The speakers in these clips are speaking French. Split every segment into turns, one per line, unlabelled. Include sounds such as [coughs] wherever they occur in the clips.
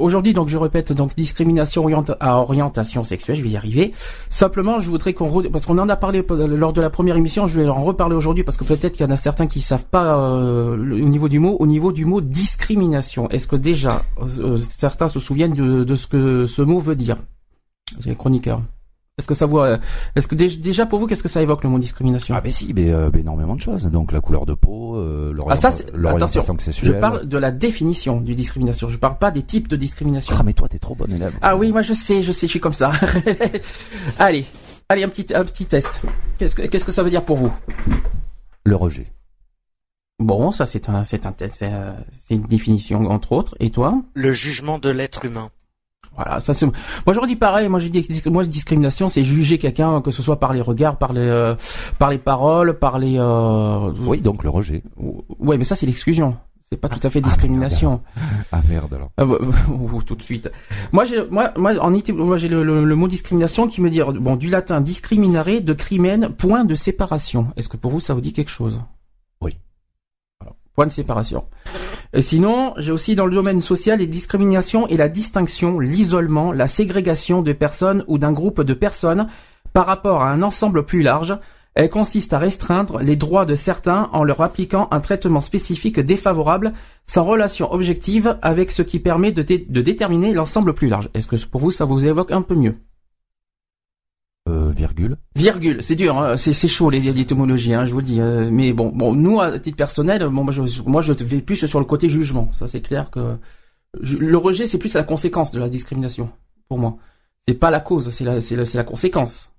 Aujourd'hui, donc, je répète, donc, discrimination à orientation sexuelle, je vais y arriver. Simplement, je voudrais qu'on, parce qu'on en a parlé lors de la première émission, je vais en reparler aujourd'hui parce que peut-être qu'il y en a certains qui savent pas euh, au niveau du mot, au niveau du mot discrimination. Est-ce que déjà, euh, certains se souviennent de, de, ce que ce mot veut dire? J'ai chroniqueur. Est-ce que ça voit euh, Est-ce que déjà pour vous, qu'est-ce que ça évoque le mot discrimination?
Ah ben si, mais, euh, énormément de choses. Donc la couleur de peau, euh,
ah, ça, attention, Je parle de la définition du discrimination. Je parle pas des types de discrimination.
Ah mais toi t'es trop bon élève.
Ah oui, moi je sais, je sais, je suis comme ça. [laughs] allez, allez un petit un petit test. Qu'est-ce que qu'est-ce que ça veut dire pour vous?
Le rejet.
Bon, ça c'est un c'est un c'est une définition entre autres. Et toi?
Le jugement de l'être humain.
Voilà, ça c'est. Moi j'aurais dit pareil. Moi j'ai dit moi discrimination, c'est juger quelqu'un que ce soit par les regards, par les euh, par les paroles, par les. Euh...
Oui, donc le rejet.
Ouais, mais ça c'est l'exclusion. C'est pas tout à fait discrimination. [laughs]
Ah merde, alors. Ah,
bah, [laughs] tout de suite. Moi j'ai moi moi en moi j'ai le, le, mot discrimination qui me dit bon du latin discriminare de crimen point de séparation. Est-ce que pour vous ça vous dit quelque chose? De séparation. Et sinon, j'ai aussi dans le domaine social les discriminations et la distinction, l'isolement, la ségrégation de personnes ou d'un groupe de personnes par rapport à un ensemble plus large. Elle consiste à restreindre les droits de certains en leur appliquant un traitement spécifique défavorable sans relation objective avec ce qui permet de, de déterminer l'ensemble plus large. Est-ce que pour vous ça vous évoque un peu mieux?
Euh, virgule.
Virgule, c'est dur, hein. c'est chaud les l'étymologie, hein, je vous le dis. Euh, mais bon, bon, nous à titre personnel, bon, moi je, moi je vais plus sur le côté jugement. Ça c'est clair que le rejet c'est plus la conséquence de la discrimination pour moi. C'est pas la cause, c'est la c'est la, la, conséquence.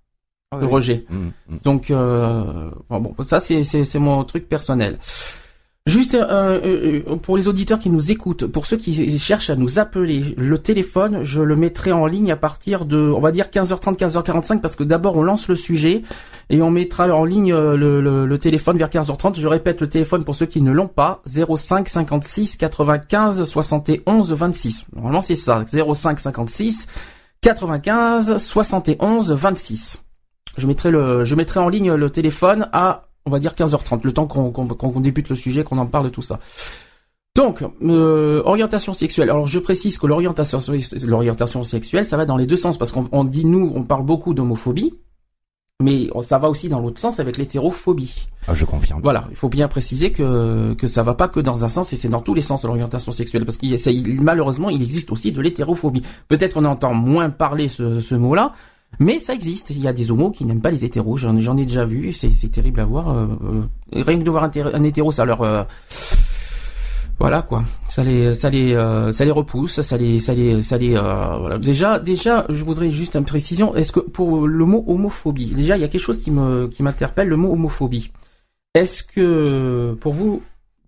Ah le rejet. Mmh, mmh. Donc euh, bon, ça c'est c'est mon truc personnel. Juste euh, euh, euh, pour les auditeurs qui nous écoutent, pour ceux qui cherchent à nous appeler, le téléphone, je le mettrai en ligne à partir de, on va dire 15h30, 15h45, parce que d'abord on lance le sujet et on mettra en ligne le, téléphone vers 15h30. Je répète le téléphone pour ceux qui ne l'ont pas, 05 56 95 71 26. Normalement c'est ça, 05 56 95 71 26. Je mettrai le, je mettrai en ligne le téléphone à on va dire 15h30, le temps qu'on débute le sujet, qu'on en parle de tout ça. Donc, euh, orientation sexuelle. Alors, je précise que l'orientation l'orientation sexuelle, ça va dans les deux sens parce qu'on dit nous, on parle beaucoup d'homophobie, mais ça va aussi dans l'autre sens avec l'hétérophobie.
Ah, je confirme.
Voilà, il faut bien préciser que que ça va pas que dans un sens et c'est dans tous les sens de l'orientation sexuelle parce qu'il malheureusement il existe aussi de l'hétérophobie. Peut-être qu'on entend moins parler ce, ce mot-là, mais ça existe. Il y a des homos qui n'aiment pas les hétéros. J'en, ai déjà vu. C'est, terrible à voir. Euh, euh, rien que de voir un, hétéro, ça leur euh, voilà quoi. Ça les ça les ça les repousse. Ça les ça les ça les voilà. Déjà déjà, je voudrais juste une précision. Est-ce que pour le mot homophobie, déjà il y a quelque chose qui me qui m'interpelle. Le mot homophobie. Est-ce que pour vous,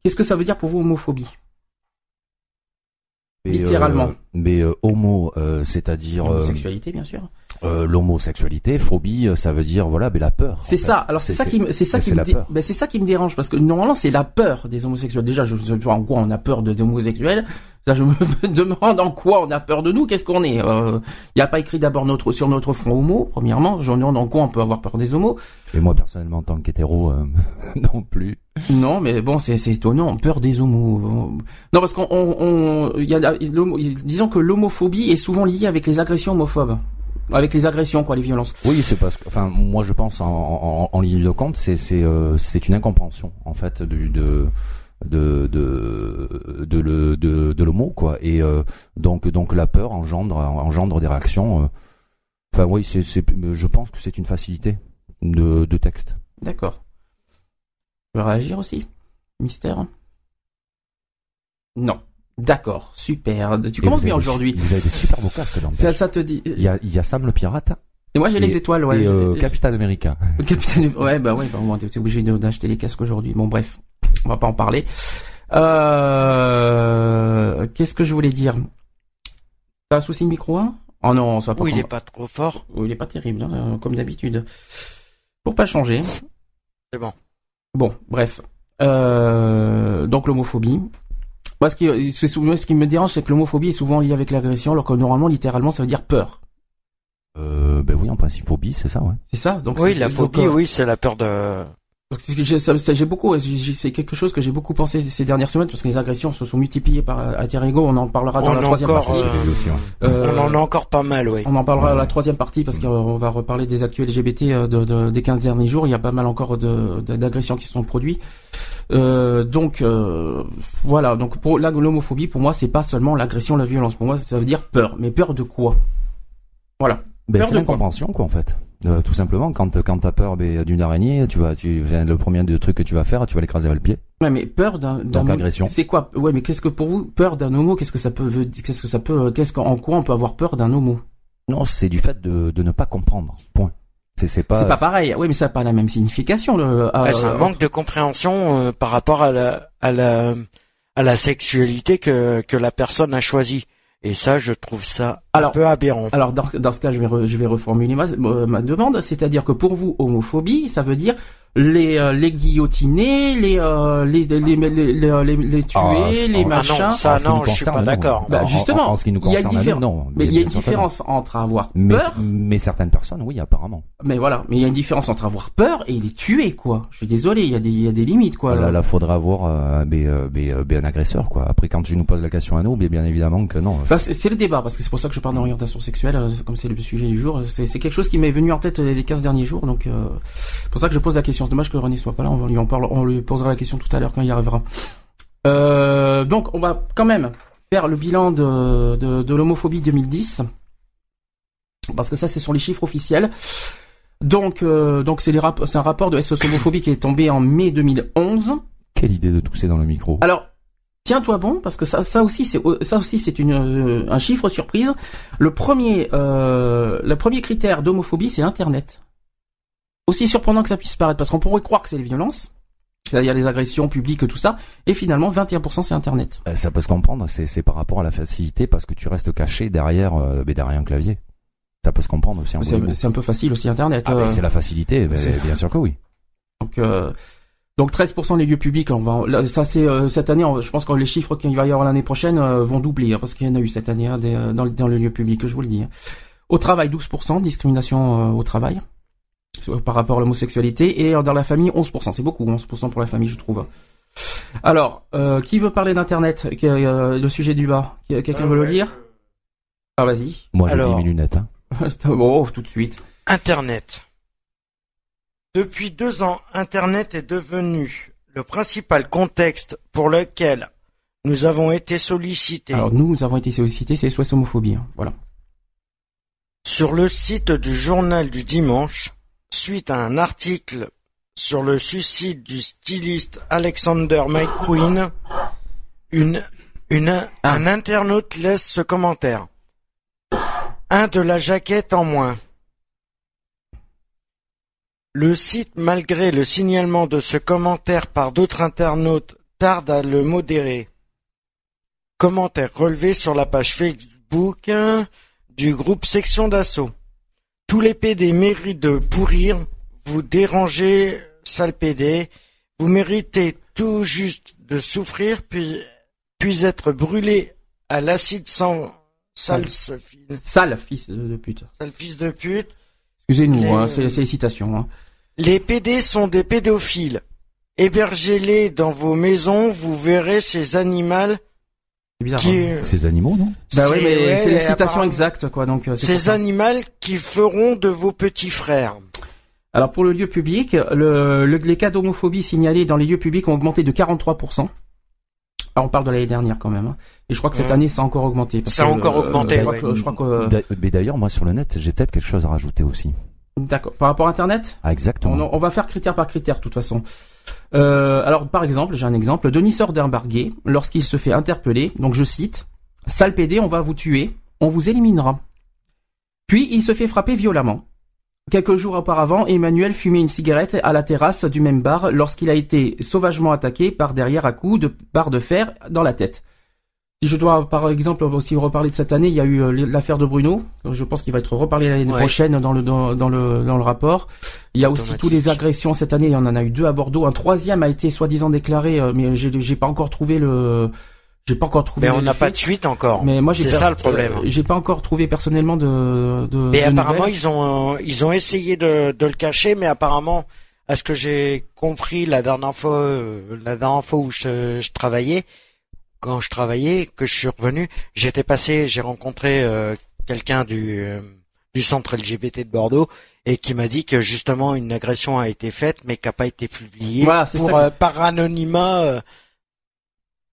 qu'est-ce que ça veut dire pour vous homophobie? Littéralement.
mais homo, c'est-à-dire
homosexualité bien sûr.
Euh, l'homosexualité, phobie, euh, ça veut dire voilà, mais la peur.
C'est ça. Alors c'est ça qui, c'est ça qui me, ben, c'est ça qui me dérange parce que normalement c'est la peur des homosexuels. Déjà, je sais pas en quoi on a peur de, des homosexuels. Là, je [laughs] me demande en quoi on a peur de nous. Qu'est-ce qu'on est Il euh, n'y a pas écrit d'abord notre sur notre front homo. Premièrement, je me demande en quoi on peut avoir peur des homos.
Et moi personnellement, en tant qu'hétéro, [laughs] non plus.
Non, mais bon, c'est étonnant. Peur des homos. Non, parce qu'on, on, y a, disons que l'homophobie est souvent liée avec les agressions homophobes avec les agressions, quoi, les violences.
Oui, c'est parce que, enfin, moi je pense en, en, ligne de compte, c'est c'est euh, c'est une incompréhension en fait de de de de de le de, de l'homo quoi et euh, donc donc la peur engendre engendre des réactions. Euh. Enfin oui, c'est je pense que c'est une facilité de de texte.
D'accord. Tu veux réagir aussi, mystère? Non. D'accord, super. Tu commences bien aujourd'hui.
Vous avez des super beaux casques
ça, ça te dit.
Il y a, il y a Sam le pirate.
Et moi j'ai les étoiles, ouais.
Et euh, Capitaine America. [laughs]
Capitaine, ouais, bah ouais, bah, t'es obligé d'acheter les casques aujourd'hui. Bon bref, on va pas en parler. Euh, qu'est-ce que je voulais dire? T'as un souci de micro 1 Oh non, ça va pas.
Oui, il est pas trop fort.
Oh, il est pas terrible, hein, euh, comme d'habitude. Pour pas changer.
C'est bon.
Bon, bref. Euh, donc l'homophobie. Moi, ce qui, ce me dérange, c'est que l'homophobie est souvent liée avec l'agression, alors que normalement, littéralement, ça veut dire peur.
Euh, ben oui, en principe, phobie, c'est ça, ouais.
C'est ça Donc
Oui, la phobie, oui, c'est la peur de.
j'ai beaucoup, c'est quelque chose que j'ai beaucoup pensé ces dernières semaines, parce que les agressions se sont multipliées par alter ego. On en parlera dans
On
la
a
troisième
encore,
partie.
euh.
Euh,
On en a encore pas mal, oui.
On en parlera à la troisième partie parce qu'on va reparler des actuels LGBT euh, de, de- des 15 derniers jours. Il y a pas mal encore de- de- d'agressions qui se sont produites. Euh, donc euh, voilà. Donc pour l'homophobie, pour moi, c'est pas seulement l'agression, la violence. Pour moi, ça veut dire peur. Mais peur de quoi? Voilà.
Ben,
Peur
c'est l'incompréhension, quoi, en fait. Euh, tout simplement, quand quand t'as peur ben, d'une araignée, tu vas, tu, le premier truc que tu vas faire, tu vas l'écraser avec le pied.
Ouais, mais peur d'un.
Donc agression.
C'est quoi? Ouais, mais qu'est-ce que pour vous peur d'un homo Qu'est-ce que ça peut Qu'est-ce que ça peut Qu'est-ce qu'en quoi on peut avoir peur d'un homo?
Non, c'est du fait de, de ne pas comprendre. Point. C'est pas.
Pareil. Oui, mais ça n'a pas la même signification. Le, euh,
c'est un manque de compréhension euh, par rapport à la, à la, à la sexualité que, que la personne a choisie. Et ça, je trouve ça
Alors-
un peu aberrant.
Alors dans, dans ce cas, je vais re- je vais reformuler ma, ma demande, c'est-à-dire que pour vous, homophobie, ça veut dire les euh, les guillotiner, les euh, les, les, les, les, les, les tuer,
Ah,
les
ah,
machins.
non, ça, non, je suis
concerne,
pas d'accord.
Bah,
En- en-
justement,
en, ce qui nous
il y a une
concerne, non.
mais il y a une différence entre avoir
Mais,
peur,
mais certaines personnes, oui, apparemment.
mais voilà, mais il y a une différence entre avoir peur et les tuer, quoi. Je suis désolé, il y a des il y a des limites, quoi.
Là, là, faudra avoir euh, ben, euh, ben, un agresseur, quoi. Après, quand tu nous poses la question à nous, bien, bien évidemment que non.
C'est le débat, parce que c'est pour ça que je parle d'orientation sexuelle, euh, comme c'est le sujet du jour. C'est quelque chose qui m'est venu en tête euh, les 15 derniers jours, donc euh, c'est pour ça que je pose la question. C'est dommage que René soit pas là, on, lui en parle, on lui posera la question tout à l'heure quand il arrivera. Euh, donc, on va quand même faire le bilan de, de, de l'homophobie 2010, parce que ça, c'est sur les chiffres officiels. Donc, euh, donc c'est les rap- c'est un rapport de SOS homophobie qui est tombé en mai 2011.
Quelle idée de tousser dans le micro.
Alors, tiens-toi bon, parce que ça, ça aussi, c'est ça aussi, c'est une euh, un chiffre surprise. Le premier, euh, le premier critère d'homophobie, c'est Internet. Aussi surprenant que ça puisse paraître, parce qu'on pourrait croire que c'est les violences, c'est-à-dire les agressions publiques, tout ça, et finalement, 21% c'est Internet.
Euh, Ça peut se comprendre, c'est par rapport à la facilité parce que tu restes caché derrière, euh, derrière un clavier. Ça peut se comprendre aussi.
C'est un peu facile aussi Internet.
Ah,
euh,
c'est la facilité, bien sûr que oui. [laughs]
Donc, euh, donc 13% des lieux publics, on va, là, ça c'est euh, cette année. on- je pense que les chiffres qu'il va y avoir l'année prochaine euh, vont doubler, hein, parce qu'il y en a eu cette année hein, des, euh, dans, le- dans le lieu public, je vous le dis. hein. Au travail, 12% discrimination euh, au travail par rapport à l'homosexualité, et dans la famille, 11%. C'est beaucoup, 11% pour la famille, je trouve. Alors, euh, qui veut parler d'internet euh, Le sujet du bas? Quelqu'un
Ah
veut le lire? Ah vas-y.
Moi, j'ai
Alors-
mis mes lunettes. Hein. [laughs]
oh, tout de suite.
Internet. Depuis deux ans, Internet est devenu le principal contexte pour lequel nous avons été sollicités.
Alors nous, nous avons été sollicités, c'est SOS homophobie. hein. Voilà.
Sur le site du journal du dimanche, suite à un article sur le suicide du styliste Alexander McQueen, une, une,
Ah.
un internaute laisse ce commentaire. Un de la jaquette en moins. Le site, malgré le signalement de ce commentaire par d'autres internautes, tarde à le modérer. Commentaire relevé sur la page Facebook du groupe Section d'Assaut. Tous les PD méritent de pourrir, vous dérangez, sale PD, vous méritez tout juste de souffrir, puis, puis être brûlé à l'acide sans sale, fils-
Sale fils de pute.
sale fils de pute.
Excusez-nous,
Les-
hein, c'est c'est les citations. Hein.
Les PD sont des pédophiles. Hébergez-les dans vos maisons, vous verrez ces animaux
C'est bizarre.
qui,
hein.
Ces animaux, non
Bah oui, mais
ouais,
c'est les citations exactes, quoi. Donc euh,
ces animaux qui feront de vos petits frères.
Alors pour le lieu public, le, le- les cas d'homophobie signalés dans les lieux publics ont augmenté de 43%. Alors on parle de l'année dernière quand même. hein. Et je crois que cette année ça a encore augmenté. parce
Ça a
que,
encore augmenté,
je crois
ouais.
que- Je crois que...
D'a- Mais d'ailleurs, moi, sur le net, j'ai peut-être quelque chose à rajouter aussi.
D'accord. Par rapport à Internet
Ah, exactement.
on, on va faire critère par critère de toute façon. Euh, alors par exemple, j'ai un exemple. Denis sort d'un barguet lorsqu'il se fait interpeller. Donc je cite Sale PD, on va vous tuer, on vous éliminera. Puis il se fait frapper violemment. Quelques jours auparavant, Emmanuel fumait une cigarette à la terrasse du même bar lorsqu'il a été sauvagement attaqué par derrière à coups de barre de fer dans la tête. Si je dois, par exemple, aussi reparler de cette année, il y a eu euh, l'affaire de Bruno. Je pense qu'il va être reparlé l'année
Ouais.
prochaine dans le dans, dans le dans le rapport. Il y a aussi tous les agressions cette année. Il y en a eu deux à Bordeaux. Un troisième a été soi-disant déclaré, euh, mais j'ai j'ai pas encore trouvé le. J'ai pas encore trouvé.
Mais on n'a pas de suite encore.
Mais moi j'ai
C'est ça le problème.
euh, j'ai pas encore trouvé personnellement de. de
Mais
de
apparemment,
nouvelles.
ils ont, euh, ils ont essayé de, de le cacher, mais apparemment, à ce que j'ai compris la dernière fois, euh, la dernière fois où je, je travaillais, quand je travaillais, que je suis revenu, j'étais passé, j'ai rencontré euh, quelqu'un du, euh, du centre LGBT de Bordeaux et qui m'a dit que justement une agression a été faite, mais qui n'a pas été publiée
Voilà,
pour euh, par anonymat.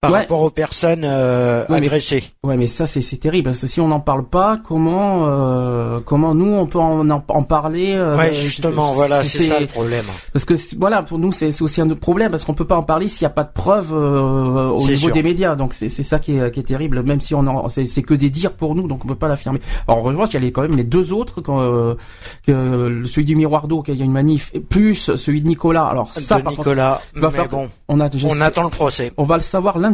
Par
Ouais.
rapport aux personnes euh,
Ouais, mais-
agressées.
Ouais, mais ça c'est c'est terrible parce que si on n'en parle pas, comment euh, comment nous on peut en, en, en parler euh,
ouais, justement,
c'est-
voilà, c'est ça le problème.
Parce que voilà, pour nous c'est c'est aussi un autre problème parce qu'on peut pas en parler s'il n'y a pas de preuves euh, au niveau
sûr.
des médias. Donc c'est c'est ça qui est, qui est terrible, même si on en c'est c'est que des dires pour nous, donc on peut pas l'affirmer. En revanche, il y a les- quand même les deux autres, quand, euh, que celui du miroir d'eau, qu'il y a une manif, plus celui de Nicolas. Alors ça,
de
par contre,
Nicolas,
va
mais
faire-
bon,
on a
on attend le procès.
on va le savoir lundi.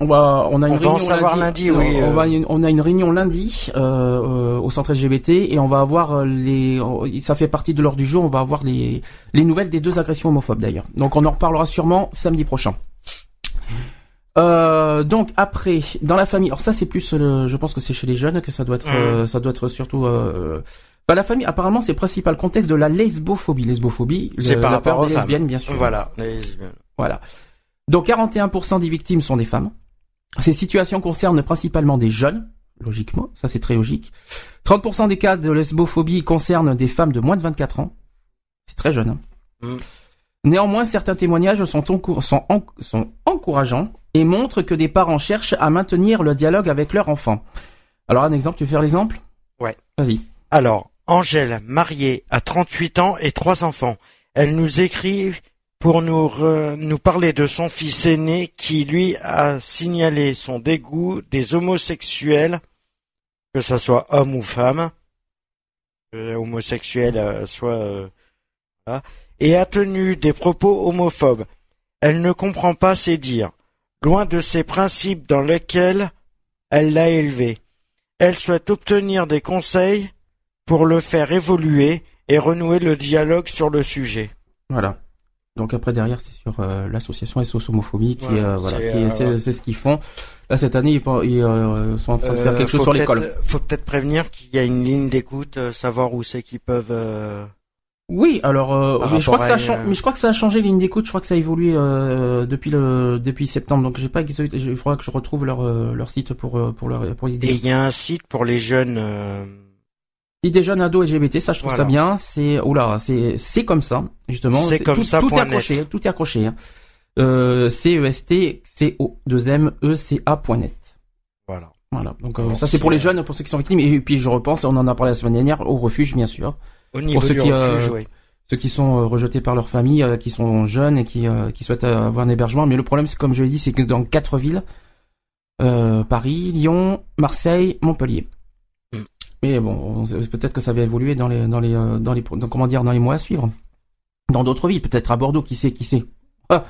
On va, on a une
On va en
réunion
savoir lundi, oui,
On,
euh.
va on a une réunion lundi euh, euh, au centre LGBT et on va avoir euh, les. Ça fait partie de l'ordre du jour. On va avoir les les nouvelles des deux agressions homophobes d'ailleurs. Donc on en reparlera sûrement samedi prochain. Euh, donc après, dans la famille, alors ça c'est plus, le, je pense que c'est chez les jeunes que ça doit être, euh, ça doit être surtout. Euh, bah, la famille, apparemment, c'est le principal contexte de la lesbophobie. Lesbophobie,
C'est par
la
rapport
peur
aux
des lesbiennes, bien sûr.
Voilà. les.
Voilà. Donc 41% des victimes sont des femmes. Ces situations concernent principalement des jeunes, logiquement, ça c'est très logique. 30% des cas de lesbophobie concernent des femmes de moins de 24 ans. C'est très jeune. hein.
Mm.
Néanmoins, certains témoignages sont, sont, en- sont encourageants et montrent que des parents cherchent à maintenir le dialogue avec leur enfant. Alors un exemple, tu veux faire l'exemple?
Ouais.
Vas-y.
Alors, Angèle, mariée, à 38 ans et trois enfants. Elle nous écrit pour nous, parler de son fils aîné qui, lui, a signalé son dégoût des homosexuels, que ce soit homme ou femme, homosexuel euh, soit... euh, et a tenu des propos homophobes. Elle ne comprend pas ses dires, loin de ces principes dans lesquels elle l'a élevé. Elle souhaite obtenir des conseils pour le faire évoluer et renouer le dialogue sur le sujet.
Voilà. Donc après derrière c'est sur euh, l'association SOS homophobie qui
Voilà,
euh, voilà
c'est,
qui est-
euh,
c'est c'est ce qu'ils font. Là cette année ils, ils, euh, sont en train de faire
Euh,
quelque chose sur l'école.
Faut peut-être prévenir qu'il y a une ligne d'écoute, euh, savoir où c'est qu'ils peuvent. euh,
Oui, alors euh, mais je crois que ça a mais je crois que ça a changé ligne d'écoute, je crois que ça a évolué euh, depuis le depuis septembre. Donc j'ai pas il faudra que je retrouve leur leur site pour pour leur pour
Et il y a un site pour les jeunes. Euh,
des jeunes ados LGBT, ça je trouve ça bien, c'est oula, c'est c'est comme ça justement,
C'est comme
tout,
ça,
tout est accroché,
net.
tout est accroché. Hein. Euh, C E S T C O 2 M E C A net.
Voilà.
Voilà. Donc euh, ça c'est pour les jeunes, pour ceux qui sont victimes. Et puis je repense, on en a parlé la semaine dernière, au refuge bien sûr.
Au niveau
ceux
du
qui,
refuge,
euh,
oui.
Ceux qui sont euh, rejetés par leur famille, qui sont jeunes et qui, euh, qui souhaitent avoir un hébergement. Mais le problème, c'est comme je l'ai dit, c'est que dans quatre villes, euh, Paris, Lyon, Marseille, Montpellier. Mais bon, peut-être que ça va évoluer dans les dans les euh, dans les dans- comment dire dans les mois à suivre. Dans d'autres villes, peut-être à Bordeaux, qui sait, qui sait. Ah,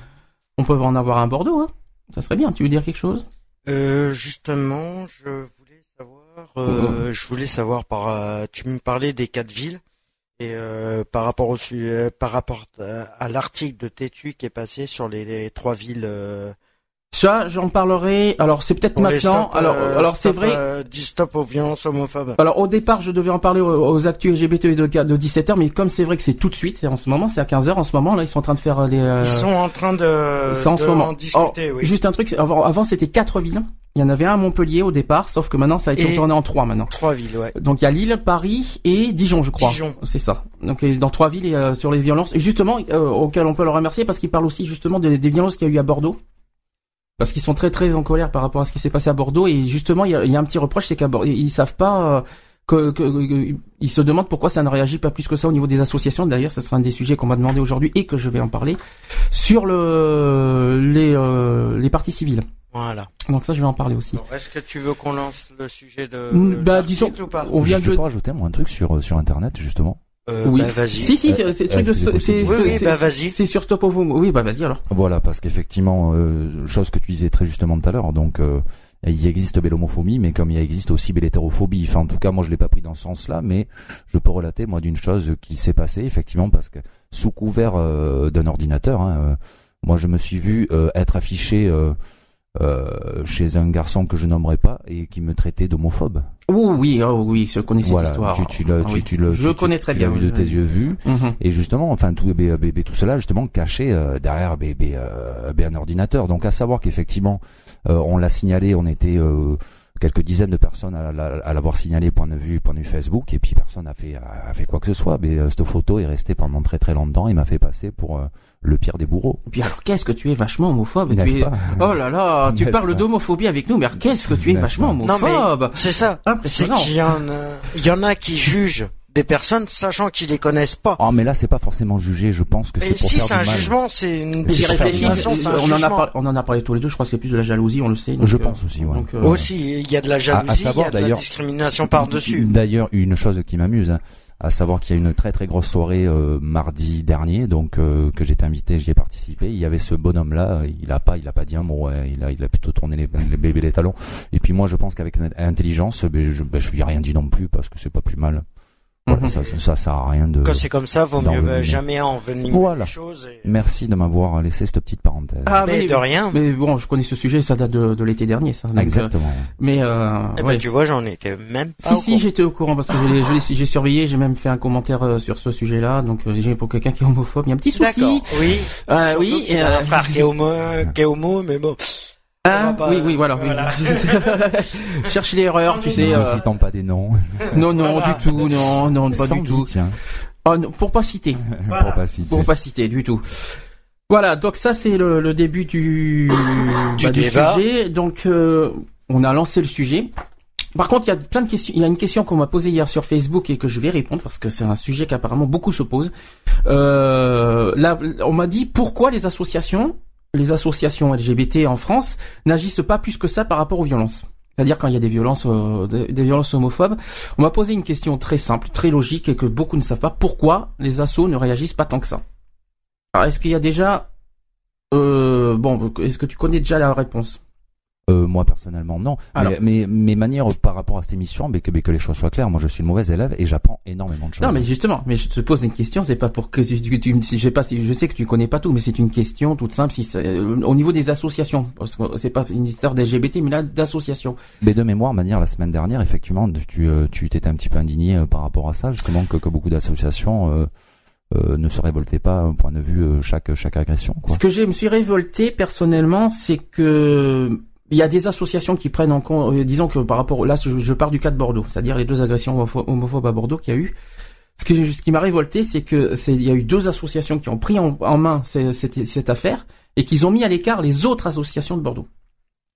on peut en avoir un à Bordeaux, hein. Ça serait bien. Tu veux dire quelque chose?
Euh, justement, je voulais savoir. euh, Je voulais savoir par. euh, tu me parlais des quatre villes. Et euh, par rapport au par rapport à, à l'article de Tétu qui est passé sur les, les trois villes euh,
Ça, j'en parlerai. Alors, c'est peut-être maintenant.
stop,
alors,
euh,
alors c'est vrai.
euh, dis stop aux violences homophobes.
Alors au départ, je devais en parler aux, aux actus LGBT de, de 17h, mais comme c'est vrai que c'est tout de suite, c'est en ce moment, c'est à 15h en ce moment, là ils sont en train de faire euh, les... euh,
Ils sont en train de,
c'est en
de
ce moment.
en discuter, oui.
Juste un truc, avant, avant c'était quatre villes, il y en avait un à Montpellier au départ, sauf que maintenant ça a été
Et-
retourné en trois maintenant.
Trois villes, ouais.
Donc il y a Lille, Paris et Dijon, je crois.
Dijon.
C'est ça. Donc dans trois villes euh, sur les violences, et justement, euh, auxquelles on peut leur remercier parce qu'ils parlent aussi justement des, des violences qu'il y a eu à Bordeaux. Parce qu'ils sont très très en colère par rapport à ce qui s'est passé à Bordeaux et justement il y a, il y a un petit reproche c'est qu'à Bordeaux ils savent pas euh, que, que- que- ils se demandent pourquoi ça ne réagit pas plus que ça au niveau des associations d'ailleurs ça sera un des sujets qu'on m'a demandé aujourd'hui et que je vais en parler sur le les euh, les parties civiles
Voilà.
donc ça je vais en parler aussi
Bon, Est-ce que tu veux qu'on lance le sujet de, de
bah, disons-
ou pas
on vient
je
de
peux rajouter moi un truc sur sur internet justement.
Euh,
oui
bah, vas-y.
si si c'est c'est
c'est-
bah,
c'est sur Stop Homo oui bah vas-y alors
Voilà, parce qu'effectivement, euh, chose que tu disais très justement tout à l'heure, donc euh, il existe belle homophobie, mais comme il existe aussi belle hétérophobie. Enfin, en tout cas, moi, je l'ai pas pris dans ce sens-là, mais je peux relater moi d'une chose qui s'est passée effectivement parce que sous couvert euh, d'un ordinateur, hein, euh, moi, je me suis vu euh, être affiché chez un garçon que je nommerai pas et qui me traitait d'homophobe.
Oh, oui, oh, oui, je connais cette
Voilà,
histoire.
tu, tu, l'as-
Ah
tu,
oui.
tu le,
Je
tu-
connais
tu-
très
tu l'as
bien,
vu de tes
oui.
yeux vus.
Mhm.
Et justement, enfin tout, ben, ben, ben, tout cela justement caché euh, derrière ben, ben, euh, ben, un ordinateur. Donc à savoir qu'effectivement, euh, on l'a signalé, on était euh, quelques dizaines de personnes à, la- à l'avoir signalé point de vue point de vue Facebook, et puis personne n'a fait a, a fait quoi que ce soit. Mais euh, cette photo est restée pendant très très longtemps et m'a fait passer pour euh, le pire des bourreaux.
Et puis alors, qu'est-ce que tu es vachement homophobe tu es...
pas
Oh là là, tu parles d'homophobie avec nous, mais alors, qu'est-ce que tu es vachement
pas
Non, mais-
homophobe
C'est ça. C'est qu'il y en a, il y en a qui jugent des personnes sachant qu'ils les connaissent pas.
Oh, mais là c'est pas forcément jugé. Je pense que c'est pour
si
faire
c'est
du
un
mal.
jugement, c'est une discrimination, c'est un
on en, a par- on en a parlé tous les deux, je crois que c'est plus de la jalousie, on le sait. donc,
Je
euh,
pense aussi, ouais.
donc, euh,
Aussi, il y a de la jalousie, il y a de la
d'ailleurs-
discrimination par-dessus.
D'ailleurs, une chose qui m'amuse, hein, à savoir qu'il y a une très très grosse soirée euh, mardi dernier, donc euh, que j'étais invité, j'y ai participé. Il y avait ce bonhomme-là, il a pas, il a pas dit un mot, ouais, il a, il a plutôt tourné les, les bébés les talons. Et puis moi, je pense qu'avec intelligence, ben, je, ben, je lui ai rien dit non plus parce que c'est pas plus mal. Voilà,
Mhm.
ça, ça, ça sert à rien de.
Quand c'est comme ça, vaut mieux jamais envenimer
Voilà.
les choses. et-
Merci de m'avoir laissé cette petite parenthèse.
Ah,
mais
mais,
de rien.
mais bon, je connais ce sujet, ça date de, de l'été dernier, ça. donc, euh,
Exactement.
mais euh,
Eh ben, tu vois, j'en étais même pas
Si
au
si j'étais au courant parce que j'ai surveillé j'ai même fait un commentaire euh, sur ce sujet-là donc euh, j'ai pour quelqu'un qui est homophobe il y a un petit souci
D'accord. Oui.
Oui
a un frère qui est homo, [laughs] qui est homo, mais bon.
Hein,
pas-
oui oui voilà, oui.
voilà. [laughs]
cherche l'erreur tu sais
Ne
euh,
citons pas des noms.
non non
Voilà.
du tout non non pas
Sans
du tout
tiens,
oh, non, pour pas citer [laughs]
Voilà.
pour pas citer.
pour pas citer du tout voilà donc ça c'est le, le début du [coughs]
Du
bah,
débat.
sujet donc euh, on a lancé le sujet par contre, il y a plein de questions. Il y a une question qu'on m'a posée hier sur Facebook et que je vais répondre parce que c'est un sujet qu'apparemment beaucoup se posent. Euh, là, on m'a dit pourquoi les associations, les associations LGBT en France, n'agissent pas plus que ça par rapport aux violences. C'est-à-dire quand il y a des violences, euh, des, violences homophobes. On m'a posé une question très simple, très logique et que beaucoup ne savent pas. Pourquoi les assos ne réagissent pas tant que ça? Alors, est-ce qu'il y a déjà, euh, bon, est-ce que tu connais déjà la réponse?
Euh, moi personnellement non.
Alors.
Mais, mais mes manières par rapport à cette émission, mais que, mais que les choses soient claires, moi je suis une mauvaise élève et j'apprends énormément de choses.
Non, mais justement, mais je te pose une question, c'est pas pour que tu, tu, je sais pas si je sais que tu connais pas tout, mais c'est une question toute simple. Si euh, au niveau des associations, parce que c'est pas une histoire d'LGBT, mais là d'associations.
Mais de mémoire, manière la semaine dernière, effectivement, tu euh, tu t'étais un petit peu indigné euh, par rapport à ça, justement que, que beaucoup d'associations euh, euh, ne se révoltaient pas au point de vue euh, chaque chaque agression. Quoi.
Ce que je me suis révolté personnellement, c'est que il y a des associations qui prennent en compte, euh, disons que par rapport, là, je, pars du cas de Bordeaux, c'est-à-dire les deux agressions homopho- homophobes à Bordeaux qu'il y a eu. Ce, qui m'a révolté, c'est que y a eu deux associations qui ont pris en, main ce- cette, cette affaire et qu'ils ont mis à l'écart les autres associations de Bordeaux.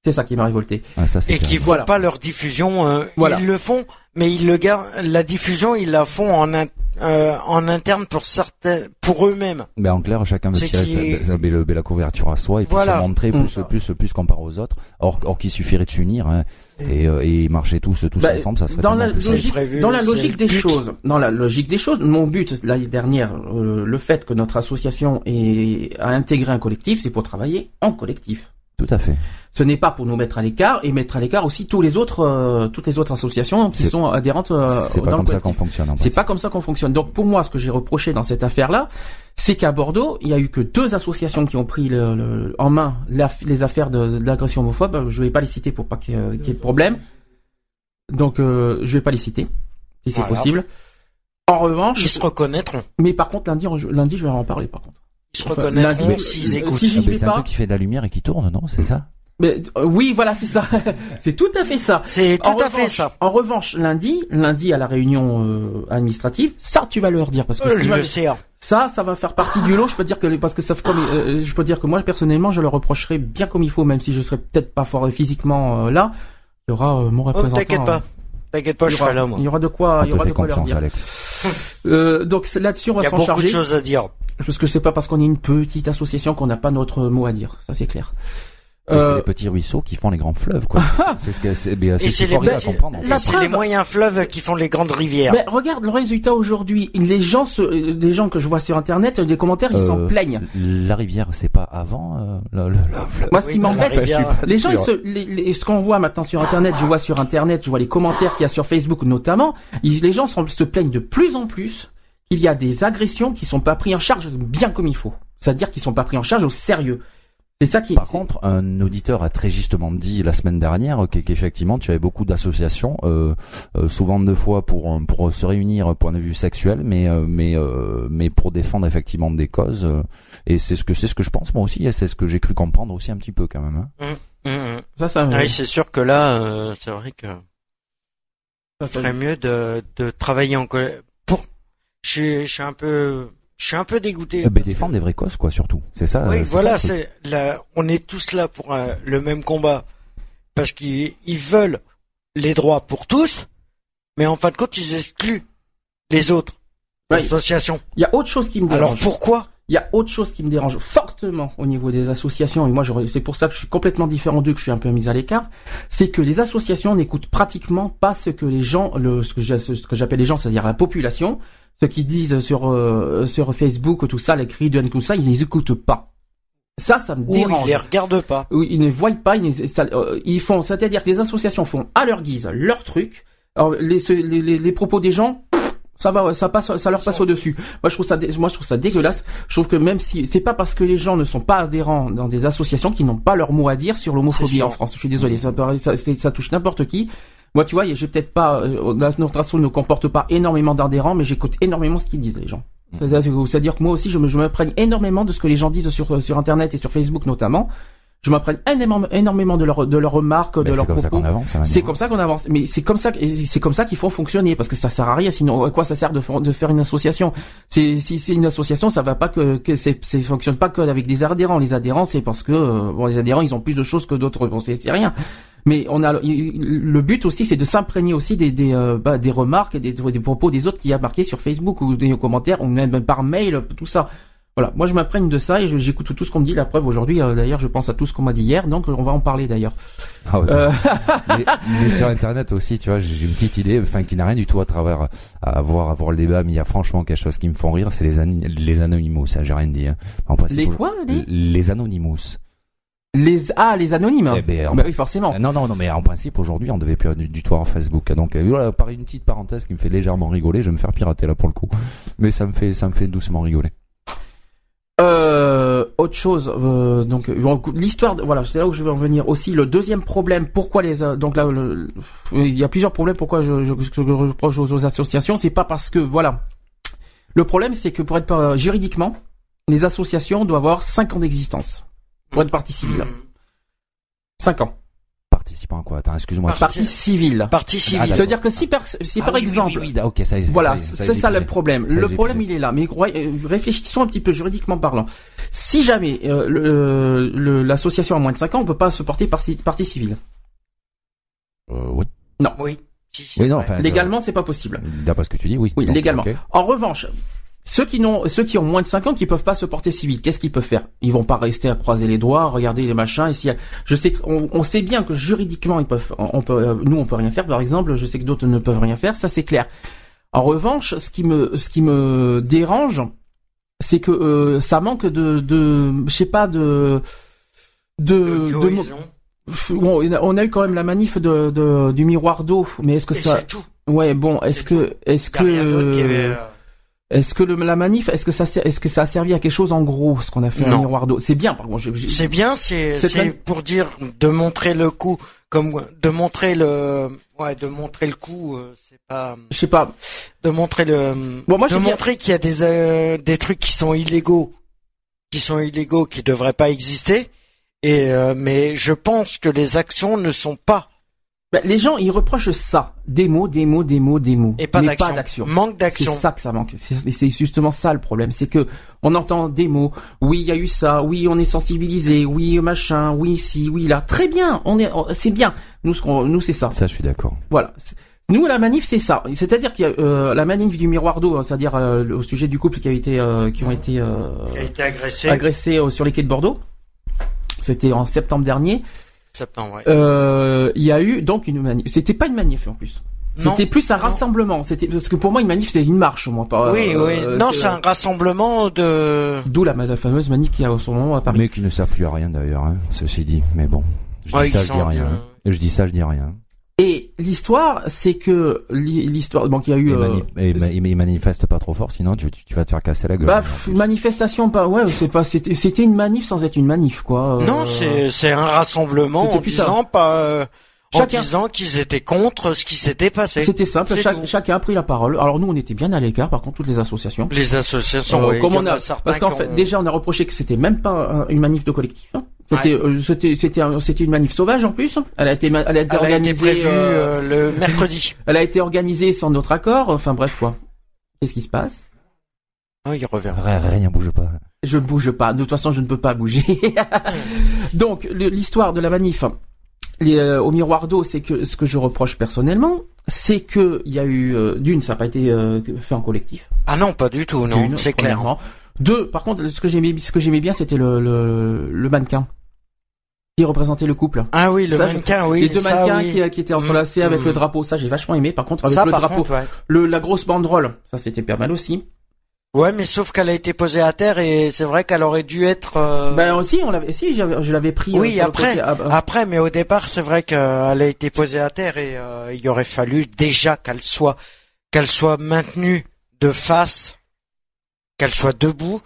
C'est ça qui m'a révolté.
Ah, ça,
Et qui
Voilà.
pas leur diffusion. euh,
Voilà.
Ils le font, mais ils le gardent. La diffusion, ils la font en in- euh, en interne pour certains, pour eux-mêmes.
Mais en clair, chacun veut tirer
qui
sa-
est-
sa- le- la couverture à soi et puis
Voilà.
se montrer
Mm.
plus, plus, plus comparé aux autres. Or, or qu'il suffirait de s'unir hein, et, euh, et marcher tous, tous
Bah,
ensemble, ça serait
dans la
plus
logique,
prévu,
dans la logique
le
des
but.
choses, dans la logique des choses, mon but l'année dernière, euh, le fait que notre association ait a intégré un collectif, c'est pour travailler en collectif.
Tout à fait.
Ce n'est pas pour nous mettre à l'écart et mettre à l'écart aussi tous les autres, euh, toutes les autres associations qui sont adhérentes euh,
c'est
dans
pas
le
comme ça qu'on fonctionne.
C'est pas comme ça qu'on fonctionne. Donc pour moi, ce que j'ai reproché dans cette affaire-là, c'est qu'à Bordeaux, il y a eu que deux associations qui ont pris le- le- en main la- les affaires de, de l'agression homophobe. Je vais pas les citer pour pas qu'il y ait qu'il y ait de problème. Donc euh, je vais pas les citer, si c'est
Voilà.
possible. En revanche,
Ils se reconnaîtront.
mais par contre lundi, lundi, je vais en parler par contre.
Ils se reconnaîtront
lundi,
s'ils écoutent.
si j'y
Ah, c'est un truc qui fait de la lumière et qui tourne, non? C'est ça?
Mais euh, oui, voilà, c'est ça. [laughs] c'est tout à fait ça.
C'est tout
En
à fait
revanche-
ça.
En revanche, lundi, lundi à la réunion euh, administrative, ça tu vas leur dire parce que
Euh, le sais. hein.
Ça, ça va faire partie du lot. Je peux dire que parce que ça, comme, euh, je peux dire que moi personnellement, je le reprocherai bien comme il faut, même si je serais peut-être pas fort physiquement euh, là. Il y aura euh, mon
Oh,
représentant.
t'inquiète pas. T'inquiète pas,
Il
je
y aura,
serai là, moi.
il y aura de quoi,
On
il y aura de quoi leur
confiance,
dire.
Alex. [laughs]
Euh, donc c'est- là-dessus, on va
Il y a
s'en
beaucoup de
charger.
choses à dire.
Parce que c'est pas parce qu'on est une petite association qu'on n'a pas notre mot à dire. Ça, c'est clair.
C'est
Euh,
les petits ruisseaux qui font les grands fleuves, quoi. C'est ce que c'est bien, c'est
Et
ce
les
à comprendre.
La preuve-
les moyens fleuves qui font les grandes rivières.
Mais regarde le résultat aujourd'hui. Les gens, se, les gens que je vois sur internet, des commentaires, ils s'en
Euh,
plaignent.
La rivière, c'est pas avant euh, le, le- le fleuve.
Moi, ce
Oui,
qui m'embête, les gens, ils se, les, les- ce qu'on voit maintenant sur internet, je vois sur internet, je vois les commentaires qu'il y a sur Facebook notamment, ils- les gens semblent se plaignent de plus en plus qu'il y a des agressions qui sont pas prises en charge bien comme il faut. C'est-à-dire qu'ils sont pas pris en charge au sérieux. C'est ça qui.
Par contre, un auditeur a très justement dit la semaine dernière qu'e- qu'effectivement tu avais beaucoup d'associations, euh, euh, souvent deux fois pour euh, pour se réunir point de vue sexuel, mais euh, mais euh, mais pour défendre effectivement des causes. euh, et c'est ce que c'est ce que je pense moi aussi, et c'est ce que j'ai cru comprendre aussi un petit peu quand même. hein.
Hum, hum.
ça, ça,
Ah Oui, c'est sûr que là, euh, c'est vrai que
ça,
serait mieux de, de travailler en collègue. Pour, je suis, je suis un peu, je suis un peu dégoûté.
Euh, ben,
parce que-
défendre des vraies causes quoi surtout. C'est ça.
Oui,
euh,
voilà, c'est là, on est tous là pour euh, le même combat parce qu'ils ils veulent les droits pour tous, mais en fin de compte, ils excluent les autres
Ouais.
associations.
Il y a autre chose qui me dérange.
Alors pourquoi?
Il y a autre chose qui me dérange fortement au niveau des associations, et moi c'est pour ça que je suis complètement différent d'eux, que je suis un peu mis à l'écart, c'est que les associations n'écoutent pratiquement pas ce que les gens, le, ce que j'appelle les gens, c'est-à-dire la population, ce qu'ils disent sur euh, sur Facebook, tout ça, les cris de haine, tout ça, ils les écoutent pas. Ça, ça me
Ou
dérange.
ils les regardent pas
Oui, ils ne voient pas, ils, ne- ça- euh, ils font, c'est-à-dire que les associations font à leur guise leur truc. Alors les, les, les propos des gens, ça va, ça passe, ça leur passe au dessus. Moi je trouve ça, moi je trouve ça dégueulasse. Je trouve que même si c'est pas parce que les gens ne sont pas adhérents dans des associations qu'ils n'ont pas leur mot à dire sur l'homophobie en France. Je suis désolé, ça, ça, ça touche n'importe qui. Moi, tu vois, j'ai peut-être pas, euh, notre asso ne comporte pas énormément d'adhérents, mais j'écoute énormément ce qu'ils disent les gens. C'est-à-dire c'est-à-dire que moi aussi, je me, je m'imprègne énormément de ce que les gens disent sur, sur Internet et sur Facebook notamment. Je m'imprègne énormément, de leurs de leurs remarques, de
c'est
leurs
comme ça
propos.
qu'on avance.
C'est comme ça qu'on avance. Mais c'est comme ça, c'est comme ça qu'il faut fonctionner parce que ça sert à rien. Sinon, à quoi ça sert de, fa- de faire une association? C'est si c'est une association, ça va pas que que c'est c'est fonctionne pas que avec des adhérents. Les adhérents, c'est parce que euh, bon, les adhérents, ils ont plus de choses que d'autres. Bon, c'est c'est rien. Mais on a le but aussi, c'est de s'imprégner aussi des des, euh, bah, des remarques et des, des propos des autres qui a marqué sur Facebook ou des commentaires ou même par mail, tout ça. Voilà, moi je m'imprègne de ça et j'écoute tout ce qu'on me dit. La preuve aujourd'hui, euh, d'ailleurs, je pense à tout ce qu'on m'a dit hier, donc on va en parler d'ailleurs.
Ah ouais.
Euh,
mais, mais sur internet aussi, tu vois, j'ai une petite idée, enfin qui n'a rien du tout à travers à voir à voir le débat, mais il y a franchement quelque chose qui me font rire, c'est les les anonymous, ça j'ai rien dit. Hein. En principe,
les quoi les
les anonymous.
Les ah les anonymes.
Eh ben, en-
Bah oui forcément.
Euh, Non, non, non, mais en principe, aujourd'hui, on devait plus du, du tout avoir Facebook. Donc, euh, voilà, par une petite parenthèse qui me fait légèrement rigoler, je vais me faire pirater là pour le coup. Mais ça me fait, ça me fait doucement rigoler.
Euh, autre chose, euh, donc l'histoire, voilà, c'est là où je veux en venir aussi. Le deuxième problème, pourquoi les, euh, donc là, il y a plusieurs problèmes. Pourquoi je, je, je reproche aux, aux associations, c'est pas parce que voilà. Le problème, c'est que pour être euh, juridiquement, les associations doivent avoir 5 ans d'existence pour être partie civile. 5 ans.
Participant à quoi Attends, excuse-moi.
Parti-
Partie civile.
Partie
Ah,
civile.
Ça veut dire que si par, si
Ah
par
oui, oui,
exemple,
oui, oui, ok, ça,
Voilà,
ça,
c'est ça le problème.
Ça,
le problème, il est là. Mais euh, réfléchissons un petit peu juridiquement parlant. Si jamais euh, le- le- l'association a moins de 5 ans, on peut pas se porter partie, partie civile.
Euh, oui.
Oui. Si, c'est
Oui, non,
Légalement, c'est pas possible.
D'après ce que tu dis, oui.
Oui,
Donc,
légalement. En revanche, ceux qui n'ont, ceux qui ont moins de 5 ans, qui peuvent pas se porter civil, qu'est-ce qu'ils peuvent faire? Ils vont pas rester à croiser les doigts, regarder les machins. Et si, je sais, on, on sait bien que juridiquement, ils peuvent, on peut, euh, nous, on peut rien faire. Par exemple, je sais que d'autres ne peuvent rien faire. Ça, c'est clair. En revanche, ce qui me, ce qui me dérange, c'est que euh, ça manque de, de, je sais pas de, de,
De
bon, on a eu quand même la manif de, de du miroir d'eau, mais est-ce que
Et
ça,
tout.
ouais, bon, est-ce que, est-ce que, est-ce que le, la manif, est-ce que ça, est-ce que ça a servi à quelque chose en gros, ce qu'on a fait un
Non.
miroir d'eau? C'est bien, par contre.
C'est bien, c'est
man-
pour dire de montrer le coup, comme de montrer le, ouais, de montrer le coup. euh, C'est pas
Je sais pas.
de montrer le,
Bon, moi,
de
bien-
montrer qu'il y a des euh, des trucs qui sont illégaux, qui sont illégaux, qui devraient pas exister. Et euh, mais je pense que les actions ne sont pas
Ben, les gens, ils reprochent ça. Des mots, des mots, des mots, des mots.
et pas d'action. Manque
C'est
d'action.
ça que ça manque. C'est c'est justement ça le problème. C'est que on entend des mots. Oui, il y a eu ça. Oui, on est sensibilisé. Oui, machin. Oui, si. Oui, là. Très bien. On est. C'est bien. Nous, ce qu'on- nous, c'est ça.
Ça, je suis d'accord.
Voilà. C'est- Nous, la manif, c'est ça. C'est-à-dire qu'il y a euh, la manif du miroir d'eau, hein, c'est-à-dire euh, au sujet du couple qui a été, euh, qui ont été euh,
Qui a été agressé.
agressés euh, sur les quais de Bordeaux. C'était en septembre dernier.
Septembre, ouais.
Euh, il y a eu donc une manif. C'était pas une manif en plus. C'était plus un
Non.
rassemblement. C'était parce que pour moi une manif c'est une marche moi. Pas,
oui,
euh,
oui. Non, c'est un rassemblement de.
D'où la, la fameuse manif qui a au ce moment à Paris.
Mais qui ne sert plus à rien d'ailleurs, hein, ceci dit. Mais bon, je dis
Ouais,
ça, je dis rien. hein. Je dis ça, je dis rien.
Et l'histoire, c'est que l'histoire, donc il y a eu
Et,
euh,
manif- et, ma- et manifeste pas trop fort, sinon tu, tu- tu vas te faire casser la gueule.
bah, manifestation, pas ouais, c'est pas, c'était, c'était une manif sans être une manif quoi. Euh,
Non, c'est c'est un rassemblement
C'était
en
ça.
disant pas. euh, en
Chacun-
disant qu'ils étaient contre ce qui s'était passé.
C'était simple.
Tout.
chacun a pris la parole. Alors nous, on était bien à l'écart. Par contre, toutes les associations.
Les associations,
Euh,
oui,
comme on a, parce qu'en fait, déjà, on a reproché que c'était même pas un- une manif de collectif. hein. C'était, euh, c'était, c'était, un- c'était une manif sauvage en plus. Elle a été, elle a été
elle a
organisée.
été prévue
euh,
euh, le mercredi. [laughs]
Elle a été organisée sans notre accord. Enfin bref quoi. Qu'est-ce qui se passe?
Oh, il revient.
Rien, rien bouge pas.
Je ne bouge pas. De toute façon, je ne peux pas bouger. [laughs] Donc, l'histoire de la manif les, euh, au miroir d'eau, c'est que ce que je reproche personnellement, c'est que il y a eu euh, d'une, ça n'a pas été euh, fait en collectif.
Ah non, pas du tout, non, c'est clair.
Deux, par contre, ce que j'aimais, ce que j'aimais bien, c'était le, le, le mannequin qui représentait le couple.
Ah oui, le
Ça,
mannequin, oui.
les deux
ça,
mannequins
oui.
qui, qui étaient entrelacés avec
Mm.
le drapeau, ça j'ai vachement aimé. Par contre, avec
Ça,
le drapeau,
contre, ouais.
le, la grosse banderole, ça c'était pas mal aussi.
Ouais, mais sauf qu'elle a été posée à terre et c'est vrai qu'elle aurait dû être. euh,
Ben aussi, on l'avait, si, j'avais- je l'avais pris. euh,
Oui,
le
après,
côté. Ah, bah.
Après, mais au départ, c'est vrai qu'elle a été posée à terre et euh, il aurait fallu déjà qu'elle soit qu'elle soit maintenue de face, qu'elle soit debout.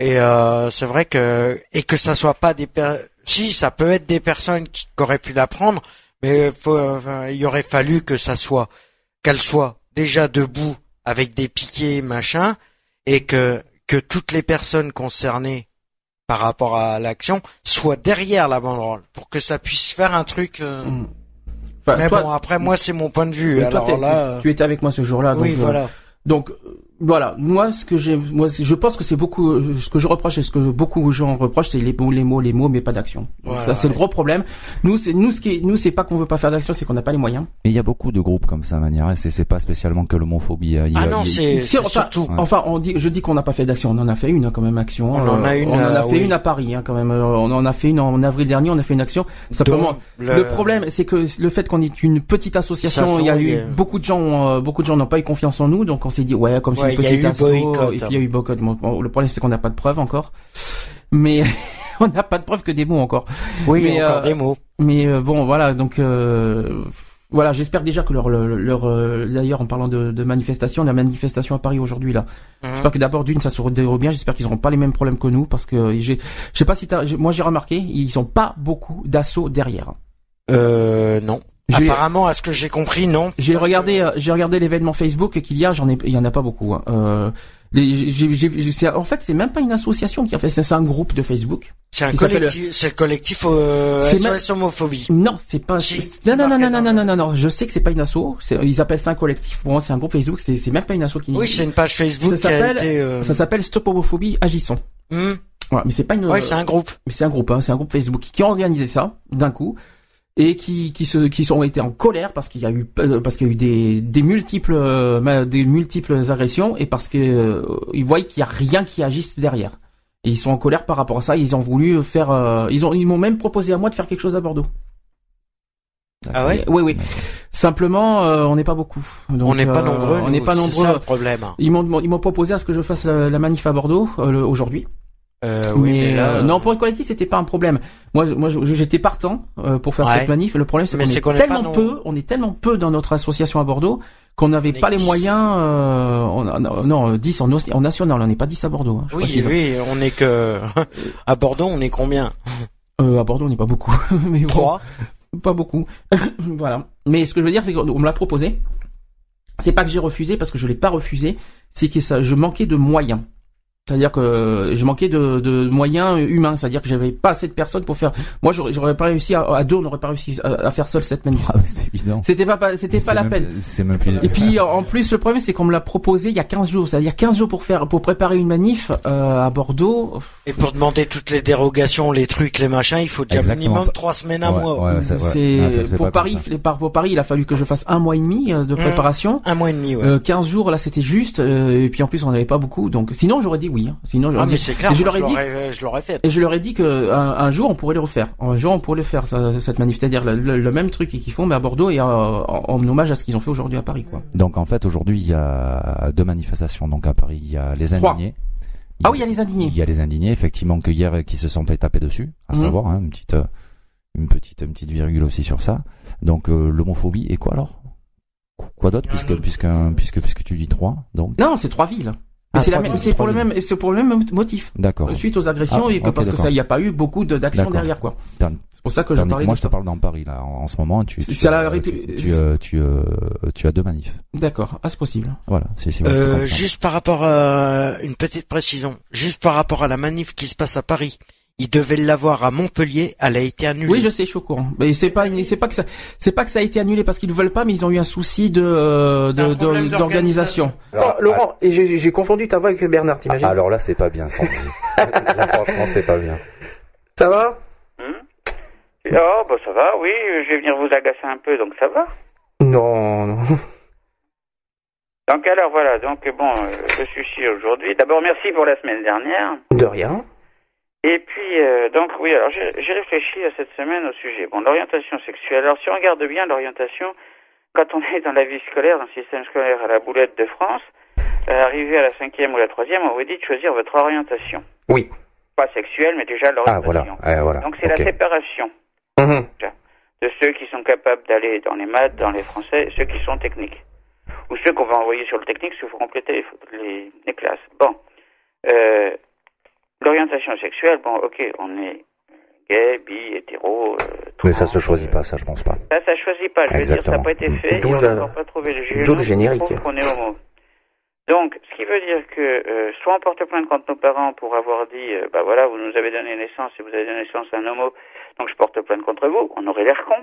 Et euh, c'est vrai que et que ça soit pas des per- si ça peut être des personnes qui, qui auraient pu la prendre, mais faut, enfin, il aurait fallu que ça soit qu'elle soit déjà debout avec des piquets machin et que que toutes les personnes concernées par rapport à l'action soient derrière la banderole pour que ça puisse faire un truc. euh,
Mm. Enfin,
Mais
toi-
bon, après moi c'est mon point de vue.
toi,
Alors là, euh,
tu, tu étais avec moi ce jour-là.
oui,
donc, euh,
voilà.
Donc euh, voilà, moi ce que j'ai, moi je pense que c'est beaucoup, euh, ce que je reproche et ce que beaucoup de gens reprochent, c'est les mots, les mots, les mots, mais pas d'action.
Voilà,
ça c'est le gros problème. Nous, c'est nous ce qui, est- nous c'est pas qu'on veut pas faire d'action, c'est qu'on n'a pas les moyens.
Mais il y a beaucoup de groupes comme ça, manière. C'est c'est pas spécialement que l'homophobie. il y a-
Ah
a-
non, c'est
Si,
c'est
enfin,
surtout.
Ouais.
Enfin, on dit, je dis qu'on n'a pas fait d'action. On en a fait une hein, quand même action.
On en a une,
On en a
euh,
fait
oui.
une à Paris hein, quand même. Euh, On en a fait une en avril dernier. On a fait une action. Simplement,
dont
Le problème, c'est que le fait qu'on est une petite association, il y a eu
euh.
beaucoup de gens, euh, beaucoup de gens n'ont pas eu confiance en nous, donc on s'est dit ouais, comme
Ouais,
une
il y a
petite
eu boycott.
et puis il y a eu boycott. Bon, le problème c'est qu'on n'a pas de preuves encore, mais [laughs] on n'a pas de preuves que des mots encore.
Oui,
mais,
encore
euh,
des mots.
Mais euh, bon, voilà, donc euh, voilà, j'espère déjà que leur, leur, leur, d'ailleurs en parlant de, de manifestation, la manifestation à Paris aujourd'hui là,
Mhm.
j'espère que d'abord d'une ça se déroule bien, j'espère qu'ils n'auront pas les mêmes problèmes que nous parce que j'ai, je sais pas si t'as, moi j'ai remarqué, ils sont pas beaucoup d'assauts derrière.
Euh, non. Apparemment, à ce que j'ai compris, non.
J'ai regardé,
que-
euh, j'ai regardé l'événement Facebook qu'il y a, j'en ai, il y en a pas beaucoup. Hein. Euh, les- j'ai- j'ai- c'est- en fait, c'est même pas une association qui a fait, c'est c'est un groupe de Facebook.
C'est un collectif, c'est le collectif euh, SOS homophobie.
Non, c'est pas.
Si,
non, non, non, non, non, non,
le-
non, non, Je sais que c'est pas une asso. Ils appellent ça un collectif. Pour moi, c'est un groupe Facebook. C'est même pas une asso qui.
Oui, c'est une page Facebook
Ça s'appelle-
euh,
Ça s'appelle Stop Homophobie, agissons.
hmm.
Voilà, mais c'est pas une.
Ouais, c'est un groupe.
Mais c'est un groupe, hein, c'est un groupe Facebook qui a organisé ça d'un coup et qui qui se qui sont été en colère parce qu'il y a eu euh, parce qu'il y a eu des des multiples euh, des multiples agressions et parce que euh, ils voient qu'il y a rien qui agisse derrière. Et ils sont en colère par rapport à ça. Ils ont voulu faire. euh, ils ont ils m'ont même proposé à moi de faire quelque chose à Bordeaux.
Ah ouais
Oui oui. Simplement, euh, on n'est pas beaucoup. Donc,
On n'est pas
euh,
nombreux.
On n'est pas
c'est
nombreux.
ça le problème.
Ils m'ont ils m'ont proposé à ce que je fasse la, la manif à Bordeaux euh, aujourd'hui.
Euh, oui,
mais
mais là,
euh, non pour collectif c'était pas un problème. Moi j'étais partant euh, pour faire
Ouais.
cette manif. Le problème c'est qu'on
c'est
est, tellement
non-
peu, on est tellement peu dans notre association à Bordeaux qu'on n'avait pas les
10.
moyens. Euh, on, on- non 10 en, national, on n'est pas 10 à Bordeaux. hein. Je
oui,
ont-
oui, on est que [laughs] à Bordeaux, on est combien? [laughs]
Euh, à Bordeaux on n'est pas beaucoup. [laughs] mais bon,
Trois?
pas beaucoup. voilà. Mais ce que je veux dire c'est qu'on me l'a proposé. C'est pas que j'ai refusé parce que je l'ai pas refusé, c'est que ça je manquais de moyens. C'est-à-dire que je manquais de, de moyens humains, c'est-à-dire que j'avais pas assez de personnes pour faire. Moi, j'aurais, j'aurais pas réussi à, à deux, on n'aurait pas réussi à, à faire seul cette manif.
Ah, c'est évident.
C'était pas, c'était pas la
même-
peine.
C'est même plus.
Et puis en plus, le problème, c'est qu'on me l'a proposé il y a 15 jours, c'est-à-dire 15 jours pour faire, pour préparer une manif euh, à Bordeaux.
Et pour demander toutes les dérogations, les trucs, les machins, il faut déjà
Exactement.
minimum trois semaines, un
Ouais,
mois.
ouais,
c'est
Ah,
pour Paris,
ça.
les- par- pour Paris, il a fallu que je fasse un mois et demi euh, de
Mmh.
préparation.
Un mois et demi, ouais.
Euh, 15 jours, là, c'était juste. euh, et puis en plus, on n'avait pas beaucoup. Donc, sinon, j'aurais dit oui. Oui. hein. Sinon, je,
Ah, clair, moi,
dit,
je l'aurais fait.
et je leur ai dit que un, un jour on pourrait le refaire. Un jour on pourrait le faire ça- cette manif, c'est-à-dire le, le- le même truc qu'ils font mais à Bordeaux et euh, en, en hommage à ce qu'ils ont fait aujourd'hui à Paris, quoi.
Donc en fait aujourd'hui il y a deux manifestations donc à Paris. Il y a les
Trois.
indignés.
Ah oui, il y a les indignés.
Il y a les indignés effectivement que hier qui se sont fait taper dessus, à
Mhm.
savoir hein, une petite euh, une petite une petite virgule aussi sur ça. Donc euh, l'homophobie et quoi alors? Quoi d'autre? Puisque puisque puisque puisque tu dis trois donc?
Non, c'est trois villes. Mais
Ah,
c'est la
trois
même,
villes,
c'est pour le même, c'est pour le même motif.
d'accord.
Suite aux agressions
Ah,
et que parce que ça, il n'y a pas eu beaucoup de- d'actions
D'accord.
derrière, quoi. C'est pour ça que je parlais
moi je te parle dans Paris là en, en ce moment tu tu,
la
euh,
Répu-
tu, tu, euh, tu, euh, tu as deux manifs.
D'accord. Ah, c'est possible.
Voilà, c'est c'est votre
Euh,
comprendre.
juste par rapport à une petite précision, juste par rapport à la manif qui se passe à Paris, ils devaient l'avoir à Montpellier, elle a été annulée.
Oui, je sais, je suis au courant. Mais c'est pas, c'est pas que ça, c'est pas que ça a été annulé parce qu'ils ne veulent pas, mais ils ont eu un souci de, euh, d'organisation. Laurent, et j'ai confondu ta voix avec Bernard, t'imagines
Alors là c'est pas bien Sandy. [laughs] là franchement c'est pas bien.
Ça va
Oh, bah ça va, oui, je vais venir vous agacer un peu, donc ça va.
Non, non.
Donc alors voilà, donc bon, euh, je suis ici aujourd'hui. D'abord merci pour la semaine dernière.
De rien.
Et puis euh, donc oui, alors j'ai réfléchi à cette semaine au sujet. Bon, l'orientation sexuelle. Alors si on regarde bien l'orientation, quand on est dans la vie scolaire, dans le système scolaire à la boulette de France, euh, arrivé à la cinquième ou la troisième, on vous dit de choisir votre orientation.
Oui.
Pas sexuelle, mais déjà
Ah
l'orientation.
voilà, eh, voilà.
Donc c'est la séparation
Mhm.
de ceux qui sont capables d'aller dans les maths, dans les français, et ceux qui sont techniques. Ou ceux qu'on va envoyer sur le technique s'il faut compléter les, les, les classes. Bon. Euh, L'orientation sexuelle, bon, ok, on est gay, bi, hétéro. Euh,
Mais ça se choisit
euh,
pas, ça je pense pas.
Ça, ça choisit pas. Je veux dire, ça n'a
Exactement.
pas été fait.
D'où
et on
la-
n'a encore pas trouvé le
d'où le
juge
générique.
qu'on est homo. Donc, ce qui veut dire que euh, soit on porte plainte contre nos parents pour avoir dit, euh, bah voilà, vous nous avez donné naissance et vous avez donné naissance à un homo, donc je porte plainte contre vous. On aurait l'air con.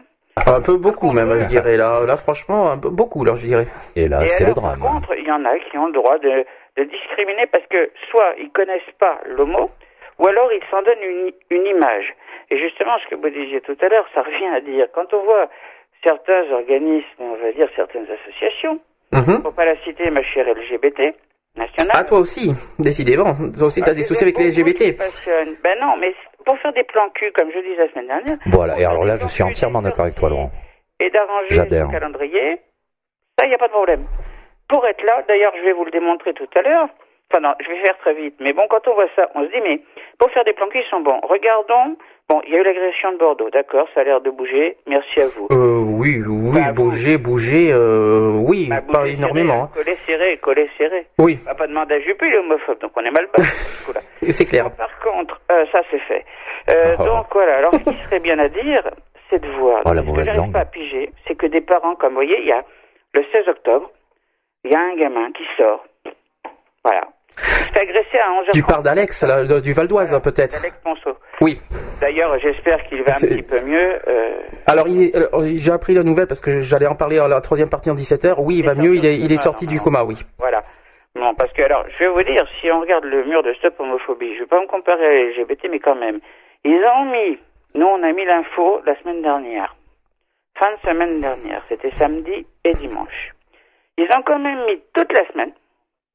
Un peu beaucoup même, je dirais là. Là, franchement, un peu beaucoup là, je dirais.
Et là c'est le drame.
Par contre, il y en a qui ont le droit de, de discriminer parce que soit ils connaissent pas l'homo, ou alors ils s'en donnent une, une image. Et justement, ce que vous disiez tout à l'heure, ça revient à dire, quand on voit certains organismes, on va dire certaines associations,
Mhm.
faut pas la citer, ma chère LGBT nationale.
Ah, toi aussi, décidément. Toi aussi, t'as des soucis avec les LGBT.
Ben non, mais pour faire des plans cul, comme je disais la semaine dernière,
Voilà, et alors là je suis entièrement d'accord avec toi Laurent.
et d'arranger le calendrier, ça, il n'y a pas de problème. Pour être là, d'ailleurs, je vais vous le démontrer tout à l'heure. Enfin, non, je vais faire très vite. Mais bon, quand on voit ça, on se dit, mais pour faire des plans ils sont bons. Regardons. Bon, il y a eu l'agression de Bordeaux, d'accord, ça a l'air de bouger. Merci à vous.
Euh, oui, oui,
Bah,
bouger, bouger, euh, oui,
Bah,
pas
bouger
énormément. hein.
Coller serré, coller serré.
Oui,
On va pas demander à Juppé, il est homophobe, donc on est mal là. [laughs]
c'est clair.
Par contre, euh, ça c'est fait. Euh,
Oh.
Donc voilà, alors ce qui serait bien à dire, c'est de voir.
Oh, la
ce que
langue.
pas à piger, c'est que des parents, comme vous voyez, il y a le 16 octobre, il y a un gamin qui sort. Voilà. Agresser à 11h30.
Tu parles d'Alex, du Val d'Oise, peut-être.
Alex Ponceau.
Oui.
D'ailleurs, j'espère qu'il va un petit peu mieux. euh,
Alors, j'ai appris la nouvelle parce que j'allais en parler à la troisième partie en 17h. Oui, il va mieux, il est, il est sorti du coma, oui.
Voilà. Non, parce que alors, je vais vous dire, si on regarde le mur de Stop Homophobie, je vais pas me comparer à LGBT, mais quand même, ils ont mis, nous on a mis l'info la semaine dernière, fin de semaine dernière, c'était samedi et dimanche. Ils ont quand même mis toute la semaine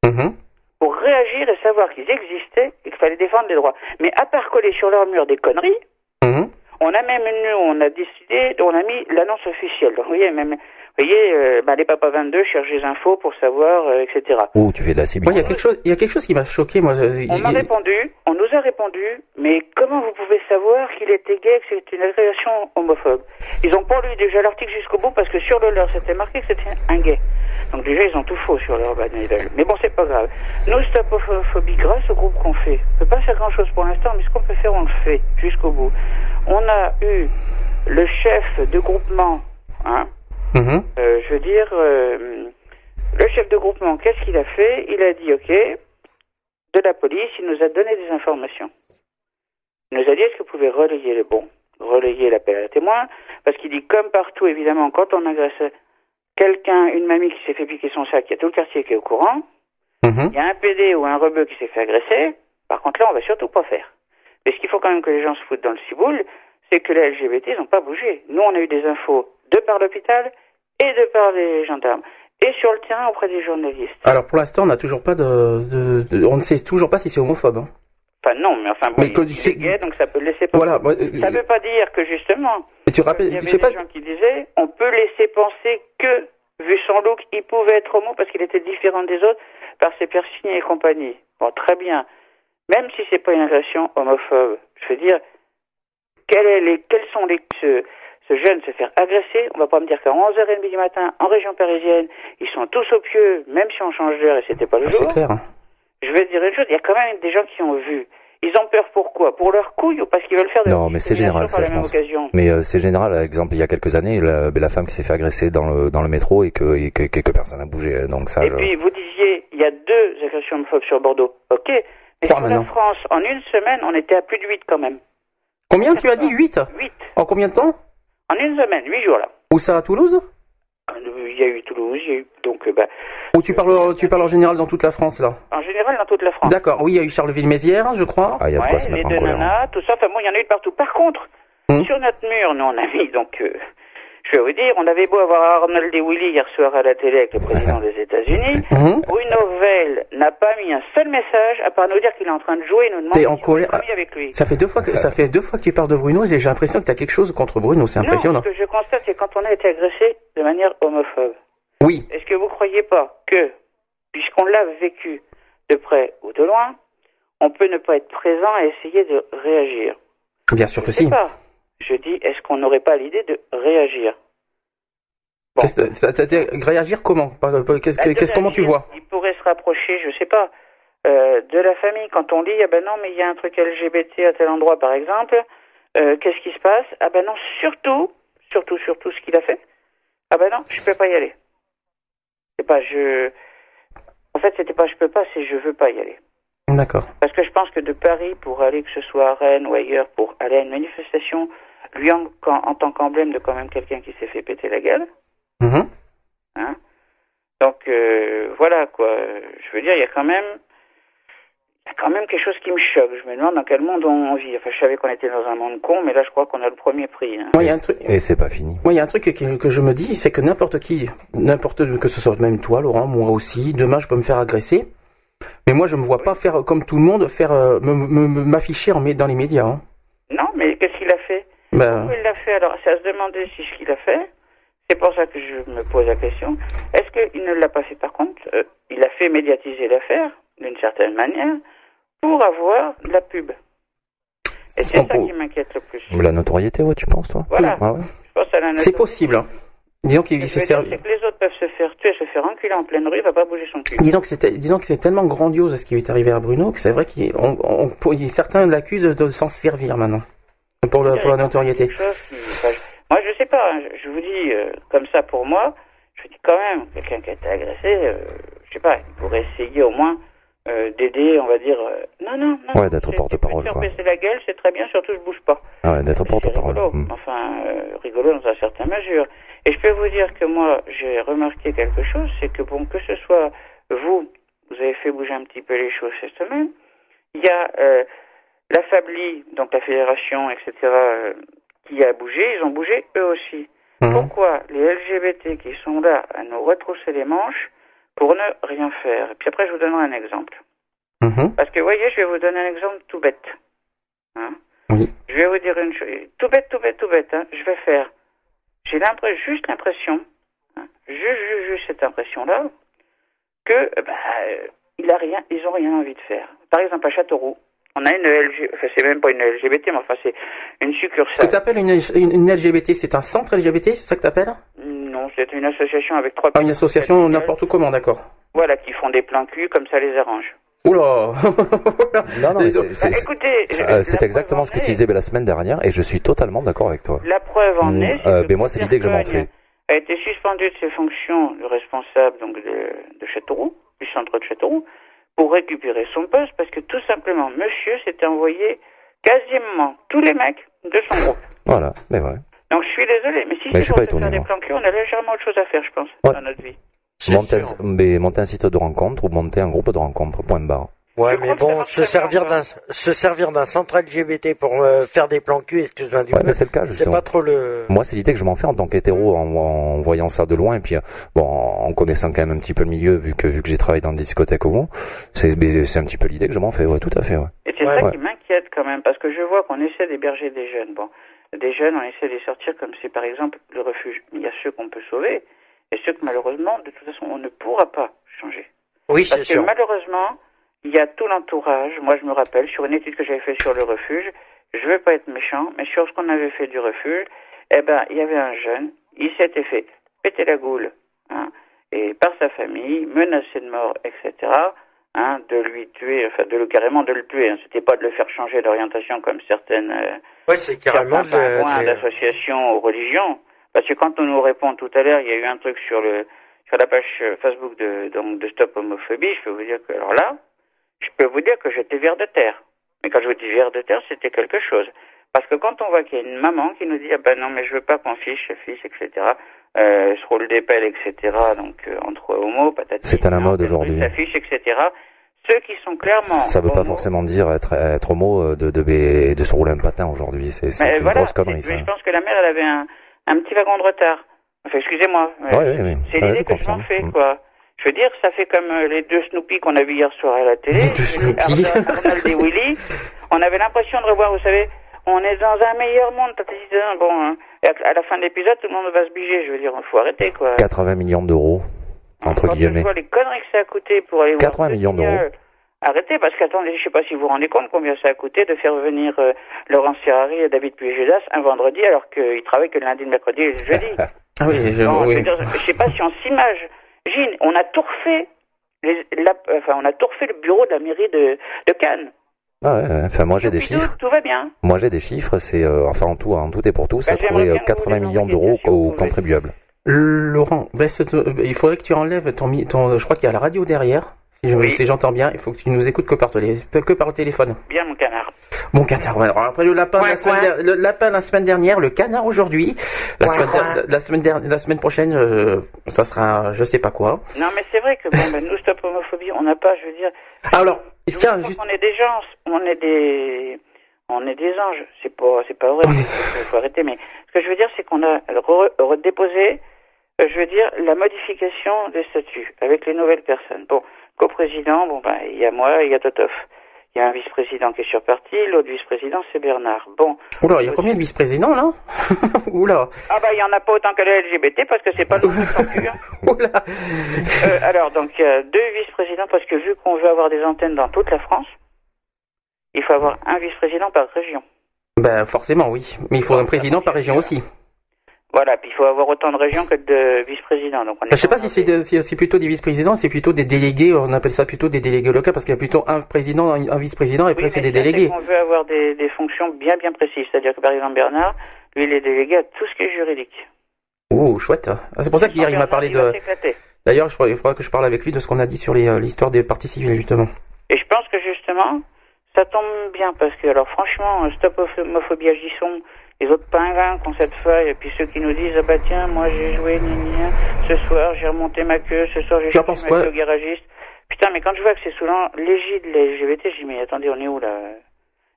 Mhm.
pour réagir et savoir qu'ils existaient et qu'il fallait défendre les droits. Mais à part coller sur leur mur des conneries,
Mhm.
on a même, nous, on a décidé, on a mis l'annonce officielle. Donc, vous voyez, même, vous voyez, euh, bah, les papas 22 cherchent des infos pour savoir, euh, etc.
Oh, tu fais de la CB.
Moi, il y a quelque chose, il y a quelque chose qui m'a choqué, moi.
On
il-
m'a répondu, on nous a répondu, mais comment vous pouvez savoir qu'il était gay, que c'était une agression homophobe? Ils ont pas lu déjà l'article jusqu'au bout parce que sur le leur, c'était marqué que c'était un gay. Donc déjà, ils ont tout faux sur leur bannière. Mais bon, c'est pas grave. Nous, Stop Homophobie, grâce au groupe qu'on fait, on peut pas faire grand-chose pour l'instant, mais ce qu'on peut faire, on le fait jusqu'au bout. On a eu le chef de groupement, hein,
Mhm.
euh, je veux dire, euh, le chef de groupement, qu'est-ce qu'il a fait? Il a dit, OK, de la police, il nous a donné des informations. Il nous a dit, est-ce que vous pouvez relayer le bon Relayer l'appel à témoin? Parce qu'il dit, comme partout, évidemment, quand on agresse quelqu'un, une mamie qui s'est fait piquer son sac, il y a tout le quartier qui est au courant.
Mhm.
Il y a un PD ou un rebeu qui s'est fait agresser. Par contre, là, on va surtout pas faire. Mais ce qu'il faut quand même que les gens se foutent dans le ciboule, c'est que les LGBT, ils n'ont pas bougé. Nous, on a eu des infos de par l'hôpital et de par les gendarmes. et sur le terrain auprès des journalistes.
Alors pour l'instant, on n'a toujours pas de, de- de- on ne sait toujours pas si c'est homophobe. hein.
Enfin non, mais enfin bon,
Mais
il, il est gay, donc ça peut le laisser penser.
Voilà. moi, euh,
Ça veut pas dire que justement,
et tu
il y
rappelles,
avait
je sais
des
pas.
gens qui disaient, on peut laisser penser que, vu son look, il pouvait être homo parce qu'il était différent des autres par ses piercings et compagnie. Bon, très bien. Même si c'est pas une agression homophobe, je veux dire, quels, est les, quels sont les, ce, jeune se faire agresser, on va pas me dire qu'à 11h30 du matin, en région parisienne, ils sont tous au pieu, même si on change d'heure et c'était pas le
Ah, c'est
jour.
clair. hein.
Je vais te dire une chose, il y a quand même des gens qui ont vu. Ils ont peur pourquoi? Pour leur couille ou parce qu'ils veulent faire de
Non, mais c'est général, ça, je pense.
occasion?
Mais euh, c'est général, par exemple, il y a quelques années, la, la femme qui s'est fait agresser dans le, dans le métro et que, et que, que- que personne n'a bougé. Donc ça,
Et
je-
puis, vous disiez, il y a deux agressions homophobes sur Bordeaux. Ok. Mais sur la France, en une semaine, on était à plus de 8 quand même.
Combien tu as dit 8
8.
En combien de temps?
En une semaine, 8 jours là.
Où ça à Toulouse?
Euh, Il y a eu Toulouse, il y a eu. Donc, euh, bah,
Ou tu parles, tu parles en général dans toute la France là?
En général, dans toute la France.
D'accord. Oui, il y a eu Charleville-Mézières, je crois.
Ah, il y a de quoi
Ouais,
se
les
mettre en
deux
colère. hein.
nanas, tout ça, enfin bon, il y en a eu de partout. Par contre,
Hum.
sur notre mur, nous on a mis, donc, euh, je vais vous dire, on avait beau avoir Arnold et Willy hier soir à la télé avec le président des États-Unis. [laughs]
Mhm.
Bruno Veil n'a pas mis un seul message à part nous dire qu'il est en train de jouer et nous demander
en
si
colère.
amis avec lui.
Ça fait deux fois que ça fait deux fois que tu parles de Bruno et j'ai l'impression que tu as quelque chose contre Bruno. C'est impressionnant.
Non, ce que je constate, c'est quand on a été agressé de manière homophobe.
Oui.
Est-ce que vous croyez pas que, puisqu'on l'a vécu de près ou de loin, on peut ne pas être présent et essayer de réagir?
Bien sûr que
Je sais
si.
pas. Je dis, est-ce qu'on n'aurait pas l'idée de réagir Bon.
Ça- réagir comment qu'est-ce
Bah,
qu'est-ce- Comment tu vois
Il pourrait se rapprocher, je sais pas, euh, de la famille. Quand on dit, ah ben non, mais il y a un truc LGBT à tel endroit, par exemple, euh, qu'est-ce qui se passe Ah ben non, surtout, surtout, surtout ce qu'il a fait. Ah ben non, je peux pas y aller. C'est pas je. En fait, c'était pas je peux pas, c'est je veux pas y aller.
D'accord.
Parce que je pense que de Paris pour aller, que ce soit à Rennes ou ailleurs, pour aller à une manifestation, lui en, en- en tant qu'emblème de quand même quelqu'un qui s'est fait péter la gueule.
Mhm.
Hein Donc euh, voilà quoi. Je veux dire, il y a quand même, il y a quand même quelque chose qui me choque. Je me demande dans quel monde on vit. Enfin, je savais qu'on était dans un monde con, mais là, je crois qu'on a le premier prix. hein.
Moi, y a un truc.
Et c'est pas fini.
Moi, il y a un truc que, que je me dis, c'est que n'importe qui, n'importe que ce soit même toi, Laurent, moi aussi, demain, je peux me faire agresser. Mais moi, je me vois pas faire comme tout le monde, faire euh, me- me- me- m'afficher dans les médias. hein.
Non, mais qu'est-ce qu'il a fait
Ben,
Pourquoi il l'a fait Alors, c'est à se demander si ce qu'il a fait. C'est pour ça que je me pose la question. Est-ce qu'il ne l'a pas fait? Par contre euh, Il a fait médiatiser l'affaire, d'une certaine manière, pour avoir de la pub. Et c'est ça qui m'inquiète le plus.
La notoriété, ouais, tu penses, toi?
Voilà.
Ah ouais
Je pense à la
c'est possible. hein. Disons qu'il s'est servi.
c'est que les autres peuvent se faire tuer, se faire enculer en pleine rue, il va pas bouger son cul.
Disons que c'est, disons que c'est tellement grandiose ce qui est arrivé à Bruno que c'est vrai qu'il, on, on- pour- certains l'accusent de s'en servir maintenant pour, le, pour la notoriété.
Qui- enfin, moi, je sais pas, hein, je, je vous dis, euh, comme ça pour moi, je dis quand même, quelqu'un qui a été agressé, euh, je sais pas, il pourrait essayer au moins euh, d'aider, on va dire, euh, non, non, non.
Ouais, d'être porte-parole, quoi.
baisser la gueule, c'est très bien, surtout je bouge pas.
Ah ouais, d'être porte-parole.
Rigolo,
Hmm.
enfin, euh, rigolo dans une certaine mesure. Et je peux vous dire que moi, j'ai remarqué quelque chose, c'est que bon, que ce soit vous, vous avez fait bouger un petit peu les choses cette semaine, il y a euh, la Fabli, donc la fédération, etc., euh, qui a bougé, ils ont bougé eux aussi.
Mhm.
Pourquoi les LGBT qui sont là à nous retrousser les manches pour ne rien faire? Et puis après, je vous donnerai un exemple.
Mhm.
Parce que, vous voyez, je vais vous donner un exemple tout bête. Hein
Oui.
Je vais vous dire une chose, tout bête, tout bête, tout bête. Hein. Je vais faire. J'ai l'impression, juste l'impression, hein, juste, juste, juste cette impression-là, que bah, euh, il a rien, ils ont rien envie de faire. Par exemple, à Châteauroux, on a une LG, enfin c'est même pas une LGBT, mais enfin c'est une
Ce que
succursale.
tu appelles une, une, une LGBT, c'est un centre LGBT, c'est ça que tu appelles
Non, c'est une association avec trois.
Ah, une association n'importe comment, d'accord.
Voilà, qui font des plans cul comme ça les arrange.
Oula
Non, non, mais c'est-
Bah,
c'est
écoutez, je-
euh,
la
c'est
preuve
exactement
en
ce que tu disais la semaine dernière et je suis totalement d'accord avec toi.
La preuve en est. c'est
euh,
que
ben moi, c'est l'idée que je m'en fais.
A été suspendu de ses fonctions de responsable donc de, de Châteauroux, du centre de Châteauroux, pour récupérer son poste parce que tout simplement, monsieur s'était envoyé quasiment tous les mecs de son groupe.
Voilà, mais ouais.
Donc je suis désolé, mais si
Mais je suis pas
se faire
étonné,
des plans cul, on a légèrement autre chose à faire, je pense,
Ouais.
dans notre vie.
Monter mais monter un site de rencontre ou monter un groupe de rencontre, point barre.
Ouais, mais bon, se servir d'un se servir d'un centre LGBT pour euh, faire des plans cul, excuse-moi du
Ouais,
peu,
mais c'est le cas,
c'est pas trop le.
Moi, c'est l'idée que je m'en fais en tant qu'hétéro en, en voyant ça de loin et puis euh, bon, en connaissant quand même un petit peu le milieu vu que vu que j'ai travaillé dans des discothèques homo, c'est mais c'est un petit peu l'idée que je m'en fais. Ouais, tout à fait. Ouais.
Et c'est
Ouais,
ça
ouais.
qui m'inquiète quand même, parce que je vois qu'on essaie d'héberger des jeunes. Bon, des jeunes, on essaie de les sortir comme c'est par exemple le refuge. Il y a ceux qu'on peut sauver et ceux que malheureusement, de toute façon, on ne pourra pas changer.
Oui, c'est
Parce que
sûr.
malheureusement, il y a tout l'entourage. Moi, je me rappelle, sur une étude que j'avais faite sur le refuge, je veux pas être méchant, mais sur ce qu'on avait fait du refuge, eh ben, il y avait un jeune, il s'était fait péter la goule, hein, et par sa famille, menacé de mort, etc., hein, de lui tuer, enfin, de le carrément de le tuer. Hein. C'était pas de le faire changer d'orientation comme certaines, euh,
Ouais, c'est carrément de-
d'associations aux religions. Parce que quand on nous répond tout à l'heure, il y a eu un truc sur le sur la page euh, Facebook de donc de Stop Homophobie. Je peux vous dire que alors là, je peux vous dire que j'étais vert de terre. Mais quand je vous dis vert de terre, c'était quelque chose. Parce que quand on voit qu'il y a une maman qui nous dit ah ben non mais je veux pas qu'on fiche ce fils etc. Euh, se roule des pelles etc. Donc euh, entre homos patati.
C'est à la mode aujourd'hui.
s'affiche etc. Ceux qui sont clairement
Ça veut pas forcément dire être être homo euh, de de, de, se rouler un patin aujourd'hui. C'est c'est
Mais
c'est une
voilà,
grosse connerie ça.
Je pense que la mère, elle avait un, un petit wagon de retard. Enfin, excusez-moi. mais
Ouais, ouais, ouais.
C'est
Ouais,
l'idée
je
que je m'en fais,
Mm.
quoi. Je veux dire, ça fait comme euh, les deux Snoopy qu'on a vus hier soir à la télé.
Les deux Snoopy.
Arnold et [laughs] Willy. On avait l'impression de revoir, vous savez, on est dans un meilleur monde. Zidane. Bon, hein. À la fin de l'épisode, tout le monde va se biger. Je veux dire, il faut arrêter, quoi.
80 millions d'euros entre
Quand
guillemets.
je vois les conneries que ça a coûté pour aller
80
voir ce
millions d'euros.
signal, Arrêtez, parce qu'attendez, je sais pas si vous vous rendez compte combien ça a coûté de faire venir euh, Laurence Ferrari et David Puy-Judas un vendredi alors qu'ils travaillent que le lundi, le mercredi et le jeudi. [laughs]
Ah oui, je, oui.
je sais pas si on s'image. Gilles, on a tout refait. Les, la- enfin, on a tout refait le bureau de la mairie de, de Cannes.
Ah ouais. Enfin moi j'ai des
tout,
chiffres.
Tout va bien.
Moi j'ai des chiffres. C'est euh, enfin en tout en tout et pour tout, ça a
j'aimerais
trouvé euh,
bien que vous
80
les
millions d'euros aux contribuables.
Laurent, ton- il faudrait que tu enlèves ton je crois qu'il y a la radio derrière. Si je-
Oui.
si j'entends bien, il faut que tu nous écoutes que par, télé, que par le téléphone.
Bien, mon canard.
Bon canard. Alors après le lapin, la semaine,
coin.
der- le lapin la semaine dernière, le canard aujourd'hui. La, semaine
coin.
der- la semaine der- la semaine prochaine, euh, ça sera je sais pas quoi.
Non, mais c'est vrai que bon, ben, nous, stop homophobie, on n'a pas, je veux dire.
Alors
Je
tiens, juste
On est des gens, on est des, on est des anges. C'est pas, c'est pas vrai. Il faut arrêter. Mais ce que je veux dire, c'est qu'on a re- redéposé, euh, je veux dire, la modification des statuts avec les nouvelles personnes. Bon, co-président, bon ben, il y a moi, il y a Totov. Il y a un vice-président qui est sur parti, l'autre vice-président c'est Bernard. Bon,
Oula, il y a combien de vice-présidents là [laughs] Oula,
ah bah il y en a pas autant que les LGBT parce que c'est pas le nom de hein. [laughs]
oula.
Euh, alors, donc, il y a deux vice-présidents parce que vu qu'on veut avoir des antennes dans toute la France, il faut avoir un vice-président par région.
Ben forcément oui, mais il faut un président par région aussi.
Voilà, puis il faut avoir autant de régions que de vice-présidents. Donc, on est
Ben, je sais pas si c'est
des-
de- si c'est plutôt des vice-présidents, c'est plutôt des délégués. On appelle ça plutôt des délégués locaux parce qu'il y a plutôt un président, un vice-président et après
Oui,
c'est
mais
des
ça, c'est
délégués.
qu'on veut avoir des, des fonctions bien bien précises. C'est-à-dire que par exemple Bernard, lui, il est délégué à tout ce qui est juridique.
Oh chouette. Ah, c'est pour ça qu'hier il m'a parlé de. D'ailleurs, je il faudra que je parle avec lui de ce qu'on a dit sur les, euh, l'histoire des parties civiles justement.
Et je pense que justement, ça tombe bien parce que, alors franchement, euh, stop homophobie agissons, les autres pingouins qui ont cette feuille, et puis ceux qui nous disent, ah bah tiens, moi j'ai joué ni ni, ce soir j'ai remonté ma queue, ce soir j'ai
penses
ma
quoi
queue au garagiste. Putain, mais quand je vois que c'est sous l'égide de LGBT, je dis, mais attendez, on est où là?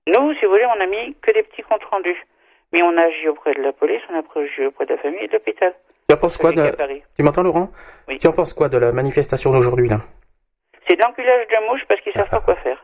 Nous, si vous voulez, on a mis que des petits comptes rendus. Mais on a agi auprès de la police, on a agi auprès de la famille et de l'hôpital.
Tu en penses quoi de. Tu m'entends Laurent
Oui.
Tu en penses quoi de la manifestation d'aujourd'hui là?
C'est de l'enculage de mouche parce qu'ils savent [laughs] pas quoi faire.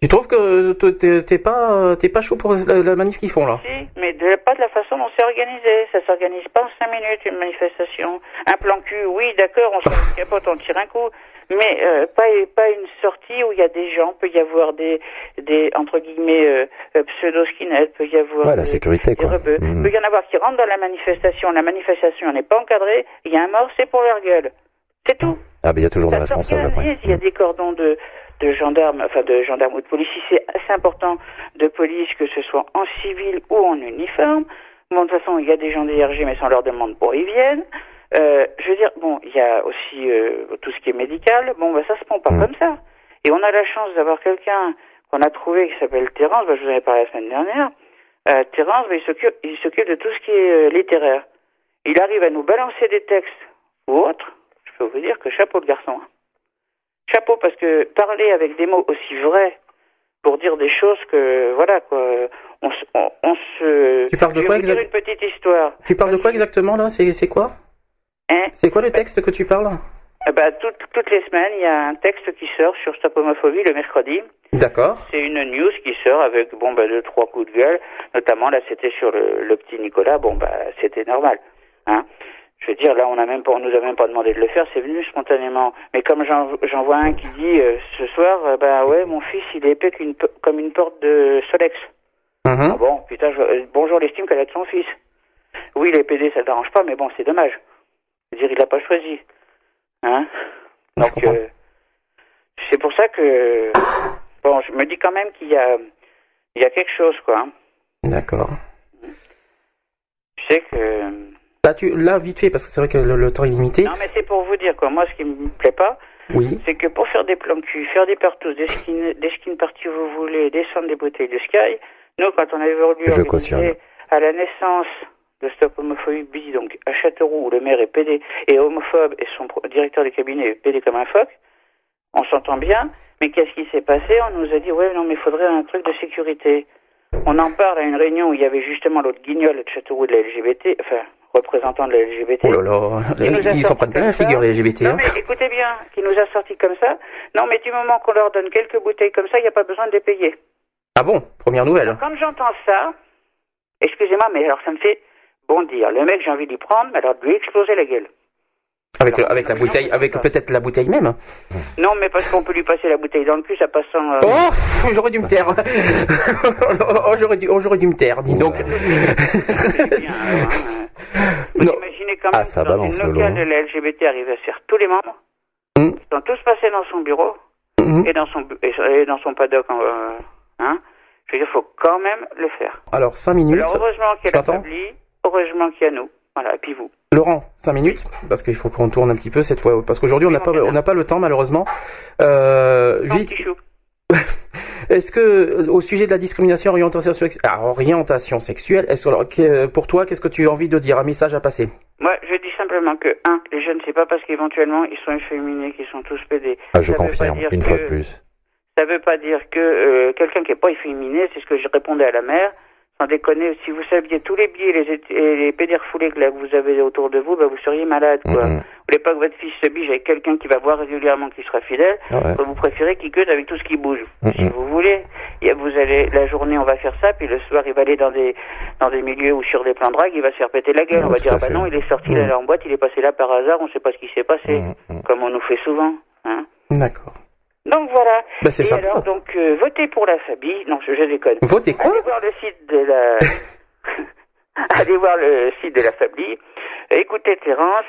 Tu trouves que t'es- pas t'es pas chaud pour la, la manif qu'ils font là?
Si, mais de, pas de la façon dont c'est organisé. Ça s'organise pas en cinq minutes, une manifestation. Un plan cul, oui, d'accord, on se [laughs] capote, on tire un coup. Mais euh, pas, pas une sortie où il y a des gens, peut y avoir des, des entre guillemets, euh, euh, pseudo-skinheads, peut y avoir
Ouais, la
des,
sécurité
des
quoi.
rebeux.
Mhm.
peut y en avoir qui rentrent dans la manifestation, la manifestation n'est pas encadrée, il y a un mort, c'est pour leur gueule. C'est tout.
Ah ben il y a toujours des responsables après.
Il y a des cordons de, de gendarmes, enfin de gendarmes ou de police. Si c'est assez important de police, que ce soit en civil ou en uniforme. Bon, de toute façon, il y a des gens d'IRG, mais sans leur demande pour ils viennent. Euh, je veux dire, bon, il y a aussi euh, tout ce qui est médical. Bon, bah, ça se prend pas
Mm.
comme ça. Et on a la chance d'avoir quelqu'un qu'on a trouvé qui s'appelle Terence. Bah, je vous en ai parlé la semaine dernière. Euh, Terence, bah, il s'occupe, il s'occupe de tout ce qui est euh, littéraire. Il arrive à nous balancer des textes ou autres. Je peux vous dire que chapeau de garçon. hein. Chapeau parce que parler avec des mots aussi vrais pour dire des choses que voilà quoi, on, se- on, on se.
Tu parles de quoi
vous dire
exact-
une petite histoire.
Tu parles de quoi exactement là? C'est c'est quoi?
Hein?
C'est quoi le texte que tu parles?
Eh ben, toutes, toutes les semaines, il y a un texte qui sort sur Stop Homophobie le mercredi.
D'accord.
C'est une news qui sort avec bon bah deux trois coups de gueule, notamment là c'était sur le, le petit Nicolas. Bon bah c'était normal, hein. Je veux dire là on a même pas on nous a même pas demandé de le faire, c'est venu spontanément. Mais comme j'en vois un qui dit euh, ce soir euh, bah ouais mon fils il est épais comme une porte de Solex.
Mhm.
Ah bon putain je- euh, bonjour l'estime qu'elle a de son fils. Oui les PD ça ne dérange pas mais bon c'est dommage. Je veux dire il l'a pas choisi, hein?
Je
Donc euh, c'est pour ça que bon, je me dis quand même qu'il y a il y a quelque chose quoi. hein.
D'accord.
Tu sais que
Là, tu, là, vite fait, parce que c'est vrai que le, le temps est limité.
non mais c'est pour vous dire quoi. Moi ce qui me plaît pas,
Oui.
c'est que pour faire des plans cul, faire des partous, des skin des skin parties où vous voulez, descendre des bouteilles de Sky, nous quand on avait voulu à la naissance de Stop Homophobie, donc à Châteauroux, où le maire est PD et homophobe et son directeur de cabinet est PD comme un phoque, on s'entend bien, mais qu'est-ce qui s'est passé? On nous a dit, ouais, non, mais il faudrait un truc de sécurité. On en parle à une réunion où il y avait justement l'autre guignol de Châteauroux de la LGBT, enfin, représentant de la LGBT.
Oh là là, ils s'en prennent plein la figure les LGBT.
Non
hein.
mais écoutez bien, qui nous a sorti comme ça. Non mais du moment qu'on leur donne quelques bouteilles comme ça, il n'y a pas besoin de les payer.
Ah bon Première nouvelle.
Quand j'entends ça, excusez-moi, mais alors ça me fait bondir. Le mec, j'ai envie de lui prendre, mais alors de lui exploser la gueule.
Avec,
Alors,
avec la bouteille, avec peut-être la bouteille même.
Non, mais parce qu'on peut lui passer la bouteille dans le cul, ça passe sans... euh,
Oh, j'aurais dû me taire. [laughs] [laughs] oh, j'aurais dû, oh, j'aurais dû me taire. Dis donc.
Hein. Vous
Non.
imaginez quand même
Ah, ça
que dans une
le
locale de la LGBT arrive à se faire tous les membres.
Hmm.
Ils sont tous passés dans son bureau
Mhm.
et dans son et dans son paddock. euh, hein. Je veux dire, faut quand même le faire.
Alors, 5 minutes.
Alors heureusement qu'il y a Fabli, heureusement qu'il y a nous. Voilà, et puis vous.
Laurent, 5 minutes, parce qu'il faut qu'on tourne un petit peu cette fois, parce qu'aujourd'hui on n'a pas, on n'a pas le temps malheureusement. Euh, vite. [laughs] est-ce que au sujet de la discrimination orientation, ah, orientation sexuelle, est-ce que pour toi, qu'est-ce que tu as envie de dire, un message à passer?
Moi, je dis simplement que, un, les jeunes, c'est pas parce qu'éventuellement ils sont efféminés qu'ils sont tous pédés.
Ah, je
Ça
confirme, une
que-
fois de plus.
Ça veut pas dire que euh, quelqu'un qui est pas efféminé, c'est ce que je répondais à la mère, sans déconner, si vous saviez tous les billets les, et les pédères foulés que, là, que vous avez autour de vous, bah, vous seriez malade, quoi. Vous voulez pas que votre fils se bige avec quelqu'un qui va voir régulièrement, qui sera fidèle,
Ah ouais.
vous préférez qu'il gueule avec tout ce qui bouge.
Mhm.
Si vous voulez, a- vous allez la journée on va faire ça, puis le soir il va aller dans des dans des milieux ou sur des plans de drague, il va se faire péter la gueule.
Ah,
on va
tout
dire ah bah non, il est sorti là en boîte, il est passé là par hasard, on sait pas ce qui s'est passé,
Mhm, mhm.
comme on nous fait souvent. Hein.
D'accord.
Donc voilà.
Bah, c'est
Et
sympa.
alors donc euh, votez pour la famille. Non, je, je déconne.
Votez quoi
Allez voir le site de la [laughs] Allez voir le site de la Fabli. Écoutez Terence.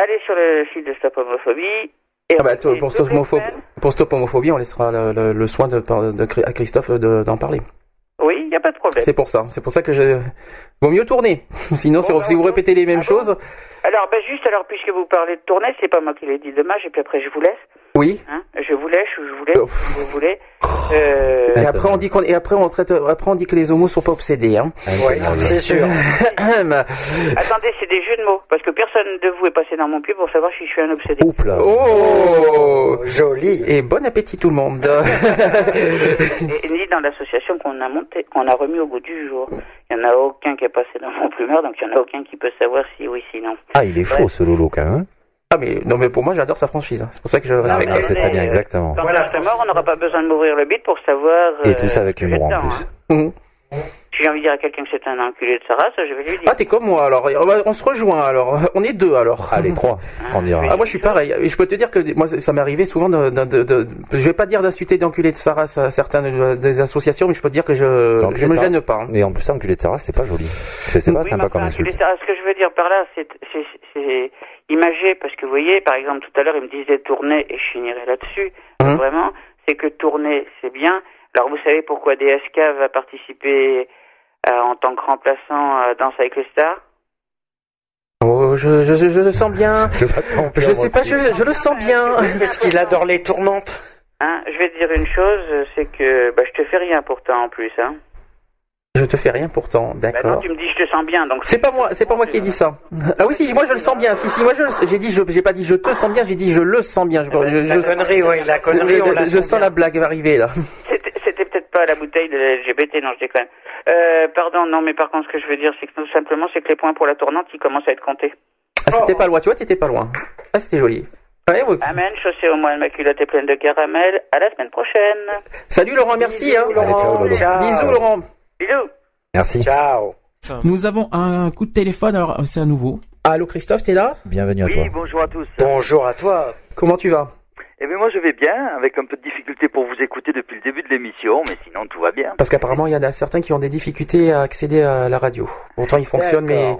Allez sur le site de Stop Homophobie. Et
Ah bah, pour, stop homophobie, pour stop homophobie, on laissera le, le- le soin de, de, Cri- à Christophe de- d'en parler.
Oui, il n'y a pas de problème.
C'est pour ça. C'est pour ça que je. Vaut mieux tourner. [laughs] Sinon, si, si vous
bah,
répétez les mêmes
ah bon
choses.
Alors, ben juste, alors, puisque vous parlez de tournée, c'est pas moi qui l'ai dit, dommage, et puis après, je vous laisse.
Oui.
Hein je vous lèche je vous
Oh.
si vous voulez. Euh,
Et après, on dit qu'on, et après, on traite, après, on dit que les homos sont pas obsédés, hein.
Oui, c'est sûr.
attendez, c'est des jeux de mots, parce que personne de vous est passé dans mon pied pour savoir si je suis un obsédé.
Oups là.
oh!
Joli.
Et bon appétit tout le monde. [laughs]
Et, ni dans l'association qu'on a montée, qu'on a remis au goût du jour. Il n'y en a aucun qui est passé dans mon plumeur, donc il n'y en a aucun qui peut savoir si oui, si non.
Ah, il est chaud ce Lolo quand même.
Ah mais non mais pour moi j'adore sa franchise. hein. C'est pour ça que je
Ah,
respecte.
c'est très bien, exactement.
Quand
Voilà.
je serai mort, on n'aura pas besoin de m'ouvrir le bit pour savoir.
Et
euh,
tout ça avec
que j'ai
humour en plus.
hein.
Mhm.
Si j'ai envie de dire à quelqu'un que c'est un enculé de sa race, je vais lui dire.
Ah t'es comme moi alors. On va- On se rejoint alors. [laughs] On est deux alors.
Allez, trois, on dira.
Ah moi je suis pareil. Et je peux te dire que moi ça m'est arrivé souvent de, de, de, de- je vais pas dire d'insulter d'enculer de sa race à certaines euh, des associations, mais je peux te dire que je je me gêne pas. hein.
Mais en plus, enculé de terrasse, c'est pas joli. C'est pas
Oui,
sympa comme insulte.
sa race, Ce que je veux dire par là, c'est c'est- c'est imagé, parce que vous voyez, par exemple, tout à l'heure, il me disait tourner, et je finirai là-dessus.
Mhm.
Vraiment, c'est que tourner, c'est bien. Alors, vous savez pourquoi DSK va participer euh, en tant que remplaçant à Danse avec les stars
Oh, je, je, je, je le sens bien. [laughs]
Je
Je sais pas, je, je le sens bien.
Parce qu'il adore les tournantes.
Hein, je vais te dire une chose, c'est que bah, je te fais rien pourtant en plus. Hein.
Je te fais rien pourtant,
Bah non,
d'accord.
tu me dis je te sens bien, donc.
C'est pas moi, c'est pas moi qui ai dit ça. Ah oui, si, moi je le sens bien. Si, si, moi je, le- j'ai dit, je, j'ai pas dit je te sens bien, j'ai dit je le sens bien. Je, je,
La
je-
connerie, oui, la connerie, on la
je
sent
sens
bien.
la blague arriver là.
C'était c'était peut-être pas la bouteille de la LGBT, non, je déconne. Euh, pardon, non, mais par contre, ce que je veux dire, c'est que tout simplement, c'est que les points pour la tournante, ils commencent à être comptés.
Ah, c'était pas loin, tu vois, t'étais pas loin. Ah, c'était joli. Ouais, ouais.
Amen, chaussée au moins, ma culotte est pleine de caramel. À la semaine prochaine.
Salut Laurent, merci. hein.
Allez, ciao, Lolo.
Ciao.
Bisous Laurent.
Bisous.
Merci.
Ciao.
Nous avons un coup de téléphone, alors c'est à nouveau.
Allô Christophe, t'es là?
Bienvenue à toi.
Oui, bonjour à tous.
Bonjour à toi.
Comment tu vas?
Eh bien, moi, je vais bien, avec un peu de difficulté pour vous écouter depuis le début de l'émission, mais sinon, tout va bien.
Parce qu'apparemment il y en a certains qui ont des difficultés à accéder à la radio. Pourtant il fonctionne, mais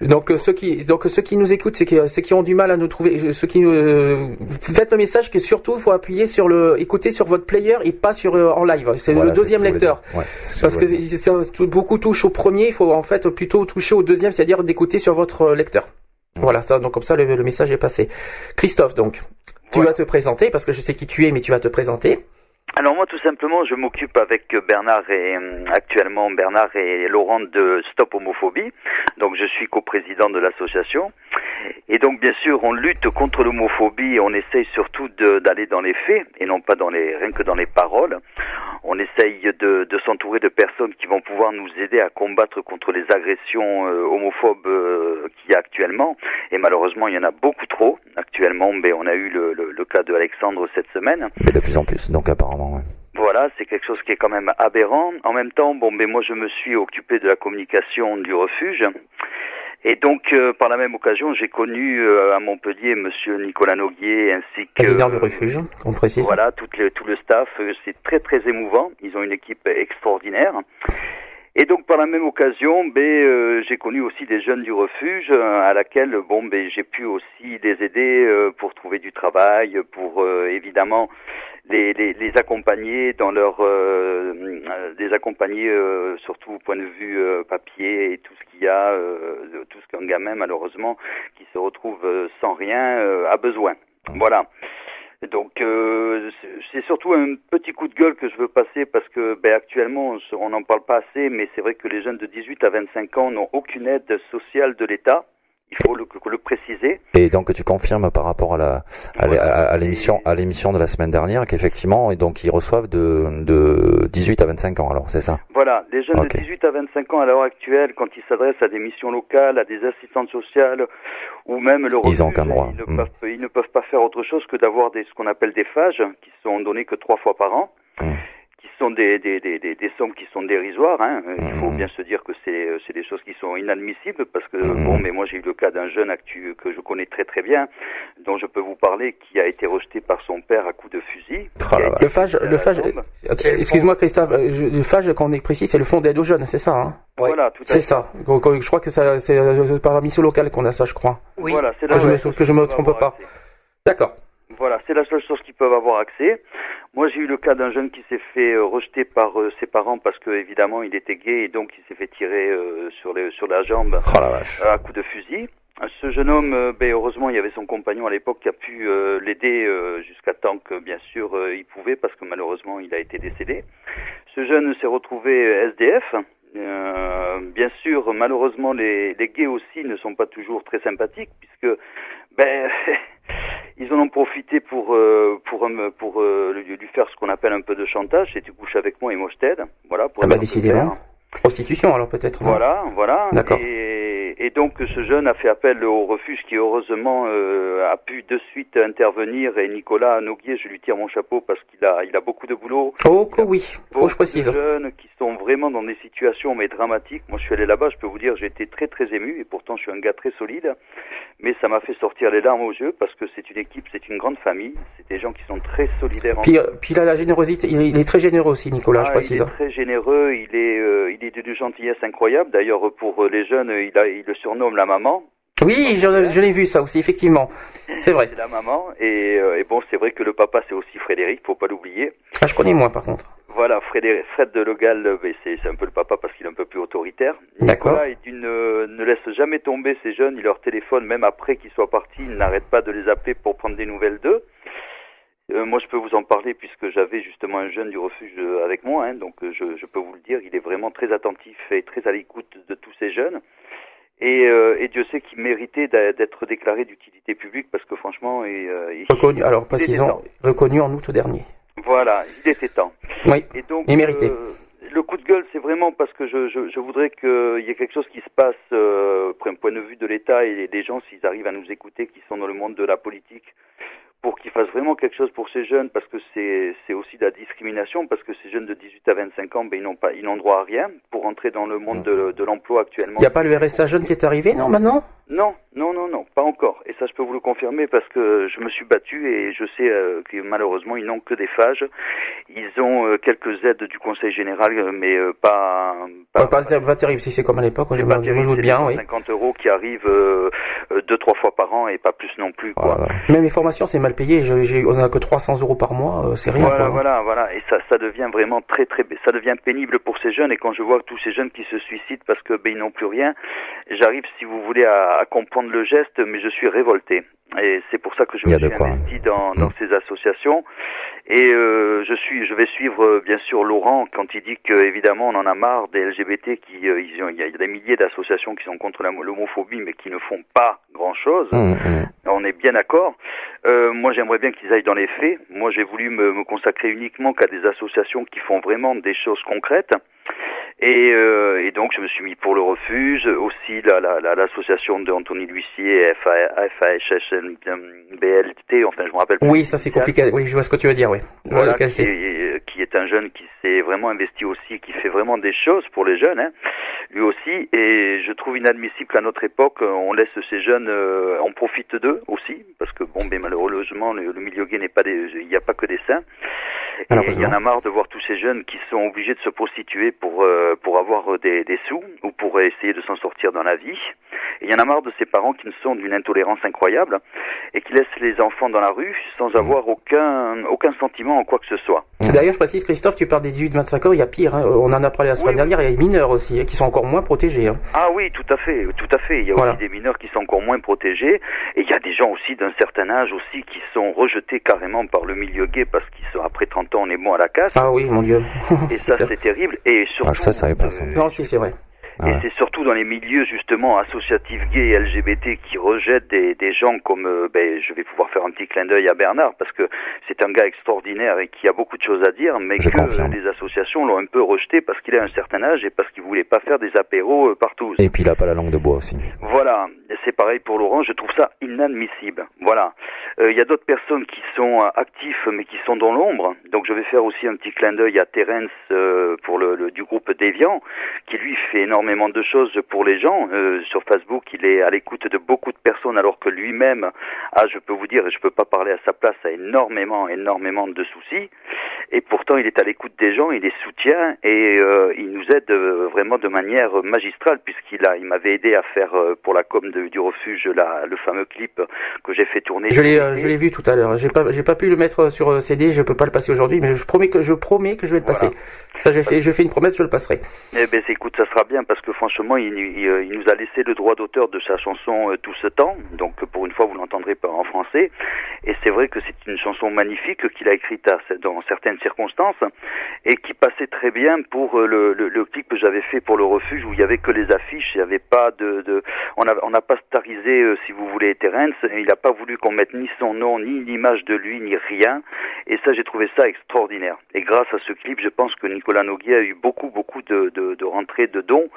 donc euh, ceux qui donc ceux qui nous écoutent, c'est que ceux qui ont du mal à nous trouver, euh, ceux qui euh, faites le message que surtout il faut appuyer sur le écouter sur votre player et pas sur euh, en live. C'est
Voilà,
le deuxième lecteur.
Ouais,
Parce que beaucoup touchent au premier, il faut en fait plutôt toucher au deuxième, c'est-à-dire d'écouter sur votre euh, lecteur. Voilà, ça, donc comme ça le, le message est passé. Christophe, donc, tu vas te présenter parce que je sais qui tu es, mais tu vas te présenter.
Alors, moi, tout simplement, je m'occupe avec Bernard et, euh, actuellement, Bernard et Laurent de Stop Homophobie. Donc, je suis coprésident de l'association. Et donc, bien sûr, on lutte contre l'homophobie et on essaye surtout d'aller dans les faits et non pas dans les, rien que dans les paroles. On essaye de, s'entourer de personnes qui vont pouvoir nous aider à combattre contre les agressions euh, homophobes euh, qu'il y a actuellement. Et malheureusement, il y en a beaucoup trop. Actuellement, ben, on a eu le, le, le cas de Alexandre cette semaine.
Mais de plus en plus, donc apparemment. Ouais.
Voilà, c'est quelque chose qui est quand même aberrant. En même temps, bon, ben moi je me suis occupé de la communication du refuge. Et donc, euh, par la même occasion, j'ai connu euh, à Montpellier Monsieur Nicolas Noguier ainsi que
Président du refuge, on précise.
voilà tout le, tout le staff. Euh, C'est très très émouvant. Ils ont une équipe extraordinaire. Et donc par la même occasion, ben, euh, j'ai connu aussi des jeunes du refuge euh, à laquelle bon ben j'ai pu aussi les aider euh, pour trouver du travail, pour euh, évidemment les, les, accompagner dans leur euh, euh, les accompagner euh, surtout au point de vue papier et tout ce qu'il y a tout ce qu'un gamin malheureusement qui se retrouve sans rien a besoin. Voilà. Donc c'est- surtout un petit coup de gueule que je veux passer parce que ben, actuellement on n'en parle pas assez, mais c'est vrai que les jeunes de 18 à 25 ans n'ont aucune aide sociale de l'État. Il faut le, le préciser.
Et donc tu confirmes par rapport à la à, l'é- à- à l'émission à l'émission de la semaine dernière qu'effectivement et donc ils reçoivent de de 18 à 25 ans alors c'est ça?
Voilà, les jeunes de 18 à 25 ans à l'heure actuelle, quand ils s'adressent à des missions locales, à des assistantes sociales ou même le
Ils ont aucun droit.
Ils ne,
Mm.
peuvent, ils ne peuvent pas faire autre chose que d'avoir des, ce qu'on appelle des phages qui sont donnés que trois fois par an.
Mm.
Qui sont des, des, des, des, des sommes qui sont dérisoires. Hein. Euh, Il faut
Mm.
bien se dire que c'est euh, c'est des choses qui sont inadmissibles parce que
Mm.
bon, mais moi j'ai eu le cas d'un jeune actu que je connais très très bien, dont je peux vous parler, qui a été rejeté par son père à coups de fusil.
Oh.
Le phage, le phage, excuse-moi Christophe, euh, le phage qu'on est précis, c'est le fonds d'aide aux jeunes, c'est ça hein?
Ouais.
Voilà, tout à
C'est
fait.
ça. Je crois que ça, c'est euh, par la mission locale qu'on a ça, je crois.
Oui.
Voilà, c'est
Ah, que je me trompe pas.
accès.
D'accord.
Voilà, c'est la seule chose qu'ils peuvent avoir accès. Moi, j'ai eu le cas d'un jeune qui s'est fait euh, rejeter par euh, ses parents parce que évidemment il était gay et donc il s'est fait tirer euh, sur, les, sur la jambe
Oh la vache.
à coup de fusil. Ce jeune homme, euh, ben, heureusement, il y avait son compagnon à l'époque qui a pu euh, l'aider euh, jusqu'à temps que, bien sûr, il pouvait, parce que malheureusement, il a été décédé. Ce jeune s'est retrouvé SDF. Euh, bien sûr, malheureusement, les, les gays aussi ne sont pas toujours très sympathiques, puisque ben, [laughs] ils en ont profité pour euh, pour euh, pour euh, lui faire ce qu'on appelle un peu de chantage. C'est tu couches avec moi et moi je t'aide. Voilà. Pour
Ah bah, décidément. Prostitution alors peut-être.
Voilà, voilà.
D'accord.
Et, et donc ce jeune a fait appel au refuge qui heureusement euh, a pu de suite intervenir. Et Nicolas Noguier, je lui tire mon chapeau parce qu'il a, il a beaucoup de boulot.
Oh que oui. Oh je précise.
de jeunes qui sont vraiment dans des situations mais dramatiques. Moi, je suis allé là-bas, je peux vous dire, j'ai été très très ému et pourtant je suis un gars très solide. Mais ça m'a fait sortir les larmes aux yeux parce que c'est une équipe, c'est une grande famille. C'est des gens qui sont très solidaires.
Puis, euh, puis là la générosité, il est, il est très généreux aussi Nicolas, je
ah,
précise.
Il est très généreux, il est, euh, il est d'une gentillesse incroyable. D'ailleurs, pour euh, les jeunes, il, a, il le surnomme la maman.
Oui, je, je l'ai vu ça aussi effectivement. C'est vrai. [laughs]
C'est la maman. Et, euh, et bon, c'est vrai que le papa, c'est aussi Frédéric, faut pas l'oublier.
Ah je connais moi par contre.
Voilà, Frédéric, Fred de Legal, euh, c'est un peu le papa parce qu'il est un peu plus autoritaire.
D'accord.
Est d'une, euh, ne laisse jamais tomber ces jeunes, il leur téléphone même après qu'ils soient partis, il n'arrête pas de les appeler pour prendre des nouvelles d'eux. Euh, moi, je peux vous en parler puisque j'avais justement un jeune du refuge euh, avec moi, hein, donc euh, je, je peux vous le dire, il est vraiment très attentif et très à l'écoute de tous ces jeunes. Et, euh, et Dieu sait qu'il méritait d'être déclaré d'utilité publique parce que franchement, et, euh, il-
Reconnu, alors
il
précisons,
temps.
reconnu en août dernier.
Voilà, il était temps.
Oui.
Et donc, euh, le coup de gueule, c'est vraiment parce que je, je, je voudrais qu'il y ait quelque chose qui se passe, euh, d'un point de vue de l'État et des gens, s'ils arrivent à nous écouter, qui sont dans le monde de la politique, pour qu'ils fassent vraiment quelque chose pour ces jeunes, parce que c'est aussi de la discrimination, parce que ces jeunes de 18 à 25 ans, ben, ils n'ont pas, ils n'ont droit à rien pour entrer dans le monde de, de l'emploi actuellement.
Il n'y a pas le RSA jeune qui est arrivé, non, maintenant?
Non, non, non, non, pas encore. Et ça, je peux vous le confirmer parce que je me suis battu et je sais euh, que malheureusement, ils n'ont que des phages. Ils ont euh, quelques aides du Conseil général, euh, mais euh, pas,
pas, pas, pas terrible si c'est comme à l'époque, je,
c'est
me-
pas
je me
terrible,
bien, oui.
50 euros qui arrivent deux, trois fois par an et pas plus non plus. Quoi.
Même les formations, c'est mal payé. J'ai- on a que 300 euros par mois, euh, c'est rien.
Voilà,
quoi.
voilà, voilà. Et ça, ça devient vraiment très, très, ça devient pénible pour ces jeunes. Et quand je vois tous ces jeunes qui se suicident parce que ben ils n'ont plus rien, j'arrive, si vous voulez, à, à comprendre le geste, mais je suis révolté. Et c'est pour ça que je me suis investi dans, dans ces associations. Et euh, je suis, je vais suivre euh, bien sûr Laurent quand il dit que évidemment on en a marre des LGBT qui, euh, ils ont- il y a des milliers d'associations qui sont contre l'homophobie, mais qui ne font pas grand chose.
Hum, hum.
On est bien d'accord. Euh, moi, j'aimerais bien qu'ils aillent dans les faits. Moi, j'ai voulu me, me consacrer uniquement qu'à des associations qui font vraiment des choses concrètes. Et, euh, et donc, je me suis mis pour le refuge, aussi la- la- la- l'association d'Anthony L'Huissier, FAHSBLT, enfin, je me rappelle.
Oui, ça c'est compliqué. Oui, je vois ce que tu veux dire, oui.
Voilà, qui, est, qui est un jeune qui s'est vraiment investi aussi, qui fait vraiment des choses pour les jeunes, hein, lui aussi. Et je trouve inadmissible qu'à notre époque, euh, on laisse ces jeunes, euh, on profite d'eux aussi, parce que bon, ben malheureusement, le, le milieu gay n'est pas des, il n'y a pas que des saints. Et il y en a marre de voir tous ces jeunes qui sont obligés de se prostituer pour euh, pour avoir des, des sous ou pour essayer de s'en sortir dans la vie. Et il y en a marre de ces parents qui ne sont d'une intolérance incroyable et qui laissent les enfants dans la rue sans avoir aucun aucun sentiment en quoi que ce soit.
D'ailleurs, je précise, Christophe, tu parles des 18-25 ans, il y a pire. hein. On en a parlé la semaine dernière, il y a les mineurs aussi, hein, qui sont encore moins protégés. hein.
Ah oui, tout à fait, tout à fait. Il y a
Voilà.
aussi des mineurs qui sont encore moins protégés, et il y a des gens aussi d'un certain âge aussi qui sont rejetés carrément par le milieu gay parce qu'ils sont après 30 ans, on est bon à la casse.
Ah oui, mon Dieu.
Et ça, c'est terrible. Et surtout,
Ah, ça, ça savais pas ça.
Non, si, c'est vrai.
Ah
et c'est surtout dans les milieux justement associatifs gays et LGBT qui rejettent des, des gens comme, euh, ben, je vais pouvoir faire un petit clin d'œil à Bernard parce que c'est un gars extraordinaire et qui a beaucoup de choses à dire, mais
Je
que
confirme.
les associations l'ont un peu rejeté parce qu'il a un certain âge et parce qu'il voulait pas faire des apéros euh, partout.
Et puis il a pas la langue de bois aussi.
Voilà, c'est pareil pour Laurent, je trouve ça inadmissible. Voilà. Euh, Il y a d'autres personnes qui sont euh, actifs mais qui sont dans l'ombre. Donc je vais faire aussi un petit clin d'œil à Terence euh, pour le, le- du groupe Deviant, qui lui fait énormément de choses pour les gens. Euh, sur Facebook, il est à l'écoute de beaucoup de personnes alors que lui-même, ah, je peux vous dire, et je peux pas parler à sa place, a énormément, énormément de soucis. Et pourtant, il est à l'écoute des gens, il les soutient et euh, il nous aide euh, vraiment de manière magistrale puisqu'il a, il m'avait aidé à faire pour la com de- du refuge la, le fameux clip que j'ai fait tourner.
Je l'ai, je l'ai vu tout à l'heure. J'ai pas, j'ai pas pu le mettre sur CD, je peux pas le passer aujourd'hui, mais je promets que je promets que je vais le
Voilà.
passer. Ça, j'ai fait, je fais une promesse, je le passerai.
Eh ben, écoute, ça sera bien parce que franchement, euh, il nous a laissé le droit d'auteur de sa chanson euh, tout ce temps. Donc, pour une fois, vous l'entendrez pas en français. Et c'est vrai que c'est une chanson magnifique qu'il a écrite dans certaines circonstances et qui passait très bien pour euh, le, clip que j'avais fait pour le refuge où il y avait que les affiches, il n'y avait pas de, on a n'a pas starisé, si vous voulez, Terence. Il n'a pas voulu qu'on mette ni son nom, ni l'image de lui, ni rien. Et ça, j'ai trouvé ça extraordinaire. Et grâce à ce clip, je pense que Nicolas Noguier a eu beaucoup, beaucoup de, de, de rentrées de dons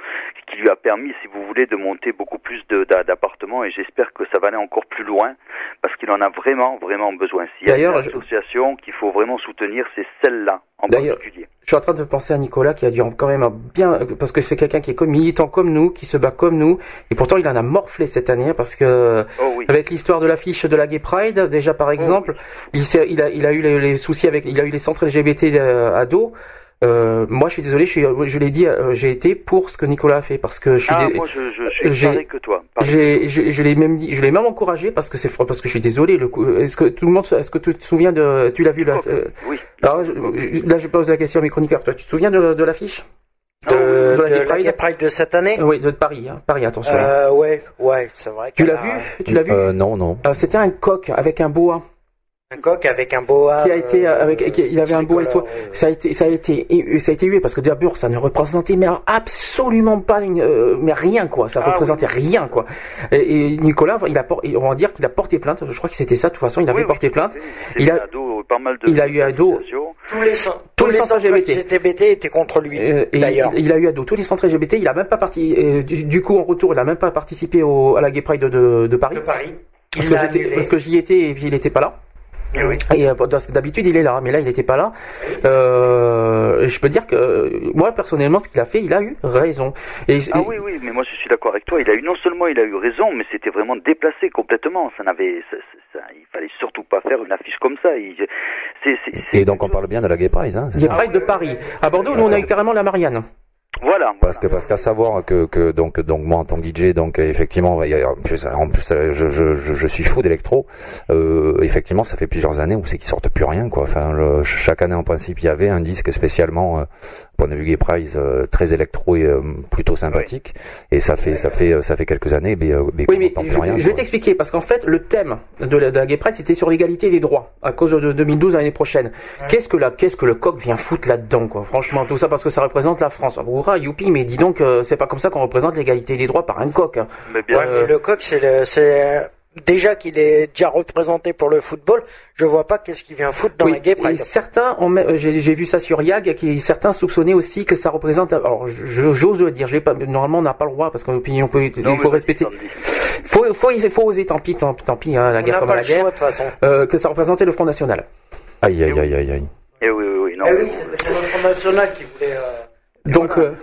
qui lui a permis, si vous voulez, de monter beaucoup plus d'appartements. Et j'espère que ça va aller encore plus loin parce qu'il en a vraiment, vraiment besoin. S'il y a une
D'ailleurs, je-
association qu'il faut vraiment soutenir, c'est celle-là en particulier.
Je suis en train de penser à Nicolas qui a dû quand même bien, parce que c'est quelqu'un qui est comme militant comme nous, qui se bat comme nous, et pourtant il en a morflé cette année hein, parce que
Oh oui.
avec l'histoire de l'affiche de la Gay Pride, déjà par exemple, il, s'est- il a, il a eu les, les soucis avec, il a eu les centres LGBT euh, à dos. Euh, moi, je suis désolé, je, suis, je l'ai dit, euh, j'ai été pour ce que Nicolas a fait parce que je suis.
Ah,
dé-
moi, je, je suis pareil que toi. Pareil.
j'ai, je, je l'ai même dit, je l'ai même encouragé parce que c'est parce que je suis désolé. Le coup, est-ce que tout le monde, se- est-ce que tu te souviens de, tu l'as vu là euh,
Oui.
alors, je- là, je pose la question à mes chroniqueurs. Toi, tu te souviens de, de l'affiche?
De,
de la
de la
Pride
de cette année?
Oui, de Paris, hein. Paris, attention. hein.
euh, Ouais, ouais, c'est vrai.
tu l'as
a-
vu? Tu l'as vu?
Euh, non, non.
Euh, C'était un coq avec un boa.
Un coq avec un boa.
qui a été
euh,
avec qui- il avait un beau
tricolore,
étoile
euh,
ça a été ça a été ça a été hué parce que d'abord ça ne représentait mais absolument pas une, euh, mais rien quoi ça
Ah
représentait rien quoi et, et Nicolas il a on va dire qu'il a porté plainte je crois que c'était ça de toute façon il avait
Oui, oui,
porté plainte
Il a
a-
à dos pas mal de
il a eu à dos-.
Tous les, cent-
Tous
tous
les
les
centres
centres
LGBT.
LGBT étaient contre lui.
Euh,
D'ailleurs.
il, il a eu à dos tous les centres LGBT il a même pas parti euh, du, du coup en retour il a même pas participé au, à la Gay Pride de, de, de Paris
de Paris.
parce que parce que j'y étais et puis il était pas là
oui.
Et euh, parce que d'habitude il est là, mais là il n'était pas là. Euh, je peux dire que euh, moi personnellement ce qu'il a fait, il a eu raison. Et,
Ah
et-
oui, oui, mais moi je suis d'accord avec toi. Il a eu non seulement il a eu raison, mais c'était vraiment déplacé complètement. Ça n'avait, ça, ça- ça- il fallait surtout pas faire une affiche comme ça. Il- c'est- c'est- c'est-
Et donc on parle bien de la Gay Prize, hein, c'est
Gay
ça
Pride de Paris. À Bordeaux, nous on a eu carrément la Marianne.
Voilà.
Parce que parce qu'à savoir que, donc donc moi en tant que DJ donc effectivement a- en plus en plus euh, je, je, je, suis fou d'électro euh, effectivement ça fait plusieurs années où c'est qu'ils sortent plus rien quoi enfin chaque année en principe il y avait un disque spécialement euh, point de vue Gay Prize euh, très électro et euh, plutôt sympathique et ça fait ça fait euh, ça fait quelques années mais, euh, mais
Oui, mais je,
rien,
je vais t'expliquer parce qu'en fait le thème de la, de la Gay Pride c'était sur l'égalité des droits à cause de 2012 l'année prochaine. Qu'est-ce que la qu'est-ce que le coq vient foutre là-dedans quoi Franchement tout ça parce que ça représente la France. Hurrah, youpi, mais dis donc euh, c'est pas comme ça qu'on représente l'égalité des droits par un coq. hein.
Mais bien,
mais le coq, c'est le, c'est, déjà qu'il est déjà représenté pour le football, je vois pas qu'est-ce qu'il vient foutre dans
Oui,
la Gay
et
Pride.
certains, ont même- j'ai vu ça sur Yag, qui certains soupçonnaient aussi que ça représente. Alors, j'ose le dire. Je vais pas. Normalement, on n'a pas le droit parce qu'on peut, il faut respecter.
Sandy.
Faut, faut, il faut oser. Tant pis, tant, tant pis. Hein, la
On
guerre comme
pas
la
le
guerre.
choix de toute façon.
Euh, que ça représentait le Front National.
aïe aïe aïe aïe aïe
Eh oui, oui, oui. Non,
Eh oui, c'était le Front National qui voulait. euh,
Donc, euh,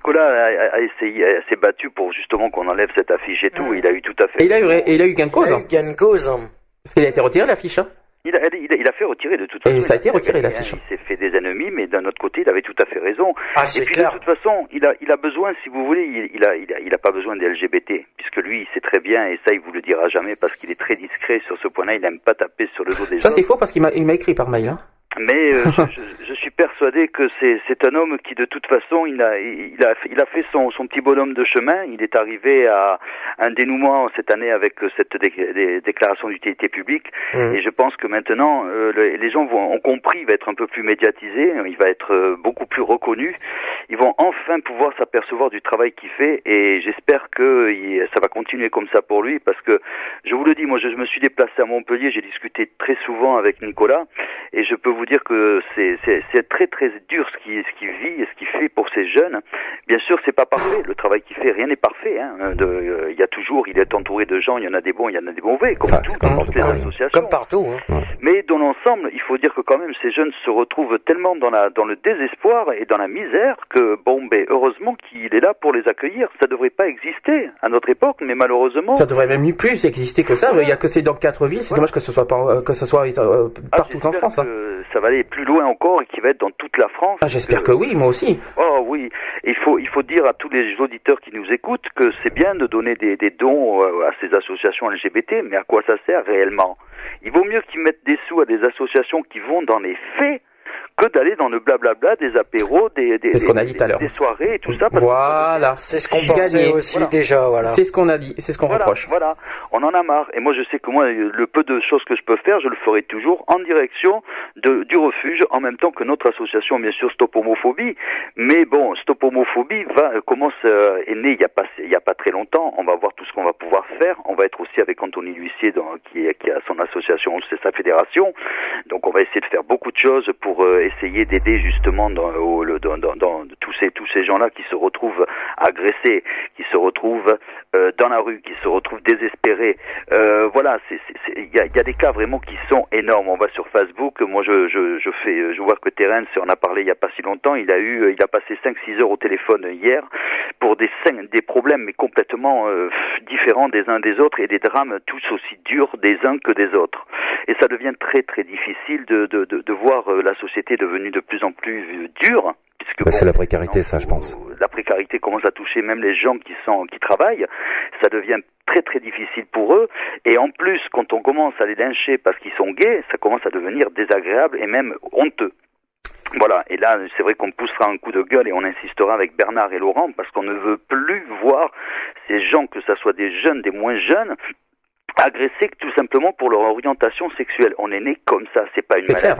Nicolas a, a essayé, a- s'est battu pour justement qu'on enlève cette affiche et tout. Il a eu tout à fait.
et il a eu, et il a eu gain de cause.
il y a
hein,
eu gain de cause. hein.
parce qu'il a été retiré l'affiche. Hein.
Il a, il, a, il a fait retirer de toute
Et
façon.
ça a
il
été retiré, l'affiche.
Il s'est fait des ennemis, mais d'un autre côté, il avait tout à fait raison.
Ah,
Et
c'est
puis
clair.
de toute façon, il a, il a besoin, si vous voulez, il, il a, il a, il a pas besoin des LGBT, puisque lui, il sait très bien, et ça, il vous le dira jamais, parce qu'il est très discret sur ce point-là. Il n'aime pas taper sur le dos des
Ça,
autres.
c'est faux parce qu'il m'a, il m'a écrit par mail. Hein.
Mais euh, [laughs] je, suis persuadé que c'est c'est un homme qui de toute façon il a il a il a fait son, son petit bonhomme de chemin. Il est arrivé à un dénouement cette année avec cette dé- dé- déclaration d'utilité publique.
Mhm.
Et je pense que maintenant euh, le- les gens vont ont compris, il va être un peu plus médiatisé, il va être euh, beaucoup plus reconnu. Ils vont enfin pouvoir s'apercevoir du travail qu'il fait et j'espère que il- ça va continuer comme ça pour lui parce que je vous le dis, moi je, je me suis déplacé à Montpellier, j'ai discuté très souvent avec Nicolas et je peux vous dire que c'est très très dur ce qu'il ce qu'il vit et ce qu'il fait pour ces jeunes. Bien sûr, c'est pas parfait. Le travail qu'il fait, rien n'est parfait. Hein. Euh, il y a toujours, il est entouré de gens. Il y en a des bons, il y en a des mauvais, comme
Enfin,
tout,
c'est comme
dans
partout,
toutes les
pareil.
associations.
Comme partout. Hein.
Mais dans l'ensemble, il faut dire que quand même ces jeunes se retrouvent tellement dans la dans le désespoir et dans la misère que bon, ben heureusement qu'il est là pour les accueillir. Ça devrait pas exister à notre époque, mais malheureusement.
Ça devrait même plus exister que ça. Il y a que c'est dans quatre villes. C'est dommage que ce soit pas, euh, que ce soit euh,
Ah,
partout en France. hein.
Ça va aller plus loin encore et qu'il va être dans toute la France.
Ah, j'espère que oui, moi aussi.
Oh oui, il faut il faut dire à tous les auditeurs qui nous écoutent que c'est bien de donner des, des dons euh, à ces associations LGBT, mais à quoi ça sert réellement? Il vaut mieux qu'ils mettent des sous à des associations qui vont dans les faits que d'aller dans le blablabla des apéros, des des,
ce a dit
soirées et tout ça. parce que-
Voilà.
C'est ce qu'on pensait aussi
Voilà.
déjà. Voilà.
C'est ce qu'on a dit, c'est ce qu'on
Voilà,
reproche.
voilà, on en a marre. Et moi, je sais que moi, le peu de choses que je peux faire, je le ferai toujours en direction de, du refuge, en même temps que notre association, bien sûr, Stop Homophobie. Mais bon, Stop Homophobie va, euh, commence, euh, est né il y a pas, il y a pas très longtemps. On va voir tout ce qu'on va pouvoir faire. On va être aussi avec Anthony L'Huissier, dans, qui, qui a son association, c'est sa fédération. Donc, on va essayer de faire beaucoup de choses pour euh, essayer d'aider justement tous ces tous ces gens-là qui se retrouvent agressés, qui se retrouvent euh, dans la rue, qui se retrouvent désespérés. Euh, voilà, il y a, y a des cas vraiment qui sont énormes. On va sur Facebook, moi je je, je fais, je vois que Terence en a parlé il y a pas si longtemps. Il a eu, il a passé 5-6 heures au téléphone hier pour des des problèmes mais complètement euh, différents des uns des autres et des drames tous aussi durs des uns que des autres. Et ça devient très très difficile de de de, de voir euh, la société devenue de plus en plus euh, dure. Puisque,
Bah, c'est la précarité, ça, je pense.
La précarité commence à toucher même les gens qui sont qui travaillent. Ça devient très très difficile pour eux. Et en plus, quand on commence à les lyncher parce qu'ils sont gays, ça commence à devenir désagréable et même honteux. Voilà, et là, c'est vrai qu'on poussera un coup de gueule et on insistera avec Bernard et Laurent parce qu'on ne veut plus voir ces gens, que ce soit des jeunes, des moins jeunes, agressés tout simplement pour leur orientation sexuelle. On est né comme ça, c'est pas une
clair.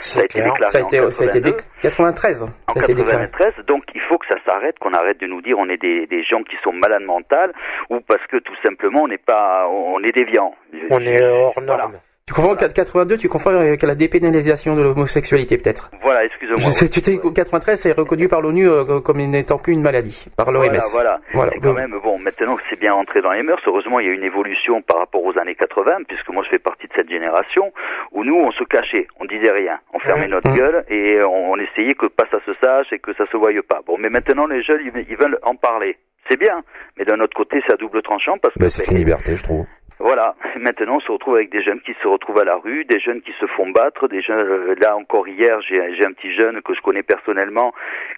Ça a été déclaré
Ça a été,
en
ça a été
82.
dé- 93.
En
Ça a été déclaré.
93, donc il faut que ça s'arrête, qu'on arrête de nous dire on est des, des gens qui sont malades mentales ou parce que tout simplement on n'est pas, on est déviants.
On est hors
Voilà.
Tu confonds 82, tu confonds avec la dépénalisation de l'homosexualité peut-être.
Voilà,
sais, tu t'es 93, c'est reconnu par l'ONU euh, comme n'étant plus une maladie, par l'OMS.
Voilà, voilà.
Voilà.
Et quand même, bon, maintenant que c'est bien entré dans les mœurs, heureusement, il y a une évolution par rapport aux années 80, puisque moi, je fais partie de cette génération où nous, on se cachait, on disait rien, on fermait notre
Mhm.
gueule et on, on essayait que pas ça se sache et que ça se voye pas. Bon, mais maintenant, les jeunes, ils, ils veulent en parler. C'est bien, mais d'un autre côté, c'est à double tranchant parce que
Ben, c'est une liberté, je trouve.
Voilà. Maintenant, on se retrouve avec des jeunes qui se retrouvent à la rue, des jeunes qui se font battre, des jeunes. euh, Là encore hier, j'ai un petit jeune que je connais personnellement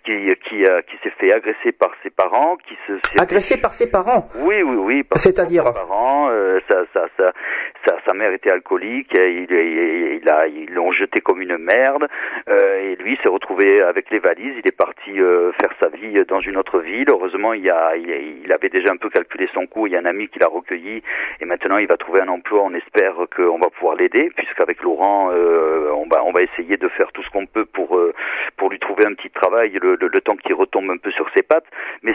qui qui euh, qui s'est fait agresser par ses parents, qui se
Agressé par ses parents.
Oui, oui, oui. par
C'est-à-dire
ses parents, euh, sa, sa, sa, sa, mère était alcoolique, et il, il, il a ils l'ont jeté comme une merde, euh, et lui s'est retrouvé avec les valises. Il est parti euh, faire sa vie dans une autre ville. Heureusement, il, y a, il, il avait déjà un peu calculé son coût. Il y a un ami qui l'a recueilli, et maintenant il va trouver un emploi. On espère qu'on va pouvoir l'aider, puisqu'avec Laurent, euh, on va on va essayer de faire tout ce qu'on peut pour euh, pour lui trouver un petit travail le, le, le temps qu'il retombe un peu sur ses pattes. Mais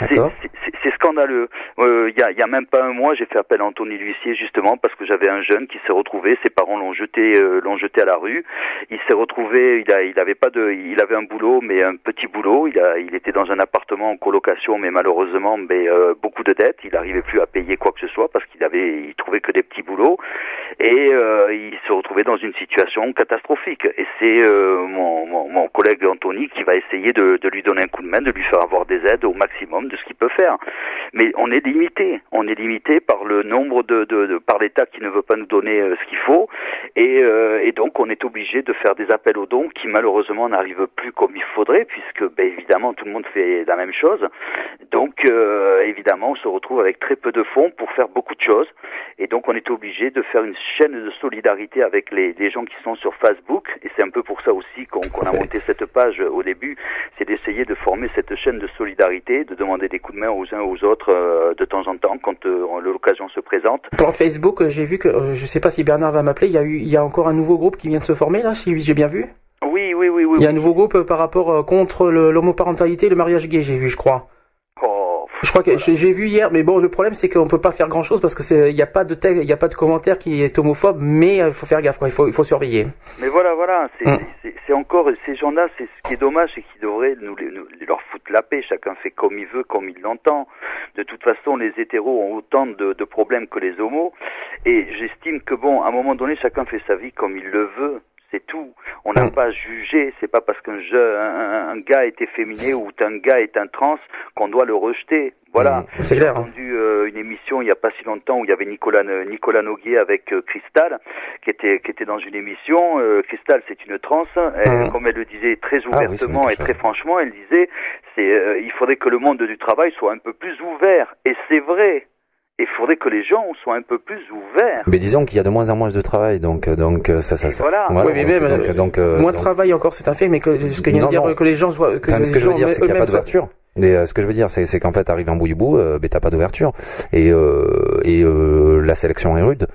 c'est scandaleux. Euh, Il y, a, il y a même pas un mois, j'ai fait appel à Anthony L'huissier justement parce que j'avais un jeune qui s'est retrouvé, ses parents l'ont jeté, euh, l'ont jeté à la rue. Il s'est retrouvé, il a, il avait pas de, il avait un boulot, mais un petit boulot. Il a, il était dans un appartement en colocation, mais malheureusement, mais euh, beaucoup de dettes. Il n'arrivait plus à payer quoi que ce soit parce qu'il avait, il trouvait que des petits boulots et euh, il se retrouvait dans une situation catastrophique. Et c'est euh, mon, mon, mon collègue Anthony qui va essayer de, de lui donner un coup de main, de lui faire avoir des aides au maximum de ce qu'il peut faire. Mais on est limité, on est limité par le nombre de, de, de- par l'État qui ne veut pas nous donner euh, ce qu'il faut, et, euh, et donc on est obligé de faire des appels aux dons qui malheureusement n'arrivent plus comme il faudrait, puisque ben, évidemment tout le monde fait la même chose. Donc euh, évidemment on se retrouve avec très peu de fonds pour faire beaucoup de choses, et on est obligé de faire une chaîne de solidarité avec les, les gens qui sont sur Facebook, et c'est un peu pour ça aussi qu'on a monté cette page au début, c'est d'essayer de former cette chaîne de solidarité, de demander des coups de main aux uns aux autres euh, de temps en temps quand euh, l'occasion se présente.
Pour Facebook, euh, j'ai vu que, euh, je sais pas si Bernard va m'appeler, il y a eu, il y a encore un nouveau groupe qui vient de se former là, si j'ai bien vu.
Oui, oui, oui, oui.
Il y a un nouveau groupe euh, par rapport euh, contre l'homoparentalité et le mariage gay, j'ai vu, je crois. Je crois que j'ai j'ai vu hier, mais bon, le problème c'est qu'on peut pas faire grand chose parce que c'est, il y a pas de texte, il y a pas de commentaire qui est homophobe, mais il faut faire gaffe, quoi. Il faut, il faut surveiller.
Mais voilà, voilà, c'est
Mm.
encore ces gens-là, c'est ce qui est dommage, c'est qu'ils devraient nous, les- nous- leur foutre la paix. Chacun fait comme il veut, comme il l'entend. De toute façon, les hétéros ont autant de, de problèmes que les homos, et j'estime que bon, à un moment donné, chacun fait sa vie comme il le veut. C'est tout. On n'a
Mm.
pas jugé. C'est pas parce qu'un un, un gars est efféminé ou qu'un gars est un trans qu'on doit le rejeter. Voilà.
C'est
J'ai
clair. hein.
entendu euh, une émission il y a pas si longtemps où il y avait Nicolas Nicolas Noguier avec euh, Cristal qui était qui était dans une émission. Euh, Cristal c'est une trans. Elle,
Mhm.
Comme elle le disait très
Ah oui,
ouvertement et très franchement, elle disait c'est euh, il faudrait que le monde du travail soit un peu plus ouvert. Et c'est vrai. Il faudrait que les gens soient un peu plus ouverts.
Mais disons qu'il y a de moins en moins de travail, donc euh, donc euh, ça ça ça.
Voilà.
Oui, mais même,
donc,
euh,
donc, euh,
Moins de
donc-
travail encore, c'est un fait, mais que, ce que vient de dire
non.
que les gens soient, que
Enfin,
les
ce que je veux dire, c'est qu'il n'y a pas d'ouverture. Mais euh, ce que je veux dire, c'est c'est qu'en fait, arrive un bout du bout, euh, ben t'as pas d'ouverture. Et euh, et euh, la sélection est rude.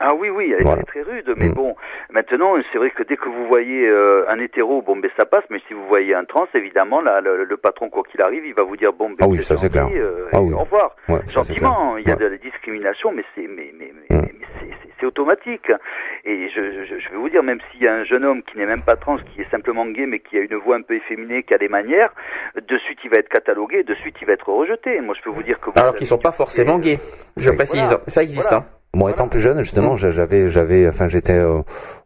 Ah oui, oui, elle est
Voilà.
très très rude, mais
Mm.
bon, maintenant, c'est vrai que dès que vous voyez euh, un hétéro, bon, ben ça passe, mais si vous voyez un trans, évidemment, là, le, le patron, quoi qu'il arrive, il va vous dire, bon, ben,
Ah oui,
c'est
ça, c'est clair.
euh,
Ah oui.
au revoir.
Ouais,
Gentiment, il y a
Ouais.
de la discrimination, mais c'est mais, mais, mais,
Mm.
mais c'est- automatique. Et je, je, je vais vous dire, même s'il y a un jeune homme qui n'est même pas trans, qui est simplement gay, mais qui a une voix un peu efféminée, qui a des manières, de suite il va être catalogué, de suite il va être rejeté. Moi, je peux vous dire que...
Alors
vous
qu'ils sont pas forcément
euh,
gays. Je
Oui.
précise.
Voilà.
Ça existe,
Voilà.
hein.
Moi, étant plus jeune, justement, j'a- j'avais, j'avais, enfin, j'étais, euh,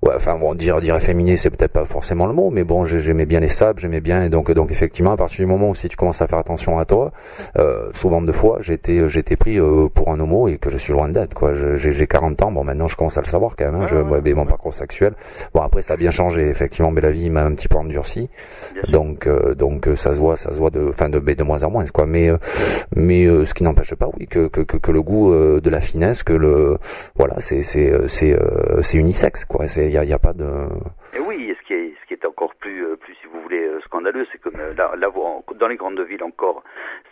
ouais, enfin, bon, dire, dire efféminé, c'est peut-être pas forcément le mot, mais bon, j'ai- j'aimais bien les sables, j'aimais bien, et donc, donc, effectivement, à partir du moment où si tu commences à faire attention à toi, euh, souvent de fois, j'étais, j'étais pris euh, pour un homo et que je suis loin d'être, quoi. J'ai j'ai 40 ans, bon, maintenant, je commence à le savoir quand même. hein, je,
ouais,
ouais, mon parcours sexuel, bon, après, ça a bien changé, effectivement, mais la vie m'a un petit peu endurci, donc, euh, donc, euh, ça se voit, ça se voit de, enfin, de, de moins en moins, quoi. Mais, euh, mais, euh, ce qui n'empêche pas, oui, que, que, que, que le goût euh, de la finesse, que le, voilà, c'est c'est euh, c'est euh, c'est unisexe quoi. C'est il y a, y a pas de
Et oui, et ce qui est, ce qui est encore plus, euh, plus si vous voulez, euh, scandaleux, c'est que euh, là, là, dans les grandes villes encore,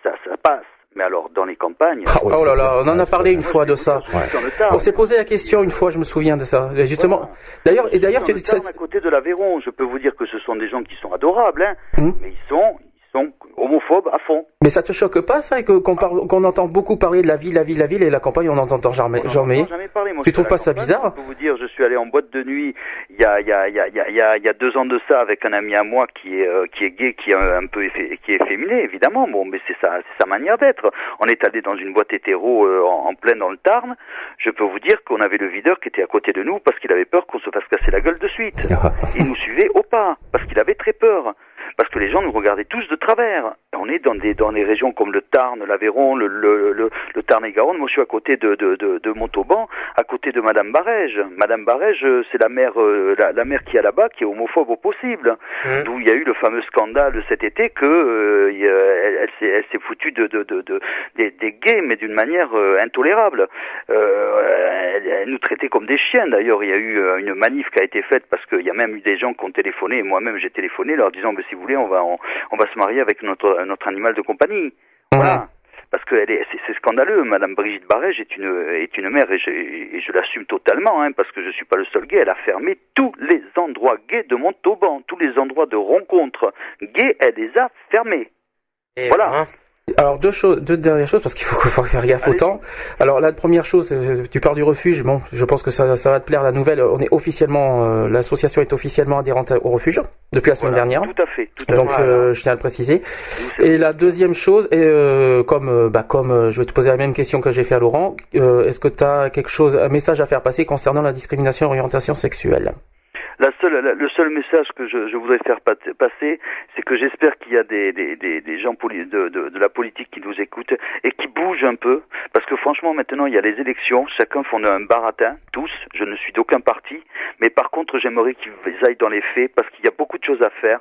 ça, ça passe. mais alors dans les campagnes.
Ah oh là là, on en a parlé une fois de ça. On s'est posé la question une fois, je me souviens de ça. Justement. D'ailleurs, et d'ailleurs,
tu à côté de l'Aveyron, je peux vous dire que ce sont des gens qui sont adorables, hein, hum. mais ils sont, sont homophobes à fond.
Mais ça te choque pas ça qu'on qu'on entend beaucoup parler de la ville, la ville, la ville et la campagne on n'entend jamais, jamais.
jamais parlé. Moi,
tu trouves pas ça bizarre
Je peux vous dire, je suis allé en boîte de nuit il y a il y a il y a il y a, il y a deux ans de ça avec un ami à moi qui est euh, qui est gay, qui est un peu qui est féminin évidemment. Bon, mais c'est sa c'est sa manière d'être. On est allé dans une boîte hétéro euh, en, en plein dans le Tarn. Je peux vous dire qu'on avait le videur qui était à côté de nous parce qu'il avait peur qu'on se fasse casser la gueule de suite. Il nous suivait au pas parce qu'il avait très peur parce que les gens nous regardaient tous de travers. On est dans des dans des régions comme le Tarn, l'Aveyron, le, le, le, le Tarn et Garonne. Moi, je suis à côté de de, de, de Montauban, à côté de Madame Barège. Madame Barège, c'est la mère euh, la, la, mère qui est là-bas, qui est homophobe au possible. Mmh. D'où il y a eu le fameux scandale cet été que euh, elle, elle s'est elle s'est foutue de de, de, de des, des, gays, mais d'une manière euh, intolérable. Elle, elle, nous traitait comme des chiens. D'ailleurs, il y a eu une manif qui a été faite parce qu'il y a même eu des gens qui ont téléphoné. Moi-même, j'ai téléphoné leur disant, mais si vous voulez, on va on, va se marier avec notre notre animal de compagnie. Voilà. Parce que c'est scandaleux. Madame Brigitte Barège est une est une mère et je, et je l'assume totalement, hein, parce que je suis pas le seul gay. Elle a fermé tous les endroits gays de Montauban, tous les endroits de rencontre gays. Elle les a fermés. Et voilà.
Alors deux choses, deux dernières choses parce qu'il faut, [laughs] faut, faire gaffe au temps. Alors la première chose, euh, tu pars du refuge. Bon, je pense que ça, ça va te plaire la nouvelle. On est officiellement, euh, l'association est officiellement adhérente au refuge depuis la semaine dernière.
Tout à fait. Tout
à Donc euh, je tiens à le préciser. Et la deuxième chose, et euh, comme bah comme je vais te poser la même question que j'ai fait à Laurent, est-ce que tu as quelque chose, un message à faire passer concernant la discrimination et orientation sexuelle?
La seule, le seul message que je, voudrais faire passer, c'est que j'espère qu'il y a des, des, des, gens de, de, la politique qui nous écoutent et qui bougent un peu, parce que franchement maintenant il y a les élections, chacun font un baratin, tous, je ne suis d'aucun parti, mais par contre j'aimerais qu'ils aillent dans les faits, parce qu'il y a beaucoup de choses à faire,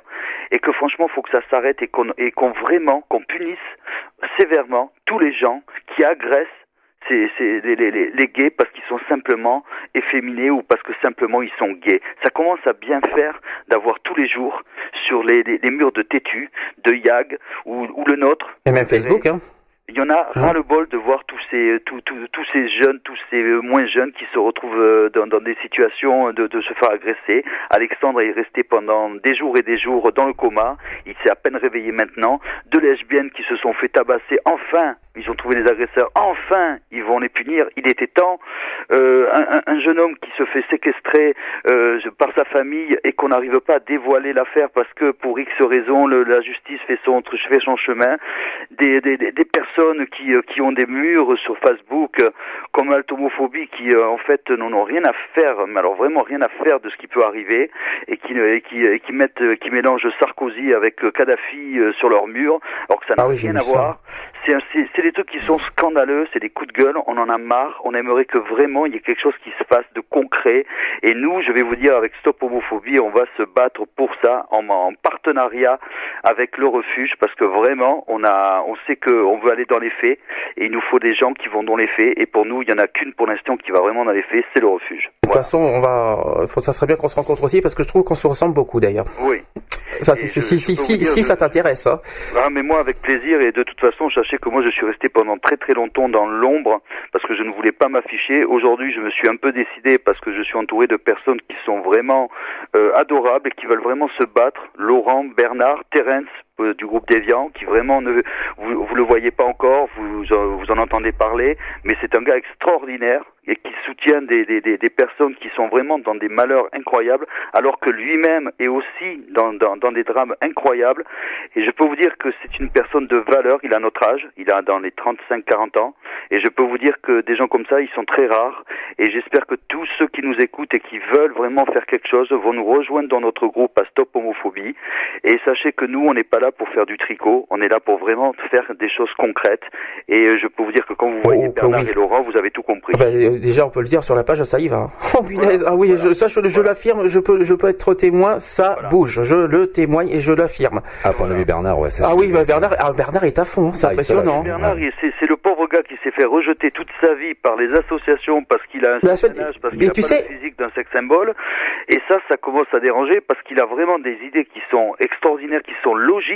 et que franchement il faut que ça s'arrête et qu'on qu'on vraiment, qu'on punisse sévèrement tous les gens qui agressent c'est les, les, les, gays parce qu'ils sont simplement efféminés ou parce que simplement ils sont gays. Ça commence à bien faire d'avoir tous les jours sur les, les, murs de Tétu, de Yag ou, ou le nôtre.
Et même Facebook, hein
il y en a ras le bol de voir tous ces tous, tous, tous ces jeunes, tous ces euh, moins jeunes qui se retrouvent euh, dans, dans des situations de, de, se faire agresser. Alexandre est resté pendant des jours et des jours dans le coma. Il s'est à peine réveillé maintenant. Deux lesbiennes qui se sont fait tabasser. Enfin, ils ont trouvé les agresseurs. Enfin, ils vont les punir. Il était temps. Euh, un, un, jeune homme qui se fait séquestrer euh, par sa famille et qu'on n'arrive pas à dévoiler l'affaire parce que pour X raisons, le, la justice fait son fait son chemin. Des, des, des personnes qui, euh, qui ont des murs sur Facebook euh, comme l'altomophobie qui euh, en fait n'en ont rien à faire, mais alors vraiment rien à faire de ce qui peut arriver et qui, et qui, et qui mettent, qui mélangent Sarkozy avec Kadhafi sur leur mur, alors que ça n'a ah rien à voir. C'est des trucs qui sont scandaleux, c'est des coups de gueule, on en a marre, on aimerait que vraiment il y ait quelque chose qui se fasse de concret. Et nous, je vais vous dire, avec Stop Homophobie, on va se battre pour ça en, en partenariat avec le refuge, parce que vraiment, on a, on sait qu'on veut aller dans les faits, et il nous faut des gens qui vont dans les faits, et pour nous, il y en a qu'une pour l'instant qui va vraiment dans les faits, c'est le refuge.
De toute façon, on va, ça serait bien qu'on se rencontre aussi, parce que je trouve qu'on se ressemble beaucoup d'ailleurs.
Oui.
Ça, si, si, si, si, ça t'intéresse. Hein.
Ah, mais moi, avec plaisir, et de toute façon, sachez que moi, je suis resté pendant très très longtemps dans l'ombre, parce que je ne voulais pas m'afficher. Aujourd'hui, je me suis un peu décidé, parce que je suis entouré de personnes qui sont vraiment euh, adorables et qui veulent vraiment se battre. Laurent, Bernard, Terence, du groupe Déviant, qui vraiment ne vous, vous le voyez pas encore, vous, vous en entendez parler, mais c'est un gars extraordinaire et qui soutient des, des, des, personnes qui sont vraiment dans des malheurs incroyables, alors que lui-même est aussi dans, dans, dans, des drames incroyables. Et je peux vous dire que c'est une personne de valeur, il a notre âge, il a dans les 35-40 ans, et je peux vous dire que des gens comme ça, ils sont très rares, et j'espère que tous ceux qui nous écoutent et qui veulent vraiment faire quelque chose vont nous rejoindre dans notre groupe à Stop Homophobie, et sachez que nous, on n'est pas là pour faire du tricot, on est là pour vraiment faire des choses concrètes, et euh, je peux vous dire que quand vous voyez oh, Bernard et Laurent, vous avez tout compris.
Ah ben, déjà on peut le dire sur la page, ça y va. [laughs] Oh ah oui, je, ça je, l'affirme, je peux, je peux être témoin, ça bouge, je le témoigne et je l'affirme.
Ah, point de vue Bernard, ouais.
Ah oui, bah, Bernard, ah, Bernard est à fond, c'est ah, impressionnant.
Bernard, c'est le pauvre gars qui s'est fait rejeter toute sa vie par les associations parce qu'il a un parce qu'il a pas le physique d'un sex symbole, et ça, ça commence à déranger parce qu'il a vraiment des idées qui sont extraordinaires, qui sont logiques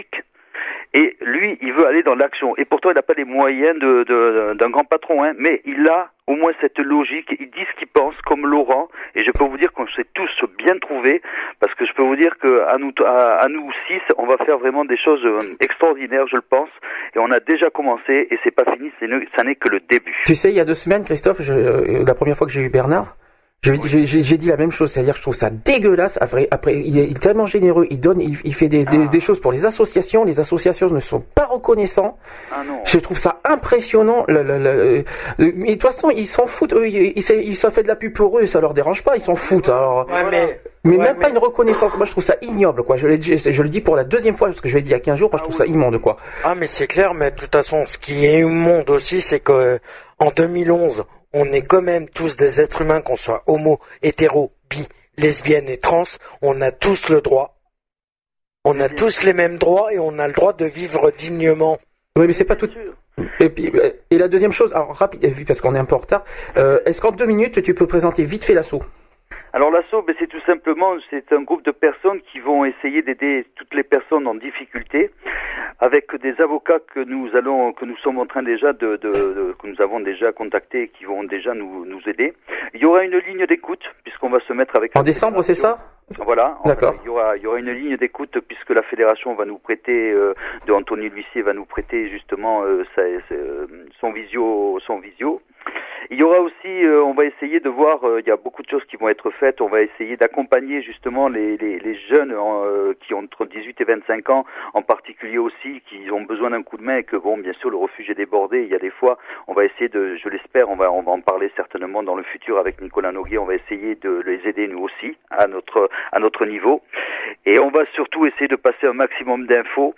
Et lui, il veut aller dans l'action. Et pourtant, il n'a pas les moyens d'un de, d'un grand patron, hein, mais il a au moins cette logique. Il dit ce qu'il pense, comme Laurent. Et je peux vous dire qu'on s'est tous bien trouvés, parce que je peux vous dire que à nous, à, nous six, on va faire vraiment des choses euh, extraordinaires, je le pense. Et on a déjà commencé, et c'est pas fini. Ça n'est que le début.
Tu sais, il y a deux semaines, Christophe, euh, la première fois que j'ai eu Bernard, j'ai dit la même chose, c'est-à-dire que je trouve ça dégueulasse. Après, après il, est, tellement généreux, il donne, il, il fait des, des, des choses pour les associations. Les associations ne sont pas reconnaissants.
Ah non.
Je trouve ça impressionnant. Le, le- le- le- mais de toute façon, ils s'en foutent. Eux, ils, ils, ils- ça fait de la pub pour eux, ça leur dérange pas. Ils s'en foutent. Alors,
Ouais, mais,
mais
ouais,
même pas une reconnaissance. Moi, je trouve ça ignoble, quoi. Je, dit- je le dis pour la deuxième fois, parce que je l'ai dit il y a 15 jours. Moi, je trouve ça immonde, quoi.
Ah, mais c'est clair, mais de toute façon, ce qui est immonde aussi, c'est que euh, en 2011, on est quand même tous des êtres humains, qu'on soit homo, hétéro, bi, lesbienne et trans. On a tous le droit. On a tous les mêmes droits et on a le droit de vivre dignement.
Oui, mais c'est pas tout. Et puis, euh, la deuxième chose, alors rapide, parce qu'on est un peu en retard, euh, est-ce qu'en deux minutes tu peux présenter vite fait l'assaut?
Alors l'assaut, ben, c'est tout simplement, c'est un groupe de personnes qui vont essayer d'aider toutes les personnes en difficulté, avec des avocats que nous allons, que nous sommes en train déjà de, de- de- que nous avons déjà contactés et qui vont déjà nous, nous aider. Il y aura une ligne d'écoute puisqu'on va se mettre avec
En décembre, c'est ça?
Voilà.
D'accord.
Il y aura, il y aura une ligne d'écoute puisque la fédération va nous prêter, euh, de Anthony L'Huissier va nous prêter justement euh, sa- sa- son visio, son visio. Il y aura aussi, euh, on va essayer de voir, euh, il y a beaucoup de choses qui vont être faites. On va essayer d'accompagner justement les, les, les jeunes euh, qui ont entre 18 et 25 ans, en particulier aussi, qui ont besoin d'un coup de main et que bon, bien sûr, le refuge est débordé. Il y a des fois, on va essayer de, je l'espère, on va, on va en parler certainement dans le futur avec Nicolas Noguet. On va essayer de les aider nous aussi à notre, à notre niveau. Et on va surtout essayer de passer un maximum d'infos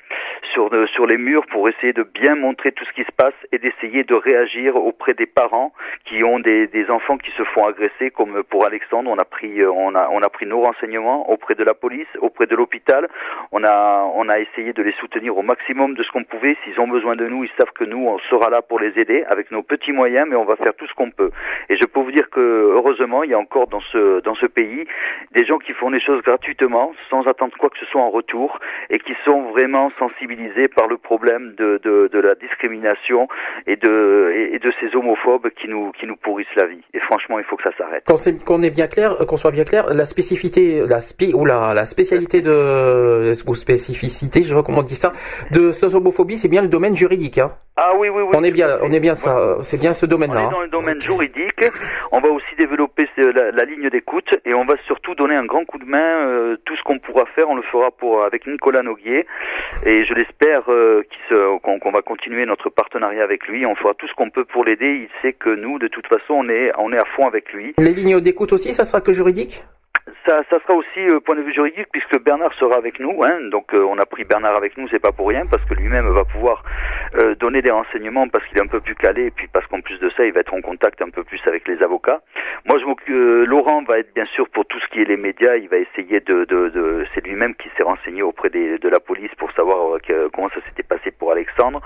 sur, de- sur les murs pour essayer de bien montrer tout ce qui se passe et d'essayer de réagir auprès des parents qui ont des, enfants qui se font agresser, comme pour Alexandre, on a pris, euh, on a, on a pris nos renseignements auprès de la police, auprès de l'hôpital. On a, on a essayé de les soutenir au maximum de ce qu'on pouvait. S'ils ont besoin de nous, ils savent que nous, on sera là pour les aider avec nos petits moyens, mais on va faire tout ce qu'on peut. Et je peux vous dire que heureusement, il y a encore dans ce, dans ce pays des gens qui font les choses gratuitement, sans attendre quoi que ce soit en retour, et qui sont vraiment sensibilisés par le problème de, de, de la discrimination et de, et de ces homophobes qui nous, qui nous pourrissent la vie. Et franchement, il faut que ça s'arrête.
Qu'on est bien clair, euh, qu'on soit bien clair, la spécificité, la spi, ou la, la spécialité de, ou spécificité, je sais pas comment on dit ça, de cette homophobie, c'est bien le domaine juridique, hein.
Ah oui, oui, oui.
On est bien, on est bien ça, euh, c'est bien ce
On
domaine-là.
est
hein.
dans le domaine juridique. On va aussi développer ce- la, la ligne d'écoute et on va surtout donner un grand coup de main. euh, tout ce qu'on pourra faire, on le fera pour avec Nicolas Noguier et je l'espère euh, qu'on va continuer notre partenariat avec lui. On fera tout ce qu'on peut pour l'aider. Il sait que nous, de toute façon, on est on est à fond avec lui.
Les lignes d'écoute aussi, ça sera que juridique?
Ça, ça sera aussi euh, point de vue juridique puisque Bernard sera avec nous. Hein, donc euh, on a pris Bernard avec nous, c'est pas pour rien parce que lui-même va pouvoir euh, donner des renseignements parce qu'il est un peu plus calé et puis parce qu'en plus de ça, il va être en contact un peu plus avec les avocats. Moi, je m'occupe. euh, Laurent va être bien sûr pour tout ce qui est les médias. Il va essayer de. de, de c'est lui-même qui s'est renseigné auprès des, de la police pour savoir euh, que- comment ça s'était passé pour Alexandre.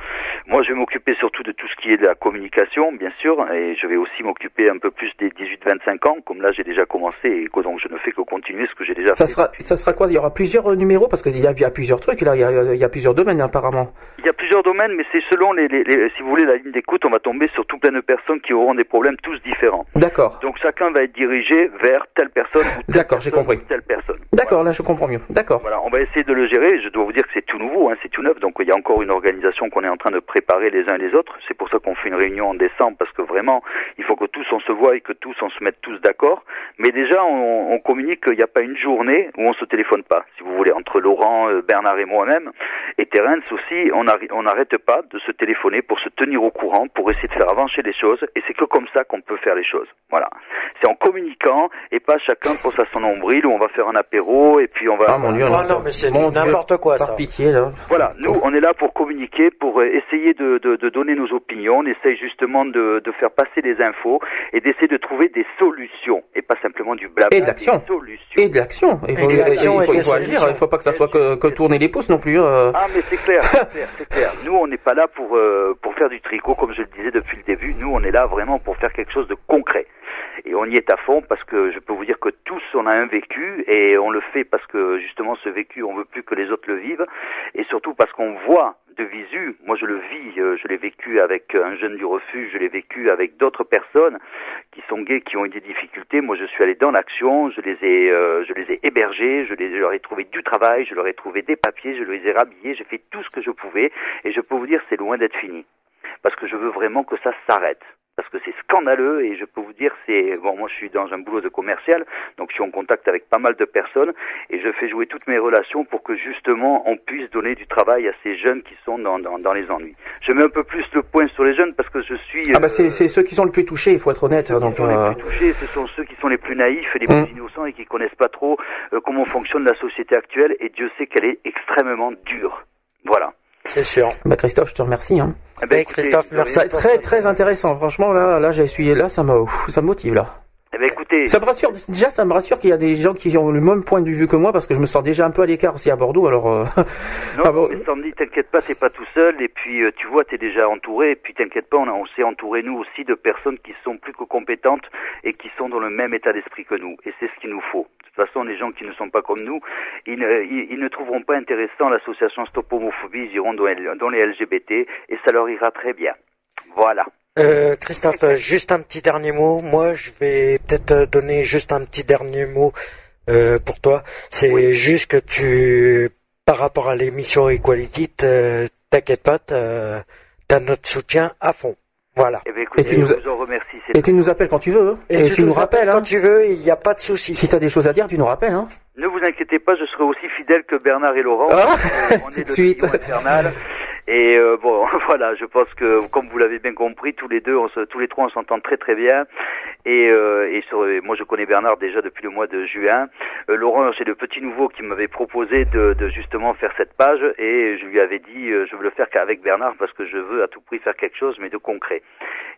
Moi, je vais m'occuper surtout de tout ce qui est de la communication, bien sûr, et je vais aussi m'occuper un peu plus des 18-25 ans, comme là j'ai déjà commencé et que donc je ne fais que continuer ce que j'ai déjà
Ça
fait.
sera, ça sera quoi? Il y aura plusieurs euh, numéros? Parce qu'il y a, il y a plusieurs trucs là, il y a, il y a plusieurs domaines apparemment.
Il y a plusieurs domaines, mais c'est selon les, les, les- si vous voulez, la ligne d'écoute, on va tomber sur tout plein de personnes qui auront des problèmes tous différents.
D'accord.
Donc chacun va être dirigé vers telle personne ou
D'accord, j'ai compris.
telle personne.
D'accord, là je comprends mieux. D'accord.
Voilà, on va essayer de le gérer. Je dois vous dire que c'est tout nouveau, hein, c'est tout neuf. Donc il y a encore une organisation qu'on est en train de préparer les uns et les autres. C'est pour ça qu'on fait une réunion en décembre parce que vraiment, il faut que tous on se voit et que tous on se mette tous d'accord. Mais déjà, on, on communique qu'il n'y a pas une journée où on se téléphone pas. Si vous voulez, entre Laurent, euh, Bernard et moi-même et Terence aussi, on n'arrête pas de se téléphoner pour se tenir au courant, pour essayer de faire avancer les choses. Et c'est que comme ça qu'on peut faire les choses. Voilà. C'est en communiquant et pas chacun pense à son nombril où on va faire un apéro et puis on va.
Ah mon dieu,
Ah non, mais c'est n'importe quoi,
Par
ça.
pitié là.
Voilà, nous on est là pour communiquer, pour euh, essayer de, de, de donner nos opinions, on essaye justement de, de faire passer des infos et d'essayer de trouver des solutions et pas simplement du blabla.
Et de Et de l'action. Il faut,
Et de l'action
il faut-
et
il
des
faut agir. pas que ça soit que, que tourner les pouces non plus. euh.
Ah mais c'est clair, [laughs] c'est clair, clair. Nous on n'est pas là pour euh, pour faire du tricot comme je le disais depuis le début. Nous on est là vraiment pour faire quelque chose de concret. Et on y est à fond parce que je peux vous dire que tous on a un vécu et on le fait parce que justement ce vécu on veut plus que les autres le vivent et surtout parce qu'on voit de visu, moi je le vis, euh, je l'ai vécu avec un jeune du refuge, je l'ai vécu avec d'autres personnes qui sont gays, qui ont eu des difficultés. Moi je suis allé dans l'action, je les ai, euh, je les ai hébergés, je, les, je leur ai trouvé du travail, je leur ai trouvé des papiers, je les ai rhabillés, j'ai fait tout ce que je pouvais, et je peux vous dire c'est loin d'être fini, parce que je veux vraiment que ça s'arrête parce que c'est scandaleux et je peux vous dire c'est bon moi je suis dans un boulot de commercial donc je suis en contact avec pas mal de personnes et je fais jouer toutes mes relations pour que justement on puisse donner du travail à ces jeunes qui sont dans, dans, dans les ennuis. Je mets un peu plus le point sur les jeunes parce que je suis
Ah bah c'est c'est ceux qui sont le plus touchés, il faut être honnête.
ceux qui
Donc
sont
euh,
les plus touchés, ce sont ceux qui sont les plus naïfs et les
Mm.
plus innocents et qui connaissent pas trop euh, comment fonctionne la société actuelle et Dieu sait qu'elle est extrêmement dure. Voilà.
C'est sûr.
bah Christophe, je te remercie. Hein.
Écoutez,
Christophe, merci.
très très intéressant. Franchement là, là j'ai essuyé là, ça me ça me motive là. Ça me rassure, déjà ça me rassure qu'il y a des gens qui ont le même point de vue que moi parce que je me sens déjà un peu à l'écart aussi à Bordeaux alors euh, [laughs]
Non,
Ah bon
mais Sandy, t'inquiète pas, t'es pas tout seul. Et puis, euh, tu vois, t'es déjà entouré. Et puis, t'inquiète pas, on, on s'est entouré, nous aussi, de personnes qui sont plus que compétentes et qui sont dans le même état d'esprit que nous. Et c'est ce qu'il nous faut. De toute façon, les gens qui ne sont pas comme nous, ils ne, ils, ils ne trouveront pas intéressant l'association Stop Homophobie. Ils iront dans les LGBT et ça leur ira très bien. Voilà.
Euh, Christophe, juste un petit dernier mot. Moi, je vais peut-être donner juste un petit dernier mot euh, pour toi. C'est juste que tu, par rapport à l'émission Equality, te- t'inquiète pas, t'as notre soutien à fond. Voilà.
Eh ben, écoutez,
Et tu nous
je
as-
vous en remercie. c'est
et tu nous appelles quand tu veux. hein.
Et, tu, nous rappelles
hein.
quand tu veux, il n'y a pas de souci.
Si t'as des choses à dire, tu nous rappelles. Hein.
Ne vous inquiétez pas, je serai aussi fidèle que Bernard et Laurent.
Ah,
Euh, on [laughs]
tout
est
de suite.
Et euh, [laughs] bon, voilà, je pense que comme vous l'avez bien compris, tous les deux, on se, tous les trois, on s'entend très très bien. Et, euh, et sur- moi, je connais Bernard déjà depuis le mois de juin. Euh, Laurent, c'est le petit nouveau qui m'avait proposé de, de justement faire cette page, et je lui avais dit, euh, je veux le faire qu'avec Bernard parce que je veux à tout prix faire quelque chose, mais de concret.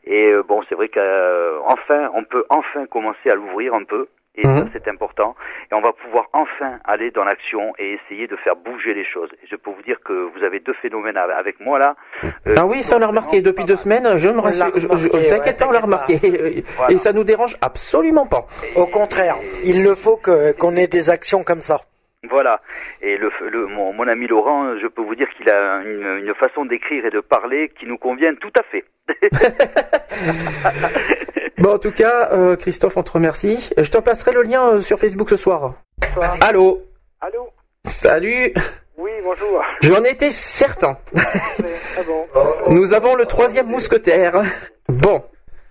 Et euh, bon, c'est vrai qu'enfin, on peut enfin commencer à l'ouvrir un peu. Et
Mhm.
ça, c'est important. Et on va pouvoir enfin aller dans l'action et essayer de faire bouger les choses. Et je peux vous dire que vous avez deux phénomènes avec- moi là. Euh,
Ah oui, ça on l'a remarqué depuis deux semaines. Je me rassure. T'inquiète pas, on l'a remarqué. [laughs]
Voilà.
Et ça nous dérange absolument pas.
Au contraire, il le faut que qu'on ait des actions comme ça.
Voilà. Et le, le- mon, mon ami Laurent, je peux vous dire qu'il a une, une façon d'écrire et de parler qui nous convient tout à fait. [laughs] [laughs]
Bon, en tout cas, euh, Christophe, on te remercie. Je te passerai le lien euh, sur Facebook ce soir. Allô
Allô
Salut
Oui, bonjour.
J'en étais certain.
Ah bon
Nous avons le troisième mousquetaire. Bon,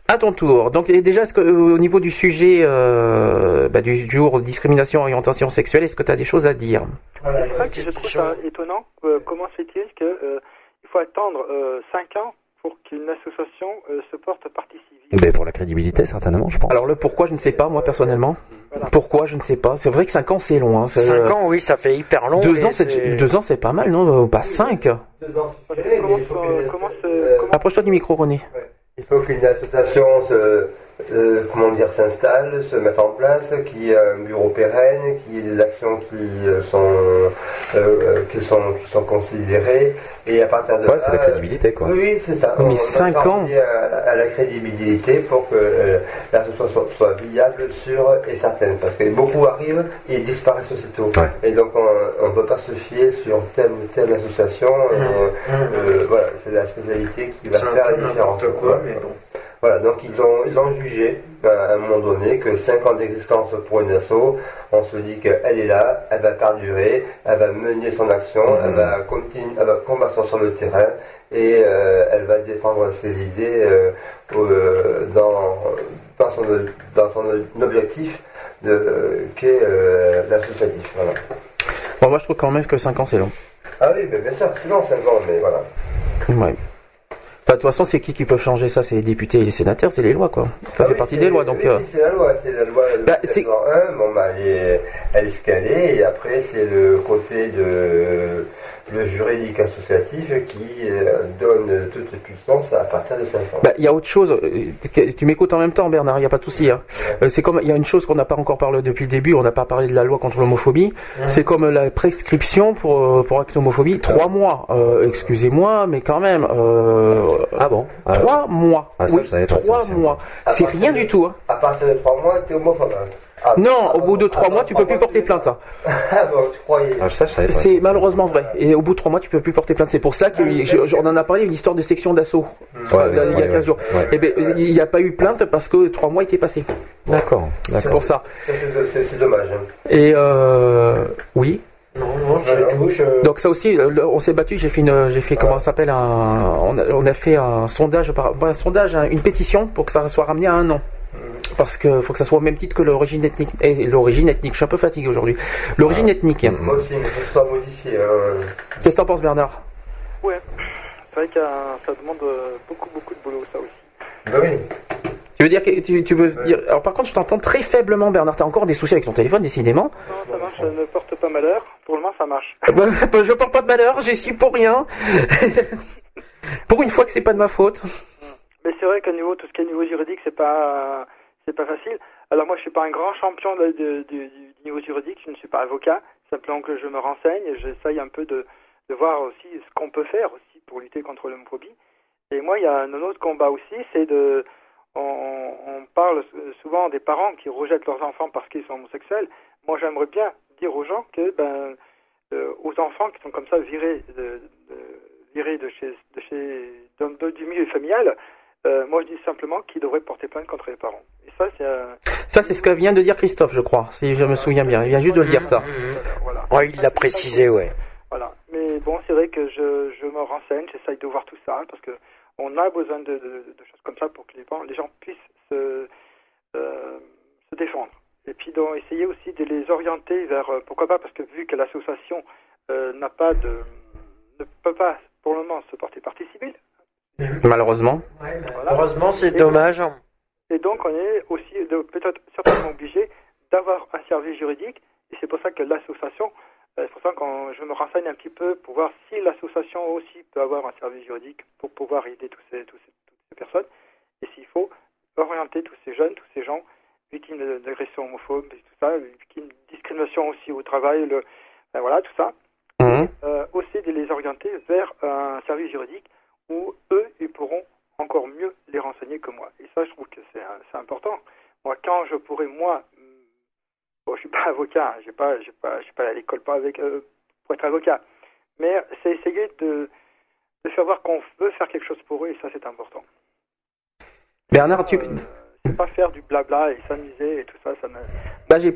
à ton tour. Donc déjà, est-ce que euh, au niveau du sujet euh, bah, du jour discrimination orientation sexuelle, est-ce que tu as des choses à dire
C'est vrai que je trouve ça étonnant. euh, comment fait-il que euh, il faut attendre 5 ans pour qu'une association euh, se porte partie civile
Ben pour la crédibilité certainement, je pense.
Alors le pourquoi, je ne sais pas moi personnellement.
Voilà.
Pourquoi, je ne sais pas. C'est vrai que 5 ans c'est long. Hein. C'est,
5
euh,
ans, oui, ça fait hyper long.
Deux
mais
ans, c'est deux ans, c'est pas mal, non Euh, Pas 5
Comment, se- comment se- comment-
Approche-toi du micro, René.
Il faut qu'une association se, euh, comment dire, s'installe, se mette en place, qu'il y ait un bureau pérenne, qu'il y ait des actions qui euh, sont, euh, qui sont, qui sont considérées, et à partir de
Ouais,
là,
c'est la crédibilité quoi.
Oui, oui, c'est ça.
Oui, mais
On va
cinq
travailler À, à la crédibilité pour que euh, l'association soit, soit viable, sûre et certaine. Parce que beaucoup arrivent et disparaissent aussitôt.
Ouais.
Et donc on ne peut pas se fier sur telle ou telle association. et, euh, voilà, c'est la spécialité qui va faire la différence.
quoi, mais bon.
Voilà, donc ils ont, ils ont jugé euh, à un moment donné que 5 ans d'existence pour une asso, on se dit qu'elle est là, elle va perdurer, elle va mener son action,
Mhm.
elle va continuer, elle va combattre sur le terrain et euh, elle va défendre ses idées euh, euh, dans, dans, son, dans son objectif qu'est l'associatif. Voilà.
Bon, moi je trouve quand même que 5 ans c'est long.
Ah oui, mais bien sûr, sinon 5 ans, mais voilà.
Ouais. Enfin, de toute façon, c'est qui qui peut changer ça? C'est les députés et les sénateurs, c'est les lois, quoi. Ça
Ah
fait
oui,
partie des lois, donc.
oui,
euh,
c'est la loi, c'est la loi de
Bah, c'est-
1901, bon, bah, elle est, elle est scalée, et après, c'est le côté de le juridique associatif qui euh, donne toute puissance à partir de 5 ans.
Bah, il y a autre chose. euh, Tu m'écoutes en même temps, Bernard. Il n'y a pas de souci. Hein. Euh, C'est comme il y a une chose qu'on n'a pas encore parlé depuis le début. On n'a pas parlé de la loi contre l'homophobie. C'est comme la prescription pour pour acte homophobie. Trois mois. Euh, Excusez-moi, mais quand même. Euh,
Ah bon? Ah,
Trois mois.
Ah, ça,
oui,
ça
mois. C'est rien
de-
du tout. Hein.
À partir de 3 mois, t'es homophobe. Ah,
Non,
ah,
au bout de trois mois, tu peux plus porter plainte. hein.
Ah bon, je croyais.
Ah.
C'est malheureusement vrai. Et au bout de trois mois, tu peux plus porter plainte. C'est pour ça qu'on en a parlé, une histoire de section d'assaut.
Ouais,
euh, il y a
ouais,
15 jours.
ouais.
Eh ben, il n'y a pas eu plainte parce que trois mois étaient passés.
D'accord.
C'est pour ça.
C'est- dommage. hein.
Et euh, oui.
Non, non, je-
Donc ça aussi, euh, on s'est battu. J'ai fait une, j'ai fait comment s'appelle un, on a, on a fait un sondage, pas un sondage, hein, une pétition pour que ça soit ramené à un an. Parce que faut que ça soit au même titre que l'origine ethnique. Et l'origine ethnique, je suis un peu fatigué aujourd'hui. L'origine ethnique.
Moi aussi, mais que ce soit modifié. hein.
Qu'est-ce que t'en penses, Bernard?
Ouais, c'est vrai que euh, ça demande euh, beaucoup, beaucoup de boulot, ça aussi.
Bah oui.
Tu veux dire que tu, tu veux dire Alors par contre, je t'entends très faiblement, Bernard. T'as encore des soucis avec ton téléphone, décidément.
Non, ça marche, ça ne porte pas malheur. Pour le moment, ça marche.
Bah, [laughs] bah, je porte pas de malheur, j'y suis pour rien. [laughs] pour une fois que c'est pas de ma faute.
Mais c'est vrai qu'au niveau, tout ce qui est niveau juridique, c'est pas, c'est pas facile. Alors moi, je suis pas un grand champion de- du, du niveau juridique, je ne suis pas avocat. Simplement que je me renseigne et j'essaye un peu de, de voir aussi ce qu'on peut faire aussi pour lutter contre l'homophobie. Et moi, il y a un autre combat aussi, c'est de, on, on parle souvent des parents qui rejettent leurs enfants parce qu'ils sont homosexuels. Moi, j'aimerais bien dire aux gens que, ben, euh, aux enfants qui sont comme ça virés de, de, virés de chez, de chez, du milieu familial, euh, moi, je dis simplement qu'ils devraient porter plainte contre les parents. Et ça, c'est un...
Ça, c'est ce que vient de dire Christophe, je crois, si je me souviens bien. Il vient juste de le dire ça.
Voilà.
Ouais, il l'a précisé, ouais.
Voilà. Mais bon, c'est vrai que je, je me renseigne, j'essaye de voir tout ça, parce que on a besoin de, de, de choses comme ça pour que les, gens- les gens puissent se, euh, se défendre. Et puis donc, essayer aussi de les orienter vers, euh, pourquoi pas, parce que vu que l'association euh, n'a pas de, ne peut pas pour le moment se porter partie civile,
Malheureusement.
voilà.
Heureusement, c'est dommage.
Et donc, on est aussi peut-être certainement obligé d'avoir un service juridique. Et c'est pour ça que l'association, euh, c'est pour ça que je me renseigne un petit peu pour voir si l'association aussi peut avoir un service juridique pour pouvoir aider tous ces, tous ces- toutes ces personnes. Et s'il faut orienter tous ces jeunes, tous ces gens victimes d'agressions homophobes, et tout ça, victimes de discrimination aussi au travail, le, ben voilà, tout ça
Mhm.
euh, aussi de les orienter vers un service juridique où eux, ils pourront encore mieux les renseigner que moi. Et ça, je trouve que c'est important. Moi, quand je pourrais, moi, hum, bon, je suis pas [laughs] avocat, hein, j'ai pas, j'ai pas, je suis pas à l'école pas avec euh, pour être avocat, mais c'est essayer de, de faire voir qu'on veut faire quelque chose pour eux, et ça, c'est important.
Bernard, tu...
Euh, c'est pas faire du blabla et s'amuser et tout ça, ça me...
Bah, j'ai,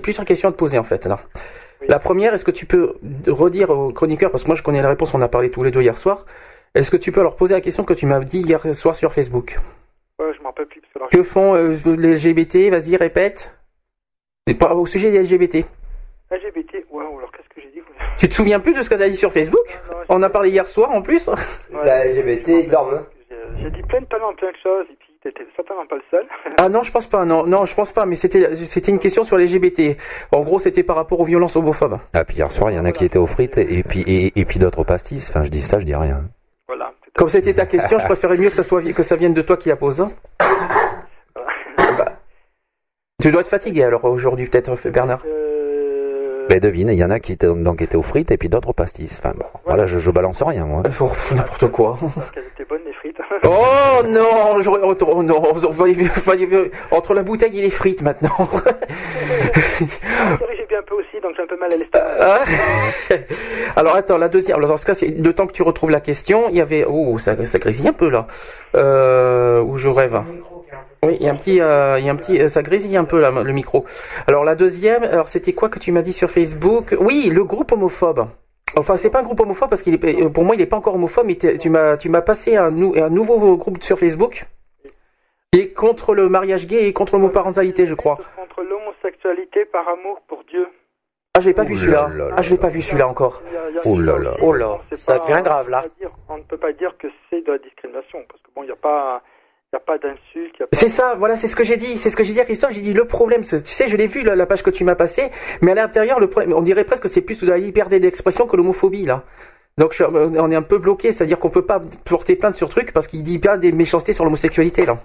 plusieurs questions à te poser en fait. Là.
Oui.
La première, est-ce que tu peux redire aux chroniqueurs, parce que moi je connais la réponse, on a parlé tous les deux hier soir. Est-ce que tu peux leur poser la question que tu m'as dit hier soir sur Facebook
Ouais, je m'en rappelle plus parce que
font euh, les LGBT Vas-y, répète. C'est pas au sujet des LGBT.
LGBT, ouais, alors qu'est-ce que j'ai dit
Tu te souviens plus de ce que tu as dit sur Facebook
Non, non,
On a parlé hier soir en plus.
Ouais, [laughs]
La LGBT, ils dorment. hein.
J'ai- J'ai dit plein de talents, plein de choses, et puis t'étais certainement pas le seul. [laughs]
Ah non, je pense pas. Non, non, je pense pas. Mais c'était, c'était une question sur les LGBT. En gros, c'était par rapport aux violences homophobes.
Ah, puis hier soir, il y en a qui étaient aux frites et puis, et, et puis d'autres aux pastis. Enfin, je dis ça, je dis rien.
Comme c'était ta question, je préférais mieux que ça soit que ça vienne de toi qui la pose. hein. Bah, [laughs] tu dois être fatigué alors aujourd'hui peut-être Bernard.
Euh,
Ben devine, il y en a qui étaient, donc étaient aux frites et puis d'autres aux pastis. Enfin bon, voilà, je, je balance rien moi.
Oh, n'importe quoi. [laughs] Oh non, j'aurais- oh, oh, non, entre la bouteille et les frites maintenant.
Chérie, j'ai bu un peu aussi, donc j'ai un peu mal à l'estomac.
Ah. [laughs] Alors attends, la deuxième. Alors dans ce cas, c'est le temps que tu retrouves la question. Il y avait, oh, ça, ça grésille un peu là. Euh, où je rêve. Oui, il y a un petit, euh, il y a un petit, euh, ça grésille un peu là, le micro. Alors la deuxième, alors c'était quoi que tu m'as dit sur Facebook? Oui, le groupe homophobe. Enfin, c'est pas un groupe homophobe parce qu'il est, euh, pour moi, il est pas encore homophobe. Mais tu m'as, tu m'as passé un, nou- un nouveau groupe sur Facebook qui est contre le mariage gay et contre l'homoparentalité, je crois.
Contre l'homosexualité par amour pour Dieu.
Ah, je l'ai pas vu
Ouh
celui-là.
là là
Ah, je l'ai pas vu celui-là encore.
Oh là là.
Oh là,
c'est
ça devient grave, là.
On ne peut pas dire que c'est de la discrimination, parce que bon, il n'y a pas, il y a pas d'insulte, pas.
C'est ça, voilà, c'est ce que j'ai dit, c'est ce que j'ai dit à Christophe. J'ai dit le problème, tu sais, je l'ai vu la, la page que tu m'as passée, mais à l'intérieur, le problème, on dirait presque que c'est plus de la liberté d'expression que l'homophobie là. Donc je- on est un peu bloqué, c'est-à-dire qu'on peut pas porter plainte sur truc parce qu'il dit bien des méchancetés sur l'homosexualité là.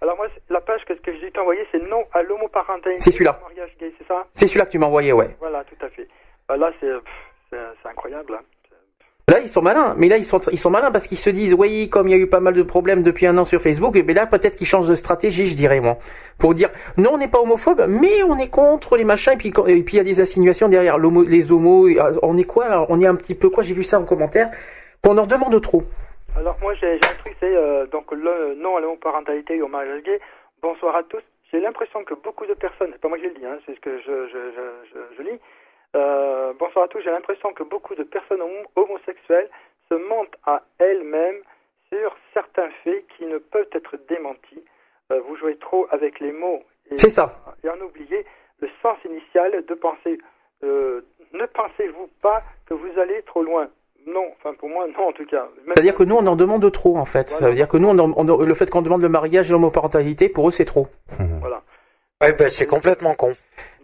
Alors moi, la page que, que j'ai dû t'envoyer, c'est non à l'homoparentalité.
C'est celui-là.
c'est ça?
C'est celui-là que tu m'as envoyé, ouais.
Voilà, tout à fait. Bah, là, c'est incroyable. hein.
Là, ils sont malins, mais là, ils sont, ils sont malins parce qu'ils se disent, oui, comme il y a eu pas mal de problèmes depuis un an sur Facebook, et bien là, peut-être qu'ils changent de stratégie, je dirais, moi. Pour dire, non, on n'est pas homophobe, mais on est contre les machins, et puis, et puis il y a des insinuations derrière. Les homos, euh, on est quoi? Alors On est un petit peu quoi? J'ai vu ça en commentaire, qu'on en demande trop.
Alors moi j'ai un truc, c'est euh, donc le non à l'homoparentalité et au mariage gay. Bonsoir à tous. J'ai l'impression que beaucoup de personnes, c'est pas moi qui le dis, hein, c'est ce que je, je, je, je lis. Euh, bonsoir à tous. J'ai l'impression que beaucoup de personnes homo- homosexuelles se mentent à elles-mêmes sur certains faits qui ne peuvent être démentis. Euh, vous jouez trop avec les mots et,
C'est ça.
et en oubliez le sens initial de penser. Euh, ne pensez-vous pas que vous allez trop loin? Non, enfin pour moi non en tout cas. Même-
C'est-à-dire que nous, on en demande trop, en fait. Ça veut dire que nous, on en- on en- le fait qu'on demande le mariage et l'homoparentalité, pour eux, c'est trop.
Voilà.
Ouais, ben, c'est complètement con.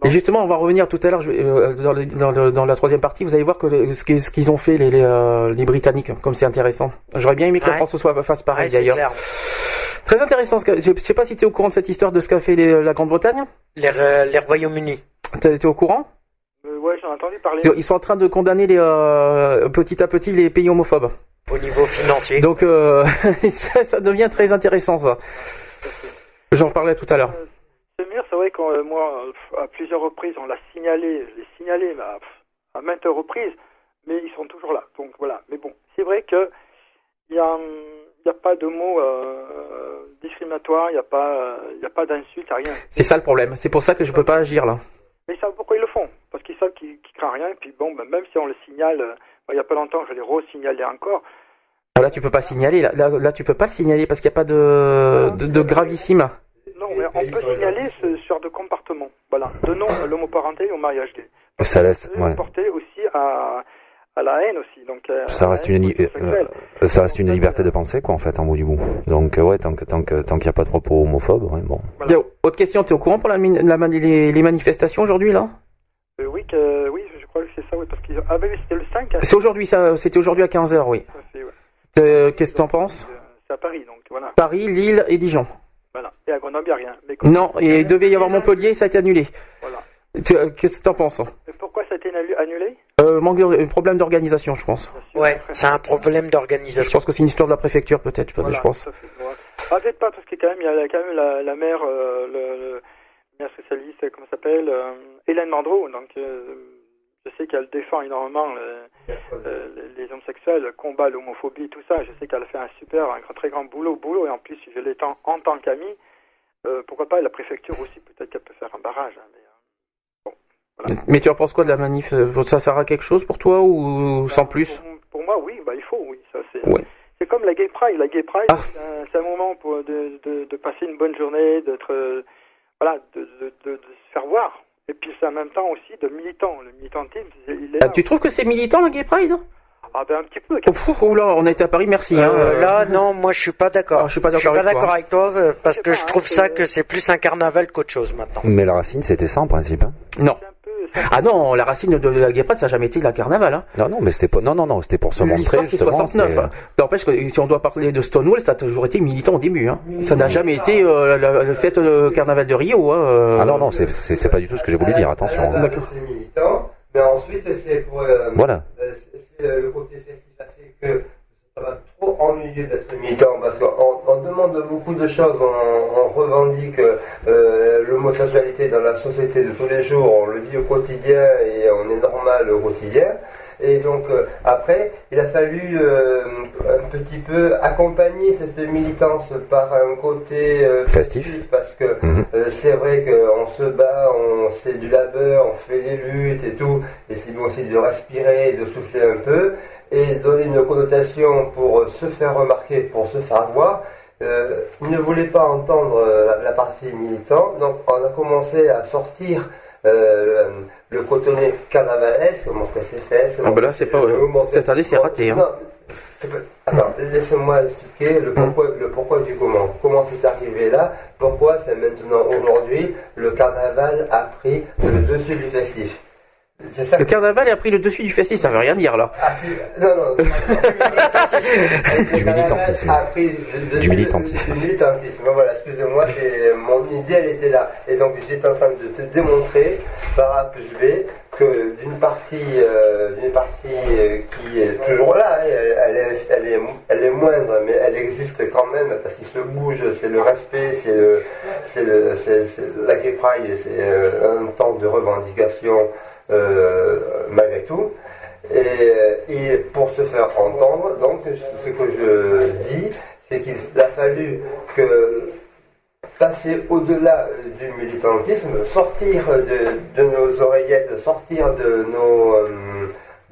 Et justement, on va revenir tout à l'heure euh, dans, la troisième partie. Vous allez voir que le- ce qu'ils ont fait les, les, euh, les Britanniques, comme c'est intéressant. J'aurais bien aimé que la
Ouais.
France soit fasse pareil
Ouais,
d'ailleurs. Très intéressant. Ce que, je sais pas si tu es au courant de cette histoire de ce qu'a fait les- la Grande-Bretagne.
Les, Royaumes-Unis.
T'es t'es au courant?
Euh, ouais, j'en ai entendu parler.
Ils sont en train de condamner les, euh, petit à petit les pays homophobes.
Au niveau financier.
Donc euh, [laughs] ça, ça devient très intéressant ça. J'en parlais tout à l'heure.
Vrai que euh, moi, euh, à plusieurs reprises, on l'a signalé, je l'ai signalé à, maintes reprises, mais ils sont toujours là. Donc voilà. Mais bon, c'est vrai que il y a, hum, a pas de mots euh, discriminatoires, il n'y a pas, euh, il y a pas d'insultes, rien.
C'est ça le problème. C'est pour ça que je peux pas agir là.
Mais ils savent pourquoi ils le font, parce qu'ils savent qu'ils craignent rien. Et puis bon, ben, même si on le signale, euh, il y a pas longtemps, je l'ai re-signalé encore.
Ah, Là, tu peux pas signaler. Là, là, là, tu peux pas le signaler parce qu'il n'y a pas de, de, de gravissime.
Non, mais on peut signaler ce. Voilà, de non à l'homoparenté au mariage gay.
Ça laisse,
Ça peut
ouais.
porter aussi à, à la haine aussi. Donc, euh,
Ça
à la
reste
haine
une, euh, ça reste une liberté de penser, quoi, en fait, en bout du bout. Donc, euh, ouais, tant que, tant que, tant qu'il n'y a pas de propos homophobes, ouais, bon.
Tiens, Autre question, tu es au courant pour la, min- la man- les, les manifestations aujourd'hui là?
Euh, oui, que, oui, je crois que c'est ça, oui, parce qu'ils ah, ben, oui, c'était le 5. hein.
C'est aujourd'hui, ça. C'était aujourd'hui à 15h, oui.
Ça ouais.
Euh, Qu'est-ce que tu en penses?
Euh, C'est à Paris, donc voilà.
Paris, Lille et Dijon.
Voilà. Et à Grenoble, il n'y a rien. Mais
Non, et il devait y avoir Montpellier, ça a été annulé.
Voilà.
Euh, Qu'est-ce que tu en penses
Et pourquoi ça a été annu- annulé?
Euh, manque de- problème d'organisation, je pense.
Ouais, c'est un problème
Je
d'organisation.
pense que c'est une histoire de la préfecture, peut-être,
Voilà,
je pense.
Ah, peut-être pas, parce que quand même, il y a la- quand même la, la maire, euh, le, le maire socialiste, comment ça s'appelle euh, Hélène Mandreau. Donc, euh, je sais qu'elle défend énormément euh, euh, les, homosexuels, combat l'homophobie, tout ça. Je sais qu'elle fait un super, un très grand boulot, boulot. Et en plus, je l'ai en, en tant qu'ami, euh, pourquoi pas la préfecture aussi, peut-être qu'elle peut faire un barrage. hein, mais,
Mais tu en penses quoi de la manif? Ça sert à quelque chose pour toi ou sans
bah,
plus?
pour, pour moi, oui, bah, il faut, oui. Ça, c'est,
Ouais.
c'est comme la Gay Pride. La Gay Pride,
Ah.
c'est, un, moment pour, de, de, de passer une bonne journée, d'être, euh, voilà, de se faire voir. Et puis c'est en même temps aussi de militant. Le militantisme, il est
Ah,
là.
Tu trouves que c'est militant la Gay Pride?
Ah ben un petit peu.
oh, là, on a été à Paris, merci. hein.
Euh, là, non, moi je suis pas d'accord.
Je suis pas d'accord avec toi.
d'accord avec toi euh, parce que je trouve
hein,
ça que c'est plus un carnaval qu'autre chose maintenant.
Mais la racine, c'était ça, en principe. hein?
Non. Ah non, la racine de la Pride, ça n'a jamais été la carnaval. Hein.
Non, non, mais c'était pas, non, non, non, c'était pour se montrer,
L'histoire, c'est
justement.
69.
c'est-
hein. N'empêche que si on doit parler de Stonewall, ça a toujours été militant au début. Hein. Ça n'a jamais été euh, la- le fait le carnaval de Rio. Hein, euh.
Ah non, non, c'est, c'est, c'est pas du tout ce que j'ai voulu dire, attention. Hein.
c'est militant, mais ensuite, c'est pour. euh,
Voilà.
euh, c'est- c'est, euh, le côté festif que ça va trop ennuyer d'être militant parce qu'on on demande beaucoup de choses, on, on revendique euh, l'homosexualité dans la société de tous les jours, on le vit au quotidien et on est normal au quotidien. Et donc euh, après, il a fallu euh, un petit peu accompagner cette militance par un côté euh,
Festif.
parce que
Mhm.
c'est vrai qu'on se bat, on c'est du labeur, on fait des luttes et tout, et c'est bien aussi de respirer et de souffler un peu, et donner une connotation pour se faire remarquer, pour se faire voir. Euh, il ne voulait pas entendre euh, la, la partie militant, donc on a commencé à sortir euh, le cotonnet carnavalesque, montrer ses fesses.
Ah bah là, c'est pas- cette année, c'est raté, hein.
Non, Attends, laissez-moi expliquer le pourquoi, le pourquoi du comment. Comment c'est arrivé là? Pourquoi c'est maintenant aujourd'hui le carnaval a pris le dessus du festif? Ça
Le carnaval a pris le dessus du festif, ça veut rien dire là.
ah, si. Non, non. [laughs]
Du militantisme.
A pris le dessus
Du militantisme.
Du militantisme. Voilà, excusez-moi, mon idée, elle était là. Et donc, j'étais en train de te démontrer, par A plus B, que d'une partie, euh, d'une partie euh, qui est toujours là, hein, elle, elle est, elle, est, elle est moindre, mais elle existe quand même parce qu'il se bouge, c'est le respect, c'est le, c'est c'est, la euh, un temps de revendication malgré tout. Et, pour se faire entendre, donc ce que je dis, c'est qu'il a fallu passer au-delà euh, du militantisme, sortir de, nos oreillettes, sortir de nos, euh,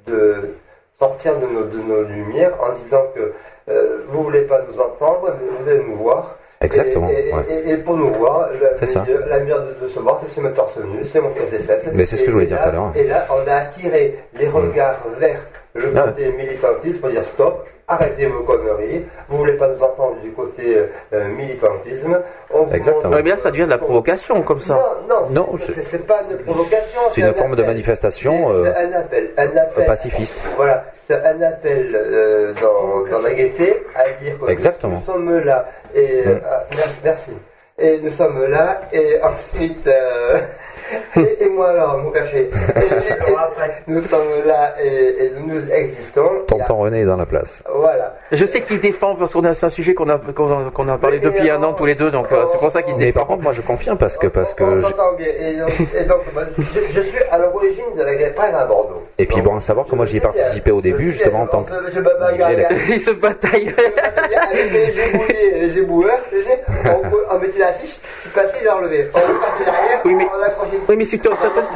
de nos lumières en disant que euh, vous voulez pas nous entendre, mais vous allez nous voir.
Exactement,
Et, et-
ouais.
et- et pour nous voir, la,
ça.
meilleure- la meilleure de, de se voir, c'est se mettre torse nu, c'est montrer ses fesses.
Mais c'est ce que je voulais dire tout à l'heure.
Et là, on a attiré les regards vers le
Ah ouais.
côté militantisme pour dire stop, arrêtez vos conneries, vous voulez pas nous entendre du côté euh, militantisme. On vous
Exactement.
montre-
mais là, ça devient de la provocation, comme ça.
Non, non,
Non,
c'est- pas une provocation.
C'est une
un
forme de manifestation,
C'est
euh,
c'est un appel, un appel.
pacifiste.
Voilà, un appel euh, dans, dans la gaieté à dire que
Exactement.
nous sommes là. Et
Mm.
ah, mer- merci. Et nous sommes là. Et ensuite, euh, [laughs] et, et moi alors, mon café. [laughs] Et- et- et nous sommes là et, et nous existons. Il a-
Tonton René est dans la place.
Voilà.
Je sais qu'il défend parce qu'on a c'est un sujet qu'on a qu'on a, a parlé
Mais-
depuis un an tous les deux, donc euh, c'est pour ça qu'il se
Mais par
défend.
contre, moi je confirme parce que parce
on,
que
on
je-
s'entend bien. Et donc, et donc, bah, je, je suis à l'origine de la Pride à Bordeaux.
et puis bon à savoir que moi j'y ai participé au début justement en tant que
Il se bataille.
avec les et les éboueurs, on, mettait l'affiche, tu passais, il enlevait. On passait derrière,
Oui, mais-
on accrochait.
Oui, mais si tu,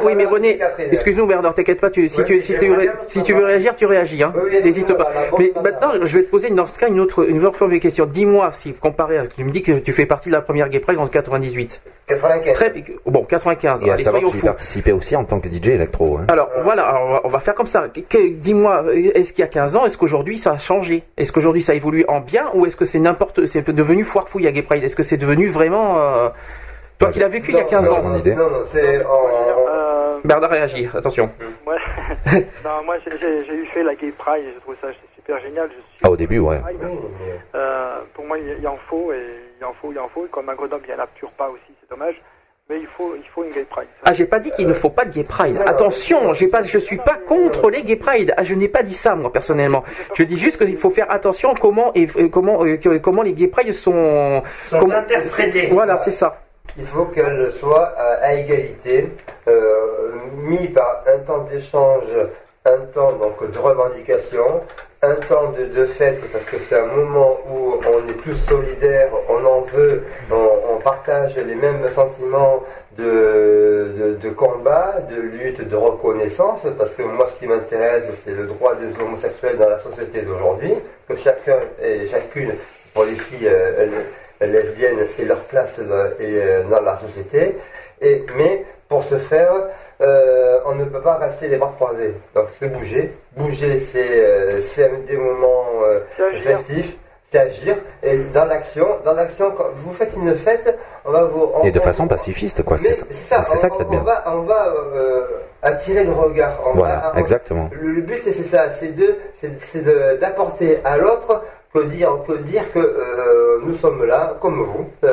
oui, mais René, excuse-nous, Bernard, t'inquiète pas, tu, si,
Ouais,
tu, si, tu, si tu veux réagir, tu réagis, hein.
Oui, oui,
N'hésite pas. Mais maintenant, je vais te poser dans ce cas une autre, une autre forme de question. Dis-moi, si comparé à, tu me dis que tu fais partie de la première Gay Pride en 98.
95.
Très, bon, 95.
et à
allez,
savoir que
soyons
j'y
fous.
participé aussi en tant que DJ électro. hein.
Alors voilà, alors, on va- on va faire comme ça. Dis-moi, est-ce qu'il y a 15 ans, est-ce qu'aujourd'hui ça a changé? Est-ce qu'aujourd'hui ça évolue en bien ou est-ce que c'est n'importe, c'est devenu foire fouille à Gay Pride? Est-ce que c'est devenu vraiment euh, toi qui l'as vécu il y a 15
non,
ans
mon idée.
Non, non, c'est.
Euh,
Bernard réagit, attention.
moi, [laughs] non, moi j'ai- j'ai j'ai eu fait la Gay Pride et je trouve ça super génial. Je suis
Ah, au début, ouais.
Mais-
Euh, pour moi, il en faut, et il en faut, il en faut. Comme à Grenoble, il n'y en a toujours pas aussi, c'est dommage. Mais il faut, il faut une Gay Pride.
Ah, j'ai pas dit qu'il ne faut pas de gay pride.
non,
Attention,
non,
j'ai pas, je suis pas contre les gay pride. Ah, je n'ai pas dit ça moi personnellement. Je dis juste qu'il faut faire attention à comment et euh, comment euh, comment les gay pride sont.
Sont
comment-
interprétés.
Voilà, c'est ça.
Il faut qu'elle soit à, égalité, euh, mis par un temps d'échange, un temps de revendication, un temps de, de fête, parce que c'est un moment où on est plus solidaire, on en veut, on, partage les mêmes sentiments de, combat, de lutte, de reconnaissance, parce que moi ce qui m'intéresse c'est le droit des homosexuels dans la société d'aujourd'hui, que chacun et chacune, pour les filles, euh, lesbiennes et leur place dans, et, euh, dans la société. Et, mais pour ce faire, euh, on ne peut pas rester les bras croisés. Donc c'est bouger. Bouger, c'est euh, c'est des moments euh,
C'est agir.
festifs. C'est agir. Et dans l'action, dans l'action, quand vous faites une fête, on va vous... on-
Et de
on-
façon pacifiste, quoi.
Mais
C'est ça, c'est ça
on,
qui est
on
bien.
va, on va euh, attirer le regard. On
Voilà,
va- on-
exactement.
le, le but c'est ça, c'est d'apporter à l'autre que dire, que dire que euh, nous sommes là comme vous. Euh,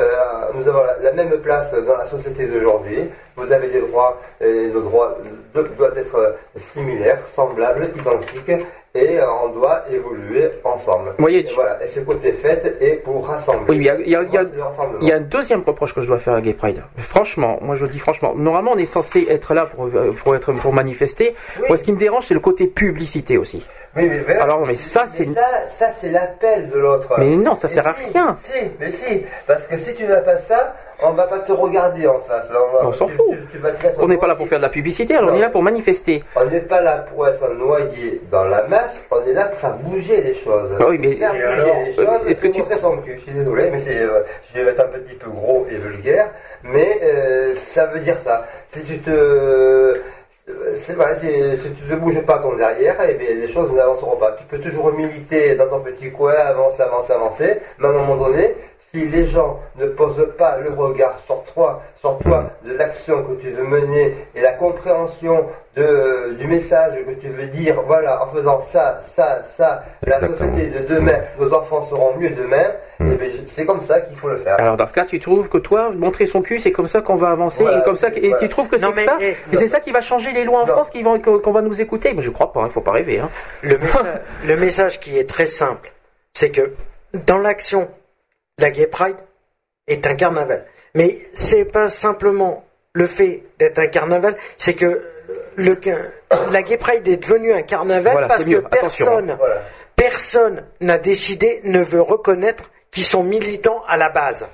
nous avons la même place dans la société d'aujourd'hui. Vous avez des droits et nos droits de- doivent être similaires, semblables, identiques. Et euh, on doit évoluer ensemble.
Voyez,
et
tu-
voilà. Et ce côté fête est pour rassembler.
Oui, mais il y a- il y a- il a-
le
un deuxième reproche que je dois faire à Gay Pride. Franchement, moi je dis franchement, normalement on est censé être là pour, euh, pour, être, pour manifester.
Oui.
Moi ce qui me dérange c'est le côté publicité aussi.
Oui, mais, voilà.
Alors, mais ça, c'est-
ça, ça c'est l'appel de l'autre.
Mais non, ça
Mais
sert à
si,
rien.
Si, mais si, parce que si tu n'as pas ça, on va pas te regarder en face. On, va-
On s'en fout.
tu- tu mettre
On n'est pas là pour faire de la publicité, alors on est là pour manifester.
On n'est pas là pour être noyé dans la masse, on est là pour faire bouger les choses.
Ah oui, mais-
faire bouger
alors,
les choses,
euh, est-ce que tu-
son cul. Je suis désolé, mais c'est, euh, je vais être un petit peu gros et vulgaire, mais euh, ça veut dire ça. Si tu te c'est vrai, si, si tu ne bouges pas ton derrière, eh bien, les choses n'avanceront pas. Tu peux toujours militer dans ton petit coin, avancer, avancer, avancer, mais à un moment donné, si les gens ne posent pas le regard sur toi, sur toi, de l'action que tu veux mener et la compréhension de, du message que tu veux dire, voilà, en faisant ça, ça, ça, la
Exactement.
société de demain, nos enfants seront mieux demain,
Mm.
et ben, c'est comme ça qu'il faut le faire.
Alors dans ce cas, tu trouves que toi, montrer son cul, c'est comme ça qu'on va avancer,
Voilà,
et comme ça, et
voilà.
tu trouves que c'est
Non, mais,
ça,
eh,
et c'est ça qui va changer les lois en
Non.
France, qui vont, qu'on va nous écouter? Mais je crois pas, il faut pas rêver. Hein.
Le, messa- le message qui est très simple, c'est que dans l'action, la Gay Pride est un carnaval. Mais c'est pas simplement le fait d'être un carnaval, c'est que le, la Gay Pride est devenue un carnaval
Voilà,
parce que
mieux. Attention,
personne,
Voilà.
personne n'a décidé, ne veut reconnaître qu'ils sont militants à la base.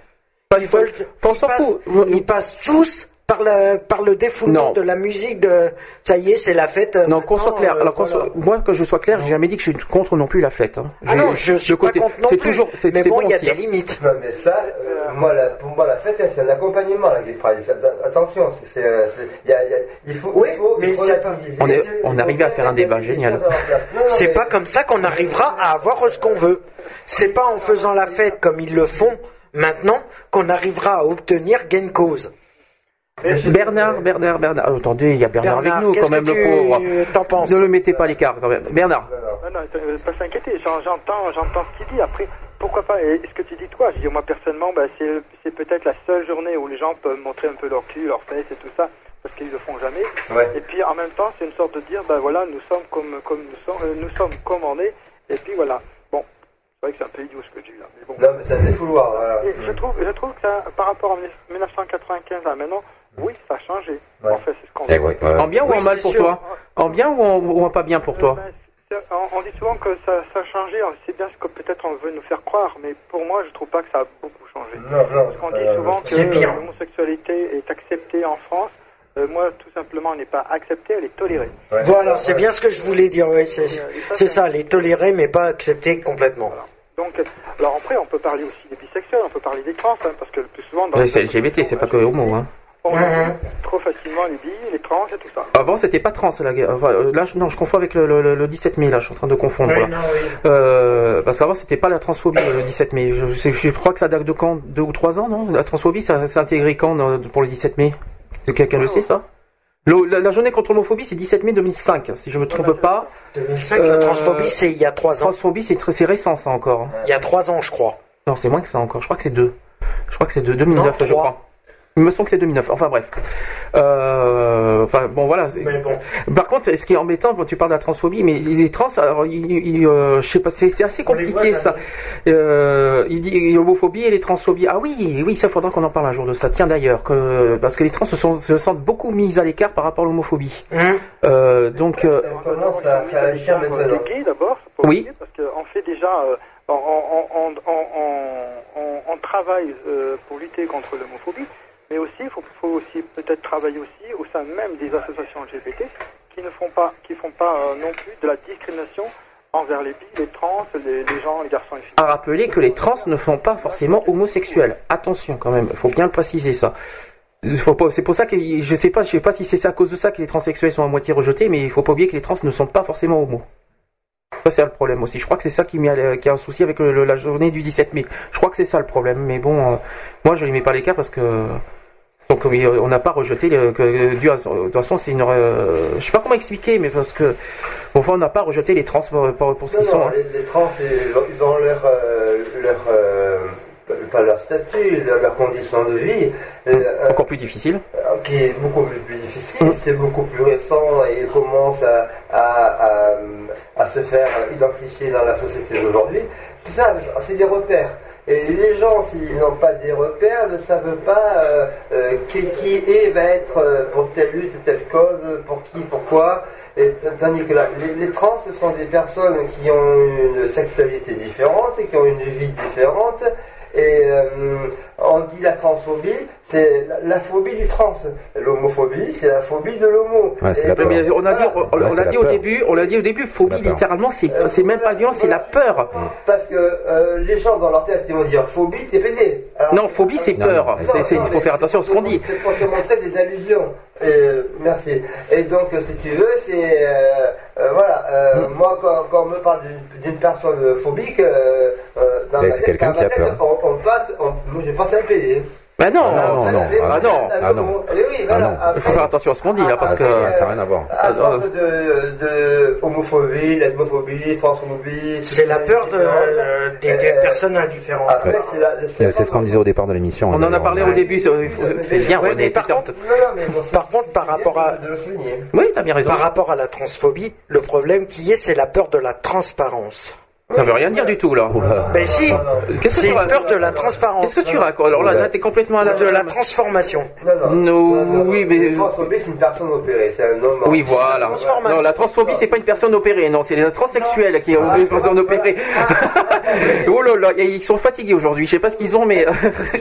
Pas-
Ils veulent,
on
ils
s'en
passent,
fout.
ils passent tous par le, par le défoulement
Non.
de la musique de, ça y est, c'est la fête.
Non, qu'on soit clair.
euh,
Alors, soit- moi, que je sois clair, j'ai jamais dit que je suis contre non plus la fête. Hein.
Ah non, je suis pas contre non
C'est
plus.
toujours,
mais bon, il y a
aussi,
des
hein.
limites.
Non, mais ça, euh, moi, la- pour moi, la fête, c'est un accompagnement, la Gay attention, c'est, euh, il faut,
Oui,
il faut,
mais
il faut.
On est- on arrivait à faire un débat génial.
C'est pas comme ça qu'on arrivera à avoir ce qu'on veut. C'est pas en faisant la fête comme ils le font maintenant qu'on arrivera à obtenir gain de cause.
Bernard, Bernard, Bernard. Oh, attendez, il y a Bernard,
Bernard,
avec nous, quand même,
que
le
tu
pauvre.
t'en penses
Ne le mettez pas à l'écart, quand même. Bernard.
Non, non.
Euh, pas s'inquiéter, j'en- j'entends, j'entends ce qu'il dit. Après, pourquoi pas Et ce que tu dis toi, je dis moi personnellement, bah, c'est, c'est peut-être la seule journée où les gens peuvent montrer un peu leur cul, leur fesses et tout ça, parce qu'ils le font jamais.
Ouais.
Et puis en même temps, c'est une sorte de dire, bah voilà, nous sommes comme, comme nous sommes, euh, nous sommes comme on est. Et puis voilà. Bon, c'est vrai que c'est un peu idiot ce que je dis là, mais bon.
Non, mais c'est un défouloir, voilà.
Et je trouve, je trouve que ça, par rapport à 1995 à maintenant, oui, ça a changé.
Ouais.
En fait, c'est ce qu'on
Eh ouais, ouais.
En bien ou
Oui,
en mal pour
sûr.
toi En bien ou en, ou en pas bien pour toi
Euh, ben, c'est- on, on dit souvent que ça, ça a changé, c'est bien ce que peut-être on veut nous faire croire, mais pour moi, je trouve pas que ça a beaucoup changé.
Non, non.
Parce qu'on dit
euh,
souvent que
c'est bien.
l'homosexualité est acceptée en France. Euh, moi, tout simplement, elle n'est pas acceptée, elle est tolérée.
ouais.
Voilà, c'est bien ce que je voulais dire. Oui, c'est,
euh,
c'est ça, les tolérer mais pas accepter complètement.
Donc, alors après, on peut parler aussi des bisexuels, on peut parler des trans, hein, parce que le plus souvent... Les
C'est LGBT, c'est pas que homo. Hein.
On
Mhm.
oublie trop facilement les bi, les trans et tout ça.
Avant, c'était pas trans. Là, enfin, euh, là je, non, je confonds avec le, le- le 17 mai. Là, je suis en train de confondre.
Oui, non, oui.
Euh, parce qu'avant, c'était pas la transphobie le 17 mai. Je, je, sais- je crois que ça date de quand? Deux ou trois ans, non? La transphobie, ça s'est intégré quand dans- pour le 17 mai Quelqu'un le sait, ça? Le- la, la journée contre l'homophobie, c'est 17 mai 2005, si je me trompe pas.
2005,
Euh,
la transphobie, c'est il y a trois ans.
Transphobie, c'est très- c'est récent, ça encore. hein.
Il y a trois ans, je crois.
Non, c'est moins que ça encore. Je crois que c'est deux. Je crois que c'est de 2009,
Non,
je crois. Il me semble que c'est 2009. Enfin bref. Euh, enfin bon voilà.
Mais bon.
Par contre, ce qui est embêtant quand tu parles de la transphobie, mais les trans, alors, il, il, euh, je sais pas, c'est assez
On
compliqué
voit,
ça. Euh, il dit l'homophobie et les transphobies. Ah oui, oui, ça faudra qu'on en parle un jour de ça. Tiens d'ailleurs, que parce que les trans se, sont, se sentent beaucoup mis à l'écart par rapport à l'homophobie.
Hum.
Euh, donc euh,
Elle commence à faire agir
Les
maintenant.
d'abord,
Oui.
parce qu'on fait déjà... euh, on, on, on, on, on, on- on travaille euh, pour lutter contre l'homophobie, mais aussi, il faut, faut aussi peut-être travailler aussi au sein même des associations LGBT qui ne font pas, qui font pas euh, non plus de la discrimination envers les bi, les trans, les, les gens, les garçons et les filles.
à rappeler que les trans ne sont pas forcément homosexuels. Attention quand même, il faut bien le préciser ça. C'est pour ça que je sais pas, je sais pas si c'est à cause de ça que les transsexuels sont à moitié rejetés, mais il faut pas oublier que les trans ne sont pas forcément homos. Ça c'est le problème aussi. Je crois que c'est ça qui, met à- qui a un souci avec le- la journée du 17 mai. Je crois que c'est ça le problème. Mais bon, euh, moi je les mets pas à l'écart parce que donc oui, on n'a pas rejeté le, que à- de toute façon c'est une euh, je sais pas comment expliquer mais parce que bon, enfin on n'a pas rejeté les trans pour, pour, ce qu'ils sont.
non,
hein.
les, les trans, ils ont, leur, euh, leur euh, pas leur statut, leur, condition de vie, euh,
Encore plus difficile.
euh, qui est beaucoup plus, plus difficile,
Mm.
c'est beaucoup plus récent et ils commencent à, à, à, à se faire identifier dans la société d'aujourd'hui. C'est ça, c'est des repères. Et les gens, s'ils n'ont pas des repères, ne savent pas euh, euh, qui, qui est, va être euh, pour telle lutte, telle cause, pour qui, pourquoi. Et, tandis que les, trans, ce sont des personnes qui ont une sexualité différente, qui ont une vie différente. Et on dit la transphobie, c'est la, la phobie du trans. L'homophobie, c'est la phobie de l'homo.
Ouais,
on a dit,
voilà.
on,
Ouais,
la dit au
peur.
début, on l'a dit au début, phobie littéralement, c'est
Euh,
c'est même pas violence, c'est la peur.
Parce que euh, les gens dans leur tête, ils vont dire phobie, t'es pédé. Alors-
Non, phobie c'est peur. il faut faire attention à ce qu'on dit.
C'est pour te montrer des allusions. Et, merci. Et donc, si tu veux, c'est. euh, euh, voilà. euh,
Mm.
Moi, quand, quand on me parle d'une- personne phobique, euh, euh, dans
Mais
ma tête,
qui a peur.
On, on passe. on- moi, je pense PD.
Bah non,
Ah,
non, non, ah non,
ah
ah non.
Eh oui, voilà.
Ah non.
Après,
Il faut faire attention à ce qu'on dit là parce
Ah,
que.
ah,
Ça n'a rien à voir.
À force de, de homophobie, lesbophobie, transphobie.
C'est la peur de, euh, des, des
Euh,
personnes indifférentes.
C'est
ce qu'on disait au départ de l'émission.
On en a parlé au début, c'est bien,
Ouais, mais par contre,
Non, non, mais bon, c'est-
Par contre, par
c'est
rapport
bien
à-
de le souligner.
Oui, t'as bien raison.
par rapport à la transphobie, le problème qui est, c'est la peur de la transparence.
Ça veut rien dire du tout là.
Ben si,
Qu'est-ce que
c'est
tu
une
racontes
peur de la transparence.
Qu'est-ce que tu racontes Alors là, là, t'es complètement à la.
De la transformation.
Non, non.
No, oui, mais-
La transphobie, c'est une personne opérée, c'est un homme.
Oui, voilà.
transformation.
Non, la transphobie, c'est pas une personne opérée, non, c'est les transsexuels qui ont une personne opérée. [laughs] oh là là, ils sont fatigués aujourd'hui. Je sais pas ce qu'ils ont, mais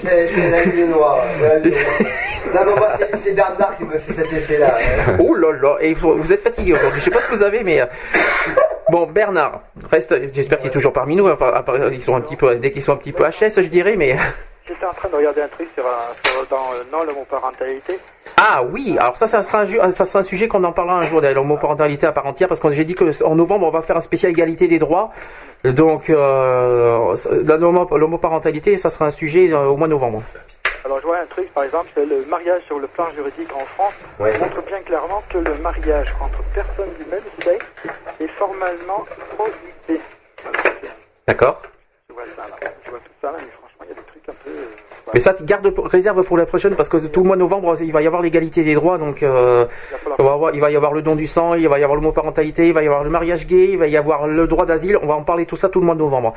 C'est c'est la ligne noire. la ligne noire. Là, mais moi, c'est- c'est Bernard qui me fait cet effet-là.
oh là là, et vous vous êtes fatigués aujourd'hui. Je sais pas ce que vous avez, mais bon, Bernard reste. J'espère qu'il est toujours parmi nous. Enfin, à part- ils sont un petit peu, dès qu'ils sont un petit peu HS, je dirais, mais. [laughs]
J'étais en train de regarder un truc sur, un- sur- dans euh, Non, l'homoparentalité.
Ah oui, alors ça, ça sera un, ju- ça sera un sujet qu'on en parlera un jour de l'homoparentalité à part entière, parce que j'ai dit que en novembre on va faire un spécial égalité des droits. Donc euh, l'homoparentalité, ça sera un sujet euh, au mois de novembre.
Alors je vois un truc, par exemple, c'est le mariage sur le plan juridique en France
Ouais.
montre bien clairement que le mariage entre personnes du même sexe formellement prohibé.
D'accord.
Je vois ça là, je vois tout ça là, mais franchement il y a des trucs un peu... euh, voilà.
Mais ça, garde réserve pour la prochaine, parce que tout le mois de novembre, il va y avoir l'égalité des droits, donc euh,
Il va
avoir- il y avoir le don du sang, il va y avoir l'homoparentalité, il va y avoir le mariage gay, il va y avoir le droit d'asile. On va en parler tout ça tout le mois de novembre.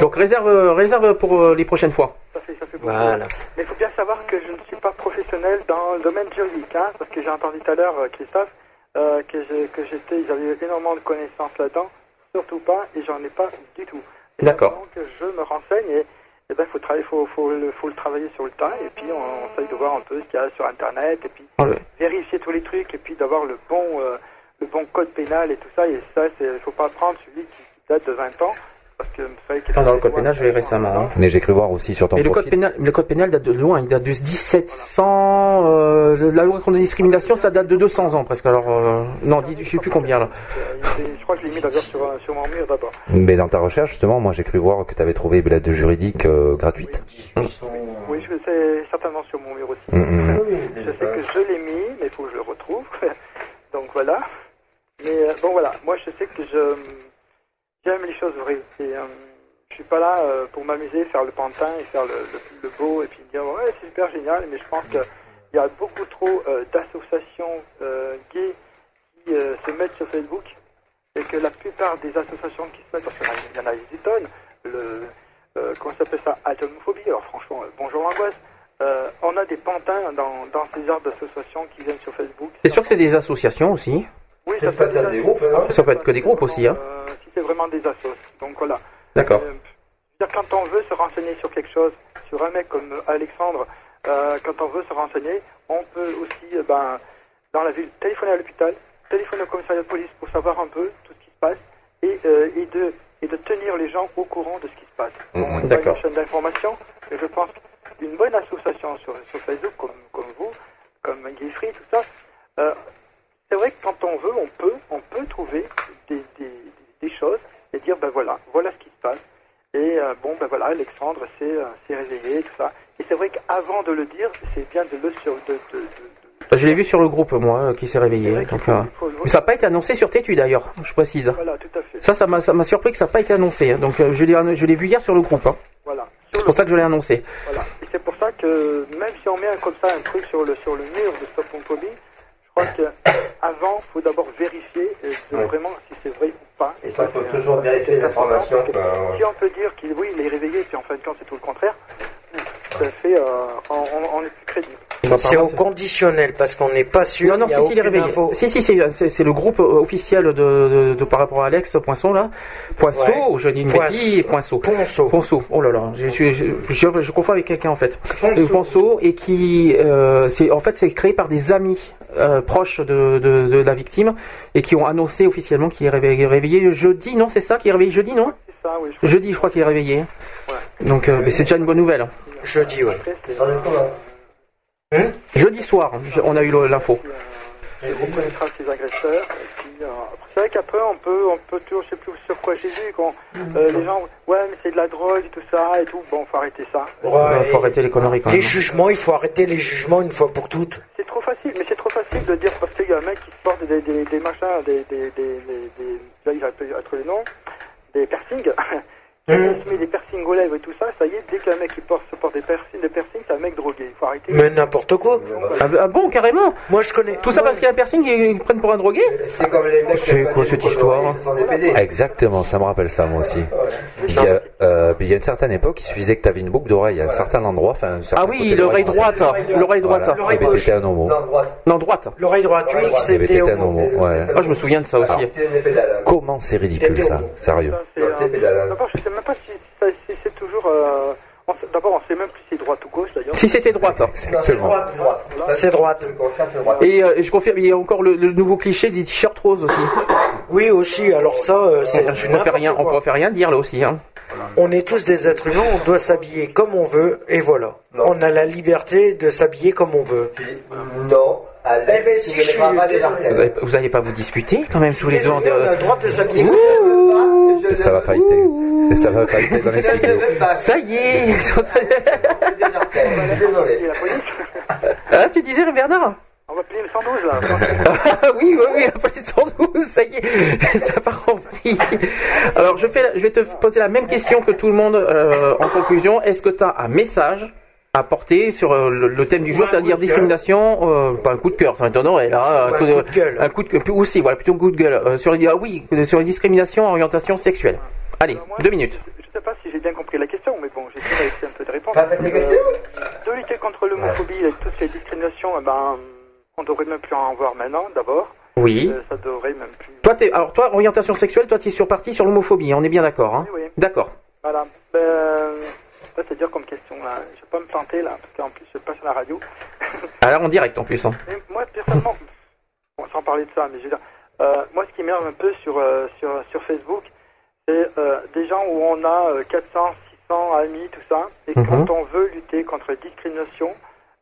Donc réserve, réserve pour euh, les prochaines fois.
Ça fait, ça fait beaucoup.
Voilà.
Mais il faut bien savoir que je ne suis pas professionnel dans le domaine juridique, hein, parce que j'ai entendu tout à l'heure, euh, Christophe, euh, que j'étais, j'avais énormément de connaissances là-dedans, surtout pas, et j'en ai pas du tout.
D'accord.
Donc je me renseigne et, et ben faut travailler, faut, faut, le, faut le travailler sur le tas, et puis on, essaye de voir un peu ce qu'il y a sur Internet, et puis
Ah
vérifier tous les trucs, et puis d'avoir le bon, euh, le bon code pénal et tout ça. Et ça, c'est, faut pas prendre celui qui date de 20 ans, parce que vous savez que
dans le code pénal, je l'ai récemment. hein.
Mais j'ai cru voir aussi sur ton
Et le code pénal, le code pénal date de loin, il date de 1700. Euh, la loi contre la discrimination, ça date de 200 ans presque. Alors euh, non, je sais plus combien là.
Je crois que je l'ai mis d'ailleurs sur, sur mon mur d'abord.
Mais dans ta recherche, justement, moi j'ai cru voir que tu avais trouvé une aide juridique euh, gratuite.
Oui, je c'est certainement sur mon mur aussi.
Mm, mm.
Je sais que je l'ai mis, mais il faut que je le retrouve. [laughs] Donc voilà. Mais bon voilà, moi je sais que je j'aime les choses vraies. Euh, je suis pas là euh, pour m'amuser, faire le pantin et faire le, beau et puis dire ouais c'est super génial. Mais je pense qu'il y a beaucoup trop euh, d'associations euh, gays qui se mettent sur Facebook et que la plupart des associations qui se mettent, parce qu'il y en a- des tonnes, le, comment s'appelle ça, atomophobie, alors franchement, bonjour l'angoisse, on a des pantins dans, dans ces genres d'associations qui viennent sur Facebook.
C'est sûr que c'est des associations aussi.
Oui,
Ça
ça
peut
peut
être des groupes, hein.
Ça peut être que des groupes aussi, hein.
Euh, si c'est vraiment des assos. Donc voilà.
D'accord.
Euh, c'est-à-dire quand on veut se renseigner sur quelque chose, sur un mec comme Alexandre, euh, quand on veut se renseigner, on peut aussi, euh, ben, dans la ville, téléphoner à l'hôpital, téléphoner au commissariat de police pour savoir un peu tout ce qui se passe et, euh, et, de, et de tenir les gens au courant de ce qui se passe.
Mm, mm.
On a
D'accord.
une chaîne d'information et je pense qu'une bonne association sur, sur Facebook, comme, comme vous, comme Guy Free, tout ça, euh, c'est vrai que quand on veut, on peut, on peut trouver des, des, des choses et dire ben voilà, voilà ce qui se passe. Et euh, bon ben voilà, Alexandre s'est euh, réveillé, tout ça. Et c'est vrai qu'avant de le dire, c'est bien de le sur, de, de, de-
Je l'ai vu sur le groupe moi euh, qui s'est réveillé. Donc,
faut-
euh,
faut
Mais ça n'a pas été annoncé sur Tétu d'ailleurs, je précise.
Voilà, tout à fait.
Ça, ça m'a ça m'a surpris que ça n'a pas été annoncé. hein. Donc je l'ai je l'ai vu hier sur le groupe. hein.
Voilà.
C'est pour ça que je l'ai annoncé.
Voilà. Et c'est pour ça que même si on met un- comme ça un truc sur le sur le mur de Stop Homophobie, je crois que avant, faut d'abord vérifier euh,
Ouais.
vraiment si c'est vrai ou pas.
Et
ça,
ça, faut toujours vérifier
c'est
l'information.
Si on peut dire qu'il oui, il est réveillé, puis en fin de compte c'est tout le contraire, ça fait, euh, on, on- on est plus crédible.
C'est au conditionnel parce qu'on n'est pas sûr.
Non, non,
y a
si, si, il est
aucune
réveillé.
info.
Si, si, c'est- c'est le groupe euh, officiel de, de, de- par rapport à Alex Poinçon, là. Poinceau,
Ouais.
je dis une bêtise, Poinceau.
Ponceau.
Ponceau, oh là là, je, je, je, je, je confonds avec quelqu'un en fait.
Ponceau.
Euh, Ponceau, et qui, euh, c'est en fait, c'est créé par des amis euh, proches de, de, de la victime et qui ont annoncé officiellement qu'il est réveillé, réveillé jeudi, non C'est ça, qu'il est réveillé jeudi, non?
C'est ça, oui. Je crois
Jeudi, je crois qu'il est réveillé. Donc, euh, c'est déjà une bonne nouvelle.
Jeudi, ouais.
C'est-
comment
Jeudi soir, on a eu l'info.
Il reconnaîtra ses agresseurs. Et puis, euh, ça, vrai qu'après, on peut, on peut toujours, je sais plus sur quoi j'ai vu, quand euh, les gens, ouais, mais c'est de la drogue et tout ça et tout. Bon, faut arrêter ça.
Il faut arrêter les conneries quand
Les
même.
jugements, il faut arrêter les jugements une fois pour toutes.
C'est trop facile, mais c'est trop facile de dire parce qu'il y a un mec qui se porte des, des, des machins, des, des, des, des, des- là il va être les noms, des piercings. [laughs] Il se met des piercings aux lèvres et tout ça, ça y est, dès qu'un mec qui porte, se porte des piercings, des piercings, c'est un mec drogué. Il faut arrêter.
Mais n'importe quoi.
Ah, ah bon, carrément
Moi, je connais.
Tout ça parce qu'il y a un piercing qu'ils prennent pour un drogué
C'est comme les mecs
C'est quoi cette histoire. Exactement, ça me rappelle ça moi aussi. Il y a, euh, puis il y a une certaine époque, il suffisait que tu avais une boucle d'oreille à un certain endroit, enfin un certain
Ah oui, l'oreille droite. L'oreille droite.
Voilà.
L'oreille
ben, un homo.
Non, droite.
Non, droite.
L'oreille droite, oui,
Eh ben,
c'était
un
homo.
Ouais.
Ah, je me souviens de ça aussi.
Hein.
Comment c'est ridicule ça, sérieux.
Pas si, c'est toujours. euh, on sait- D'abord, on sait même plus si c'est droite ou gauche d'ailleurs.
Si c'était droite. hein.
C'est droite, c'est droite.
Et euh, je confirme, il y a encore le, le nouveau cliché des t-shirts roses aussi. [coughs]
Oui, aussi. Alors ça, euh, c'est
On
du
peut faire rien, on peut faire rien dire là aussi. Hein.
On est tous des êtres humains, on doit s'habiller comme on veut, et voilà.
Non.
On a la liberté de s'habiller comme on veut.
Non,
Eh ben, si je
pas des artères.
Vous, avez, vous allez pas vous disputer quand même tous les deux. en-
Désolé, on a le droit de s'habiller comme
Ouh, je
Ça va fighter. Ça va fighter dans les studios.
Ça y est. ils sont-.
Désolé.
Et
ah, tu disais Bernard
on va plier le 112 là. [laughs]
Ah oui, oui, oui, après les 112, ça y est, [laughs] ça part en vrille. Alors, je, fais, je vais te poser la même question que tout le monde euh, en conclusion. Est-ce que tu as un message à porter sur euh, le, le thème du jour, c'est-à-dire discrimination, euh, pas un coup de cœur, ça m'étonnerait, là,
Ou un coup de gueule.
un coup de aussi, voilà, plutôt un coup de gueule, euh, sur les, ah oui, sur les discriminations, orientation sexuelle. Allez,
moi,
deux minutes.
Je sais pas si j'ai bien compris la question, mais bon, j'essaie d'essayer un peu de répondre.
Pas questions
de lutter contre l'homophobie et toutes ces discriminations, eh ben, on devrait même plus en voir maintenant, d'abord.
Oui.
Euh, ça devrait même plus.
Toi, alors toi, orientation sexuelle, toi, tu es sur parti sur l'homophobie, on est bien d'accord, hein
Oui, oui.
D'accord.
Voilà. Ben, ça, c'est dur comme question, là. Je vais pas me planter, là, parce qu'en plus, je passe à la radio. [laughs]
Alors, en direct, en plus. Hein.
Moi, personnellement, bon, sans parler de ça, mais je veux dire, euh, moi, ce qui m'énerve un peu sur, euh, sur, sur Facebook, c'est euh, des gens où on a euh, 400, 600 amis, tout ça, et
Mhm.
quand on veut lutter contre la discrimination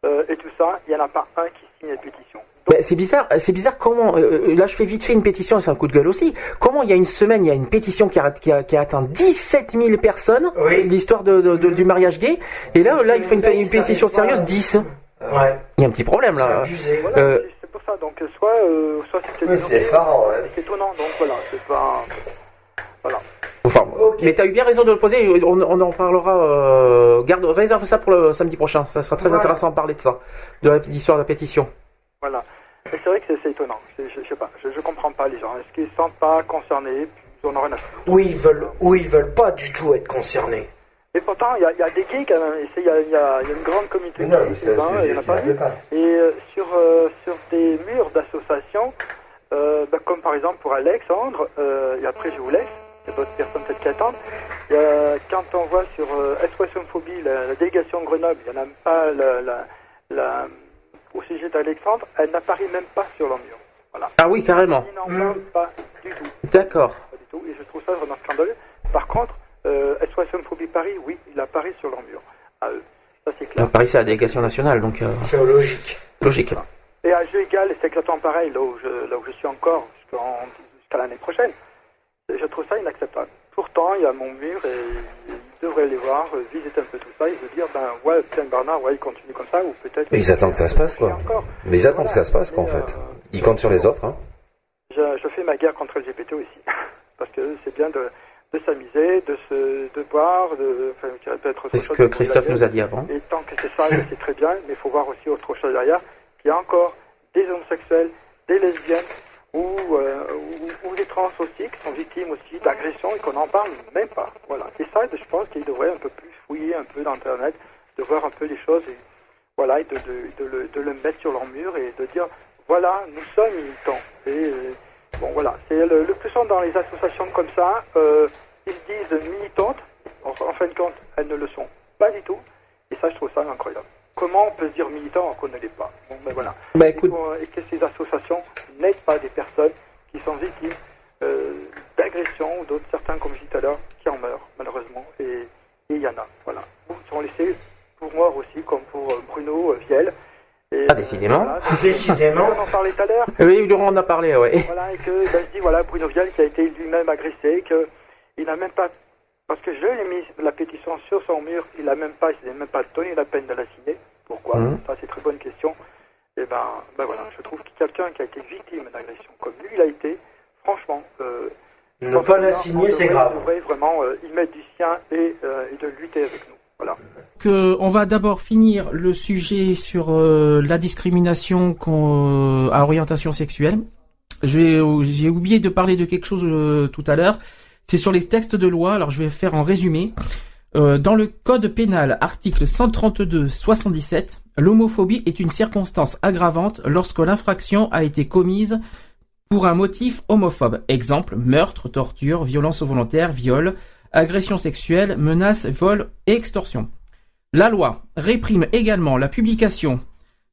euh, et tout ça, il n'y en a pas un qui signe la pétition.
C'est bizarre, c'est bizarre comment. euh, là, je fais vite fait une pétition, c'est un coup de gueule aussi. Comment il y a une semaine, il y a une pétition qui a, qui a, qui a atteint 17 000 personnes,
Oui.
l'histoire de, de- de- du mariage gay, et là, là, il faut une, une pétition sérieuse, 10.
Ouais,
Il y a un petit problème
c'est
là.
abusé.
Voilà,
Euh,
c'est- pour ça. Donc, euh, soit, euh, soit c'était
c'est effarant, hein.
C'est étonnant, donc voilà, c'est pas. Voilà.
Enfin,
Ok.
mais t'as eu bien raison de le poser. On, on en parlera. Euh, garde, réserve ça pour le samedi prochain. Ça sera très
Voilà.
intéressant de parler de ça, de l'histoire de la pétition.
Voilà. Mais c'est vrai que c'est- étonnant. Je, je sais pas, je, je comprends pas les gens. Est-ce qu'ils se sentent pas concernés? Ils en ont rien à foutre.
Ou ils veulent, ou ils veulent pas du tout être concernés.
Et pourtant, il y a, il y a des gays quand même. Il y a, y y une grande communauté
Mais non,
gay,
mais
c'est pas. Et euh, sur, euh, sur des murs d'associations, euh, bah, comme par exemple pour Alexandre, euh, et après je vous laisse, il y a d'autres personnes peut-être qui attendent. Il y a- quand on voit sur euh, SOS Homophobie, la, la délégation de Grenoble, il n'y en a même pas la, la, la- au sujet d'Alexandre, elle n'apparaît même pas sur leur mur. Voilà.
Ah oui, carrément.
Ils n'en parlent pas du tout.
D'accord.
Pas du tout. Et je trouve ça vraiment scandaleux. Par contre, euh, SOS Homophobie Paris, oui, il apparaît sur leur mur. À eux. Ça c'est clair.
Paris, c'est la délégation nationale, donc euh,
C'est logique.
logique.
Et à jeu égal, et c'est exactement pareil, là où je, là où je suis encore, jusqu'à l'année prochaine. Je trouve ça inacceptable. Pourtant, il y a mon mur et devraient aller voir, euh, visiter un peu tout ça et se dire, ben ouais, Pierre Bernard, ouais, il continue comme ça, ou peut-être...
Mais ils attendent que ça se passe, quoi.
Encore.
Mais ils attendent que ça se passe, quoi, en
Voilà.
fait. Ils comptent sur les autres, hein.
Je, je fais ma guerre contre le GPT aussi. [laughs] Parce que c'est bien de, de s'amuser, de se de boire, de... Enfin, peut-être
C'est ce que Christophe nous a dit avant.
Et tant que c'est ça, c'est très bien, mais il faut voir aussi autre chose derrière, qu'il y a encore des homosexuels, des lesbiennes, ou, euh, trans aussi, qui sont victimes aussi d'agressions et qu'on n'en parle même pas. Voilà. Et ça, je pense qu'ils devraient un peu plus fouiller un peu d'Internet, de voir un peu les choses, et, voilà, et de, de, de le, de le mettre sur leur mur et de dire, voilà, nous sommes militants. Et, euh, bon, voilà. C'est le, le plus souvent dans les associations comme ça, euh, ils se disent militantes, en, en fin de compte, elles ne le sont pas du tout. Et ça, je trouve ça incroyable. Comment on peut se dire militant qu'on ne l'est pas? Bon, ben voilà.
Bah
Et,
écoute,
pour- et que ces associations n'aident pas des personnes qui sont victimes euh, d'agressions ou d'autres, certains, comme je disais tout à l'heure, qui en meurent, malheureusement. Et il y en a, voilà. Beaucoup sont laissés pour mort aussi, comme pour euh, Bruno euh, Viel. Et,
Ah, décidément.
voilà, c'est-
Décidément.
On en parlait tout à l'heure.
Oui, Laurent en a parlé, ouais.
Voilà, et que ben, je dis voilà Bruno Vial qui a été lui-même agressé, que il n'a même pas parce que je lui ai mis la pétition sur son mur, il a même pas, il s'est même pas donné la peine de la signer. Pourquoi?
Mhm.
Ça c'est une très bonne question. Et ben, ben voilà, je trouve que quelqu'un qui a été victime d'agression comme lui il a été, franchement, euh,
Ne pas
que
la signer, c'est grave.
On devrait vraiment euh, y mettre du sien et, euh, et de lutter avec nous. Voilà.
que on va d'abord finir le sujet sur euh, la discrimination qu'on- à orientation sexuelle. J'ai oublié de parler de quelque chose euh, tout à l'heure. C'est sur les textes de loi. Alors je vais faire en résumé. Euh, dans le code pénal, article 132-77, l'homophobie est une circonstance aggravante lorsque l'infraction a été commise pour un motif homophobe. Exemple, meurtre, torture, violence volontaire, viol, agression sexuelle, menace, vol et extorsion. La loi réprime également la publication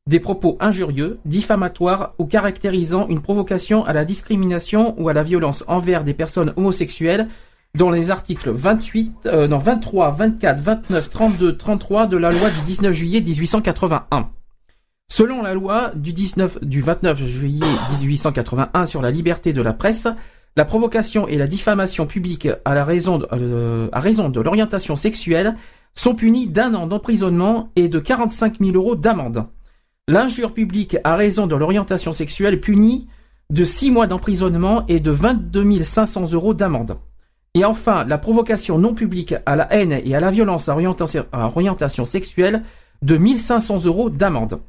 des propos injurieux, diffamatoires ou caractérisant une provocation à la discrimination ou à la violence envers des personnes homosexuelles dans les articles 28, euh, non, 23, 24, 29, 32, 33 de la loi du 19 juillet 1881. Selon la loi du 19, du 29 juillet 1881 sur la liberté de la presse, la provocation et la diffamation publique à la raison de, euh, à raison de l'orientation sexuelle sont punis d'un an d'emprisonnement et de 45 000 euros d'amende. L'injure publique à raison de l'orientation sexuelle punie de 6 mois d'emprisonnement et de 22 500 euros d'amende. Et enfin, la provocation non publique à la haine et à la violence à orientation sexuelle de 1500 euros d'amende.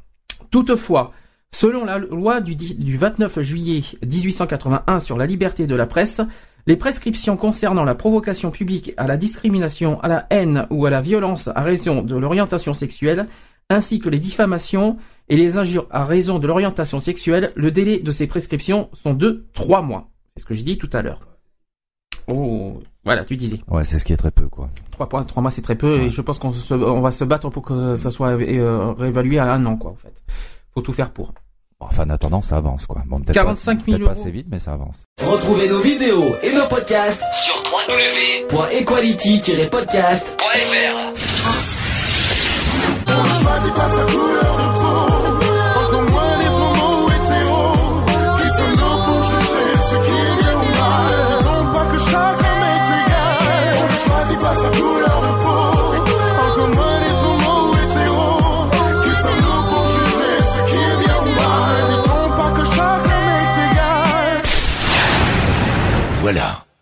Toutefois, selon la loi du, dix- du 29 juillet 1881 sur la liberté de la presse, les prescriptions concernant la provocation publique à la discrimination, à la haine ou à la violence à raison de l'orientation sexuelle, ainsi que les diffamations et les injures à raison de l'orientation sexuelle, le délai de ces prescriptions sont de trois mois. C'est ce que j'ai dit tout à l'heure. Oh, voilà, tu disais.
Ouais, c'est ce qui est très peu, quoi.
Trois points, trois mois, c'est très peu, et je pense qu'on se- on va se battre pour que ça soit euh, réévalué à un an, quoi, en fait. Faut tout faire pour.
Enfin, en attendant, ça avance, quoi. Bon, peut-être
45 000
pas, peut-être pas
euros.
assez vite, mais ça avance.
Retrouvez nos vidéos et nos podcasts sur www.equality-podcast.fr.